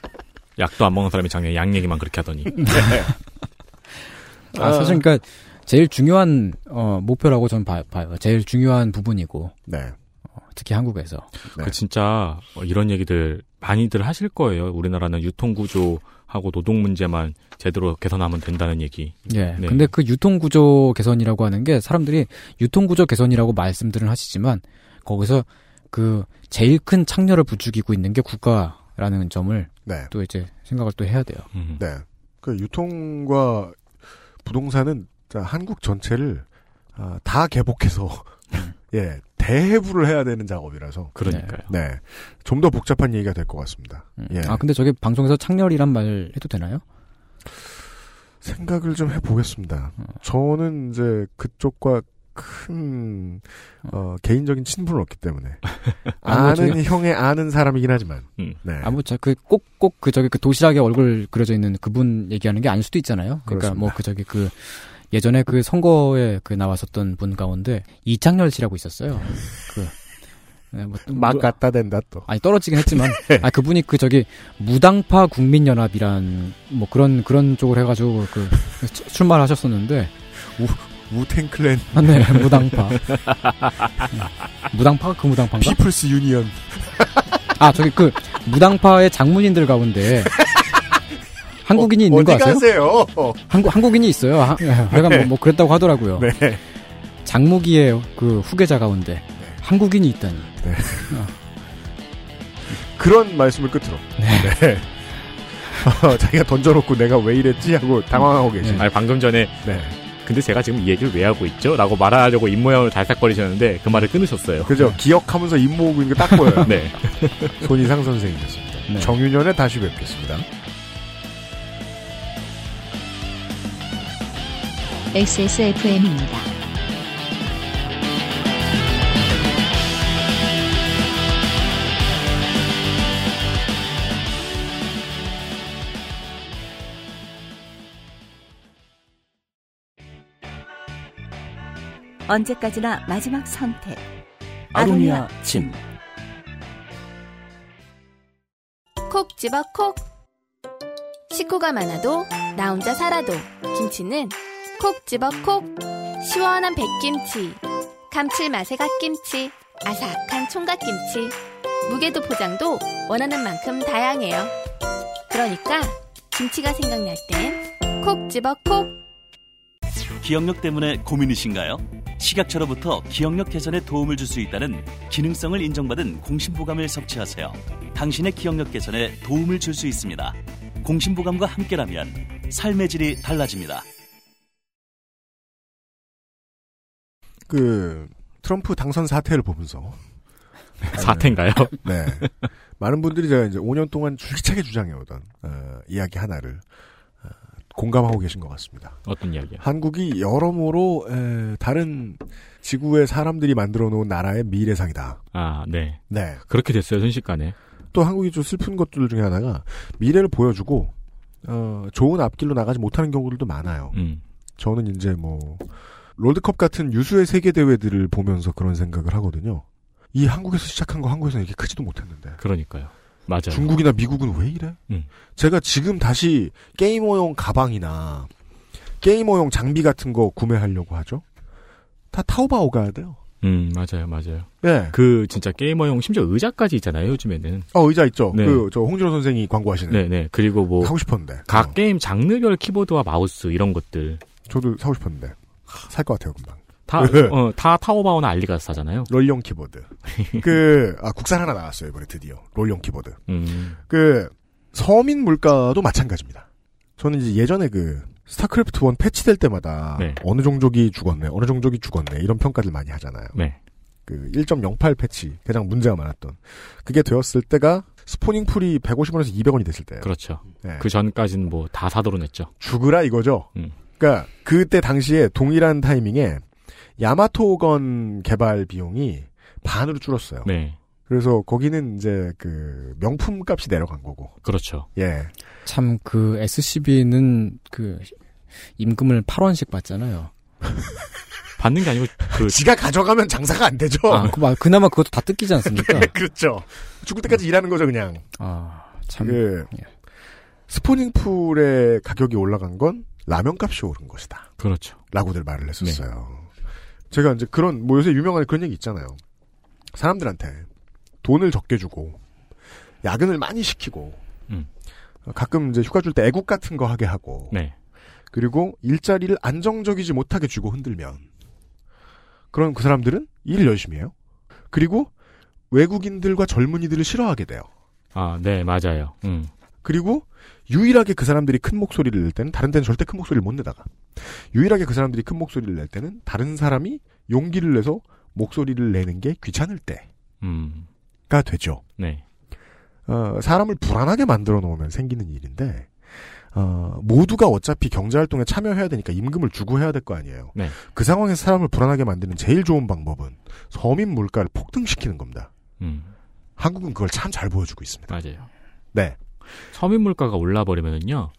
약도 안 먹는 사람이 작년에 양 얘기만 그렇게 하더니. 아, 사실 그러니까 제일 중요한 어, 목표라고 저는 봐, 봐요. 제일 중요한 부분이고. 네. 어, 특히 한국에서. 네. 그 진짜 어, 이런 얘기들 많이들 하실 거예요. 우리나라는 유통 구조하고 노동 문제만 제대로 개선하면 된다는 얘기. 예. 네. 근데 그 유통 구조 개선이라고 하는 게 사람들이 유통 구조 개선이라고 말씀들은 하시지만 거기서 그 제일 큰 창녀를 부추기고 있는 게 국가라는 점을 네. 또 이제 생각을 또 해야 돼요. 음. 네. 그 유통과 부동산은 자, 한국 전체를 아, 다 개복해서 예 대해부를 해야 되는 작업이라서 그러니까요. 네. 좀 더 복잡한 얘기가 될 것 같습니다. 음. 예. 아 근데 저기 방송에서 창렬이란 말 해도 되나요? 생각을 좀 해보겠습니다. 어. 저는 이제 그쪽과 큰 어, 개인적인 친분은 없기 때문에 아, 아는 형의 아는 사람이긴 하지만 음. 네. 아무 그꼭꼭 그 저기 그 도시락에 얼굴 그려져 있는 그분 얘기하는 게 아닐 수도 있잖아요. 그러니까 그렇습니다. 뭐그 저기 그 예전에 그 선거에 그 나왔었던 분 가운데 이창열 씨라고 있었어요. 그 네, 뭐, 또막 뭐- 갖다 댄다 또. 아니 떨어지긴 했지만 네. 아 그분이 그 저기 무당파 국민연합이란 뭐 그런 그런 쪽을 해가지고 그 출- 출마하셨었는데 우탱 클랜 아, 네 무당파 네. 무당파가 그 무당파인가? 피플스 유니언. 아 저기 그 무당파의 장문인들 가운데 한국인이 있는 거 어디 아세요? 가세요? 한국 한국인이 있어요. 하, 하여간 뭐, 뭐 그랬다고 하더라고요. 네. 장무기의 그 후계자 가운데 한국인이 있다니. 그런 말씀을 끝으로. 네. 어, 자기가 던져놓고 내가 왜 이랬지 하고 당황하고 계신. 아니, 방금 전에 네. 근데 제가 지금 이 얘기를 왜 하고 있죠? 라고 말하려고 입모양을 달싹거리셨는데 그 말을 끊으셨어요. 그죠? 기억하면서 입 모으고 있는 게 딱 보여요. 네. 손희상 선생님이었습니다. 네. 정유년에 다시 뵙겠습니다. XSFM입니다. 언제까지나 마지막 선택. 아로니아 침. 콕 집어 콕. 식구가 많아도 나 혼자 살아도 김치는 콕 집어 콕. 시원한 백김치, 감칠맛의 갓김치, 아삭한 총각김치. 무게도 포장도 원하는 만큼 다양해요. 그러니까 김치가 생각날 땐 콕 집어 콕. 기억력 때문에 고민이신가요? 식약처로부터 기억력 개선에 도움을 줄 수 있다는 기능성을 인정받은 공심보감을 섭취하세요. 당신의 기억력 개선에 도움을 줄 수 있습니다. 공심보감과 함께라면 삶의 질이 달라집니다. 그 트럼프 당선 사태를 보면서 사태인가요? 네. 많은 분들이 제가 이제 5년 동안 줄기차게 주장해오던 어, 이야기 하나를 어, 공감하고 계신 것 같습니다. 어떤 이야기요? 한국이 여러모로 에, 다른 지구의 사람들이 만들어 놓은 나라의 미래상이다. 아, 네. 네. 그렇게 됐어요, 순식간에. 또 한국이 좀 슬픈 것들 중에 하나가 미래를 보여주고 어, 좋은 앞길로 나가지 못하는 경우들도 많아요. 음. 저는 이제 뭐 롤드컵 같은 유수의 세계 대회들을 보면서 그런 생각을 하거든요. 이 한국에서 시작한 거 한국에서는 이렇게 크지도 못했는데. 그러니까요. 맞아요. 중국이나 미국은 왜 이래? 음. 제가 지금 다시 게이머용 가방이나 게이머용 장비 같은 거 구매하려고 하죠. 다 타오바오 가야 돼요. 음, 맞아요, 맞아요. 예. 그 진짜 게이머용 심지어 의자까지 있잖아요, 요즘에는. 어 의자 있죠. 네. 그 저 홍진호 선생이 광고하시는. 네, 네. 그리고 뭐 하고 싶었는데. 각 어, 게임 장르별 키보드와 마우스 이런 것들 저도 사고 싶었는데 살 것 같아요 금방. 다 어, 다 타오바오나 알리가서 사잖아요. 롤용 키보드. 그 아, 국산 하나 나왔어요 이번에 드디어 롤용 키보드. 음. 그 서민 물가도 마찬가지입니다. 저는 이제 예전에 그 스타크래프트 1 패치될 때마다 네. 어느 종족이 죽었네, 어느 종족이 죽었네 이런 평가들 많이 하잖아요. 네. 그 1.08 패치 가장 문제가 많았던 그게 되었을 때가 스포닝 풀이 150원에서 200원이 됐을 때예요. 그렇죠. 네. 그 전까지는 뭐 다 사도록 냈죠. 죽으라 이거죠. 음. 그러니까 그때 당시에 동일한 타이밍에 야마토건 개발 비용이 반으로 줄었어요. 네. 그래서 거기는 이제 그 명품 값이 내려간 거고. 그렇죠. 예. 참 그 SCB는 그 임금을 8원씩 받잖아요. 받는 게 아니고 그 지가 가져가면 장사가 안 되죠. 아, 그, 막 그나마 그것도 다 뜯기지 않습니까? 그렇죠. 죽을 때까지 일하는 거죠, 그냥. 아, 참. 그 스포닝 풀의 가격이 올라간 건 라면 값이 오른 것이다. 그렇죠. 라고들 말을 했었어요. 제가 이제 그런 뭐 요새 유명한 그런 얘기 있잖아요. 사람들한테 돈을 적게 주고 야근을 많이 시키고 음. 어, 가끔 이제 휴가 줄 때 애국 같은 거 하게 하고 네. 그리고 일자리를 안정적이지 못하게 주고 흔들면 그런 그 사람들은 일을 열심히 해요. 그리고 외국인들과 젊은이들을 싫어하게 돼요. 아, 네, 맞아요. 음. 그리고 유일하게 그 사람들이 큰 목소리를 낼 때는 다른 데는 절대 큰 목소리를 못 내다가 유일하게 그 사람들이 큰 목소리를 낼 때는 다른 사람이 용기를 내서 목소리를 내는 게 귀찮을 때가 음. 되죠. 네. 어, 사람을 불안하게 만들어 놓으면 생기는 일인데 어, 모두가 어차피 경제활동에 참여해야 되니까 임금을 주고 해야 될 거 아니에요. 네. 그 상황에서 사람을 불안하게 만드는 제일 좋은 방법은 서민 물가를 폭등시키는 겁니다. 음. 한국은 그걸 참 잘 보여주고 있습니다. 맞아요. 네. 서민 물가가 올라 버리면은요.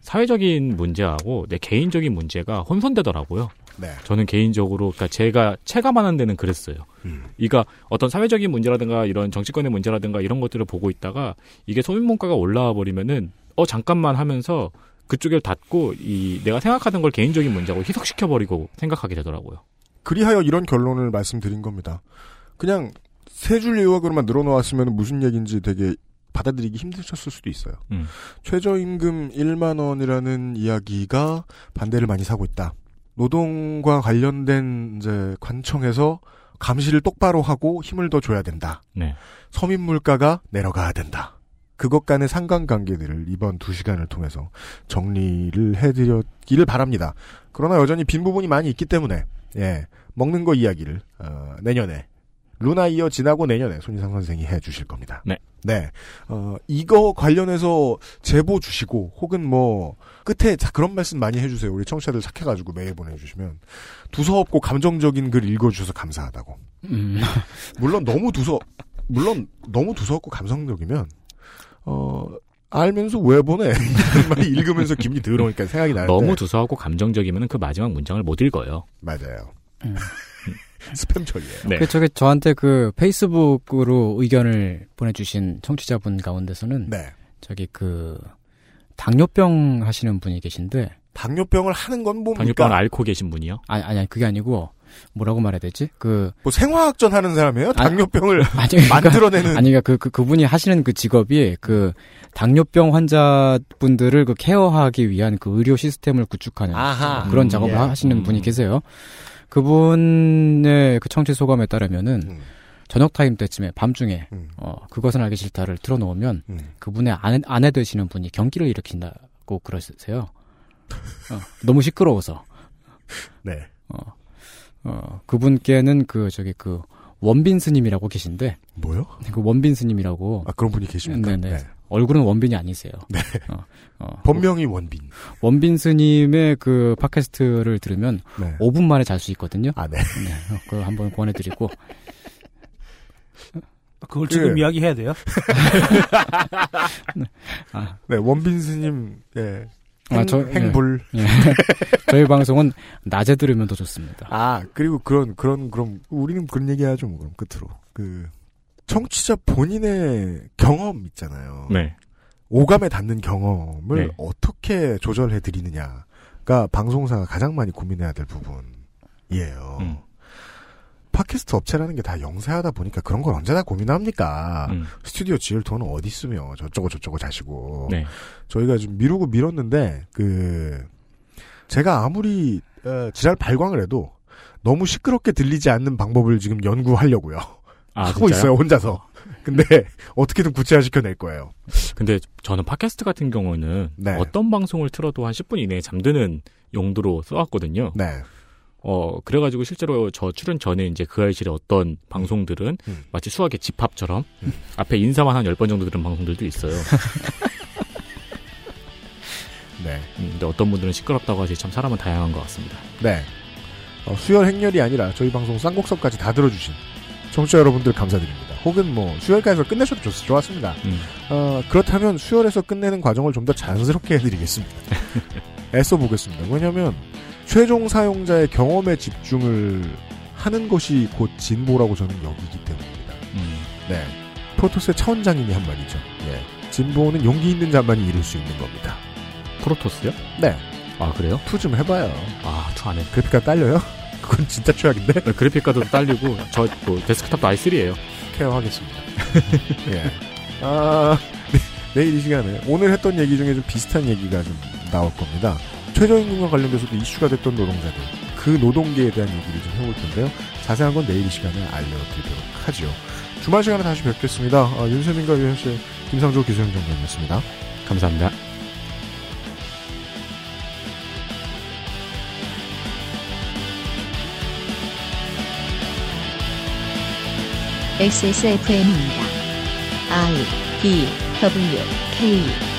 사회적인 문제하고 내 개인적인 문제가 혼선되더라고요. 네. 저는 개인적으로 그러니까 제가 체감하는 데는 그랬어요. 음. 이가 어떤 사회적인 문제라든가 이런 정치권의 문제라든가 이런 것들을 보고 있다가 이게 소비 문가가 올라와 버리면은 어 잠깐만 하면서 그쪽을 닫고 이 내가 생각하던 걸 개인적인 문제하고 희석시켜 버리고 생각하게 되더라고요. 그리하여 이런 결론을 말씀드린 겁니다. 그냥 세 줄 요약으로만 늘어놓았으면 무슨 얘기인지 되게 받아들이기 힘드셨을 수도 있어요. 음. 최저임금 1만 원이라는 이야기가 반대를 많이 사고 있다. 노동과 관련된 이제 관청에서 감시를 똑바로 하고 힘을 더 줘야 된다. 네. 서민 물가가 내려가야 된다. 그것 간의 상관관계들을 이번 두 시간을 통해서 정리를 해드렸기를 바랍니다. 그러나 여전히 빈 부분이 많이 있기 때문에 예 먹는 거 이야기를 어, 내년에 루나 이어 지나고 내년에 손희상 선생이 해주실 겁니다. 네. 네. 어, 이거 관련해서 제보 주시고, 혹은 뭐, 끝에 자, 그런 말씀 많이 해주세요. 우리 청취자들 착해가지고 메일 보내주시면. 두서없고 감정적인 글 읽어주셔서 감사하다고. 음. 물론 너무 두서, 물론 너무 두서없고 감성적이면, 어, 알면서 왜 보내? 말이 읽으면서 기분이 더러우니까 생각이 나는데. 너무 두서하고 감정적이면 그 마지막 문장을 못 읽어요. 맞아요. 음. 스팸 처리예요. 네. 그 저기 저한테 그 페이스북으로 의견을 보내주신 청취자분 가운데서는 네. 저기 그 당뇨병 하시는 분이 계신데 당뇨병을 하는 건 뭡니까? 당뇨병을 앓고 계신 분이요? 아니 아니 그게 아니고 뭐라고 말해야 되지? 그 뭐 생화학전 하는 사람이에요? 당뇨병을 아니, 그러니까- 만들어내는 아니 그러니까 그, 그 그분이 하시는 그 직업이 그 당뇨병 환자분들을 그 케어하기 위한 그 의료 시스템을 구축하는 아하. 그런 음, 작업을 예. 하시는 음. 분이 계세요. 그분의 그 청취 소감에 따르면은 음. 저녁 타임 때쯤에 밤중에 음. 어 그것은 알기 싫다를 틀어놓으면 음. 그분의 아내, 아내 되시는 분이 경기를 일으킨다고 그러세요. 어, 너무 시끄러워서. 네. 어, 어, 그분께는 그, 저기 그, 원빈 스님이라고 계신데. 뭐요? 그 원빈 스님이라고. 아, 그런 분이 계십니까? 네네. 네. 얼굴은 원빈이 아니세요. 네. 어, 어, 본명이 원빈. 원빈 스님의 그 팟캐스트를 들으면 네. 5분 만에 잘 수 있거든요. 아, 네. 네. 어, 그거 한번 권해드리고. 그걸 지금 그- 이야기해야 돼요? 아, 네, 원빈 스님, 예. 행, 아, 저- 행불. 예. 저희 방송은 낮에 들으면 더 좋습니다. 아, 그리고 그런, 그런, 그럼, 우리는 그런 얘기 하죠, 뭐, 그럼, 끝으로. 그, 청취자 본인의 경험 있잖아요. 네. 오감에 닿는 경험을 네. 어떻게 조절해 드리느냐가 방송사가 가장 많이 고민해야 될 부분이에요. 음. 팟캐스트 업체라는 게 다 영세하다 보니까 그런 걸 언제나 고민합니까? 음. 스튜디오 지을 돈은 어디 있으며 저쩌고 저쩌고 자시고 네. 저희가 좀 미루고 미뤘는데 그 제가 아무리 어, 지랄 발광을 해도 너무 시끄럽게 들리지 않는 방법을 지금 연구하려고요. 아, 하고 진짜요? 있어요 혼자서. 근데 어떻게든 구체화시켜낼 거예요. 근데 저는 팟캐스트 같은 경우는 네. 어떤 방송을 틀어도 한 10분 이내에 잠드는 용도로 써왔거든요. 네. 어, 그래가지고 실제로 저 출연 전에 이제 그 알실의 어떤 방송들은 음. 마치 수학의 집합처럼 앞에 인사만 한 10번 정도 들은 방송들도 있어요. 네. 음, 근데 어떤 분들은 시끄럽다고 하시 참 사람은 다양한 것 같습니다. 네. 어, 수혈 행렬이 아니라 저희 방송 쌍곡선까지 다 들어주신 청취자 여러분들 감사드립니다. 혹은 뭐 수혈까지 끝내셔도 좋, 좋았습니다. 음. 어, 그렇다면 수혈에서 끝내는 과정을 좀 더 자연스럽게 해드리겠습니다. 애써 보겠습니다. 왜냐하면 최종 사용자의 경험에 집중을 하는 것이 곧 진보라고 저는 여기기 때문입니다. 음. 네. 프로토스의 차원장님이 한 말이죠. 예. 진보는 용기 있는 자만이 이룰 수 있는 겁니다. 프로토스요? 네. 아, 그래요? two 좀 해봐요. 아, two 안 해. 그래픽카드 딸려요? 그건 진짜 최악인데? 네, 그래픽카드도 딸리고, 저, 뭐, 데스크탑도 i3에요. 케어하겠습니다. 예. 아, 네, 내일 이 시간에 오늘 했던 얘기 중에 좀 비슷한 얘기가 좀 나올 겁니다. 최저임금과 관련돼서도 이슈가 됐던 노동자들, 그 노동계에 대한 얘기를 좀 해볼 텐데요. 자세한 건 내일 이 시간에 알려드리도록 하죠. 주말 시간에 다시 뵙겠습니다. 아, 윤세민과 유현 씨, 김상조 기술행정관이었습니다. 감사합니다. XSFM입니다. I D W K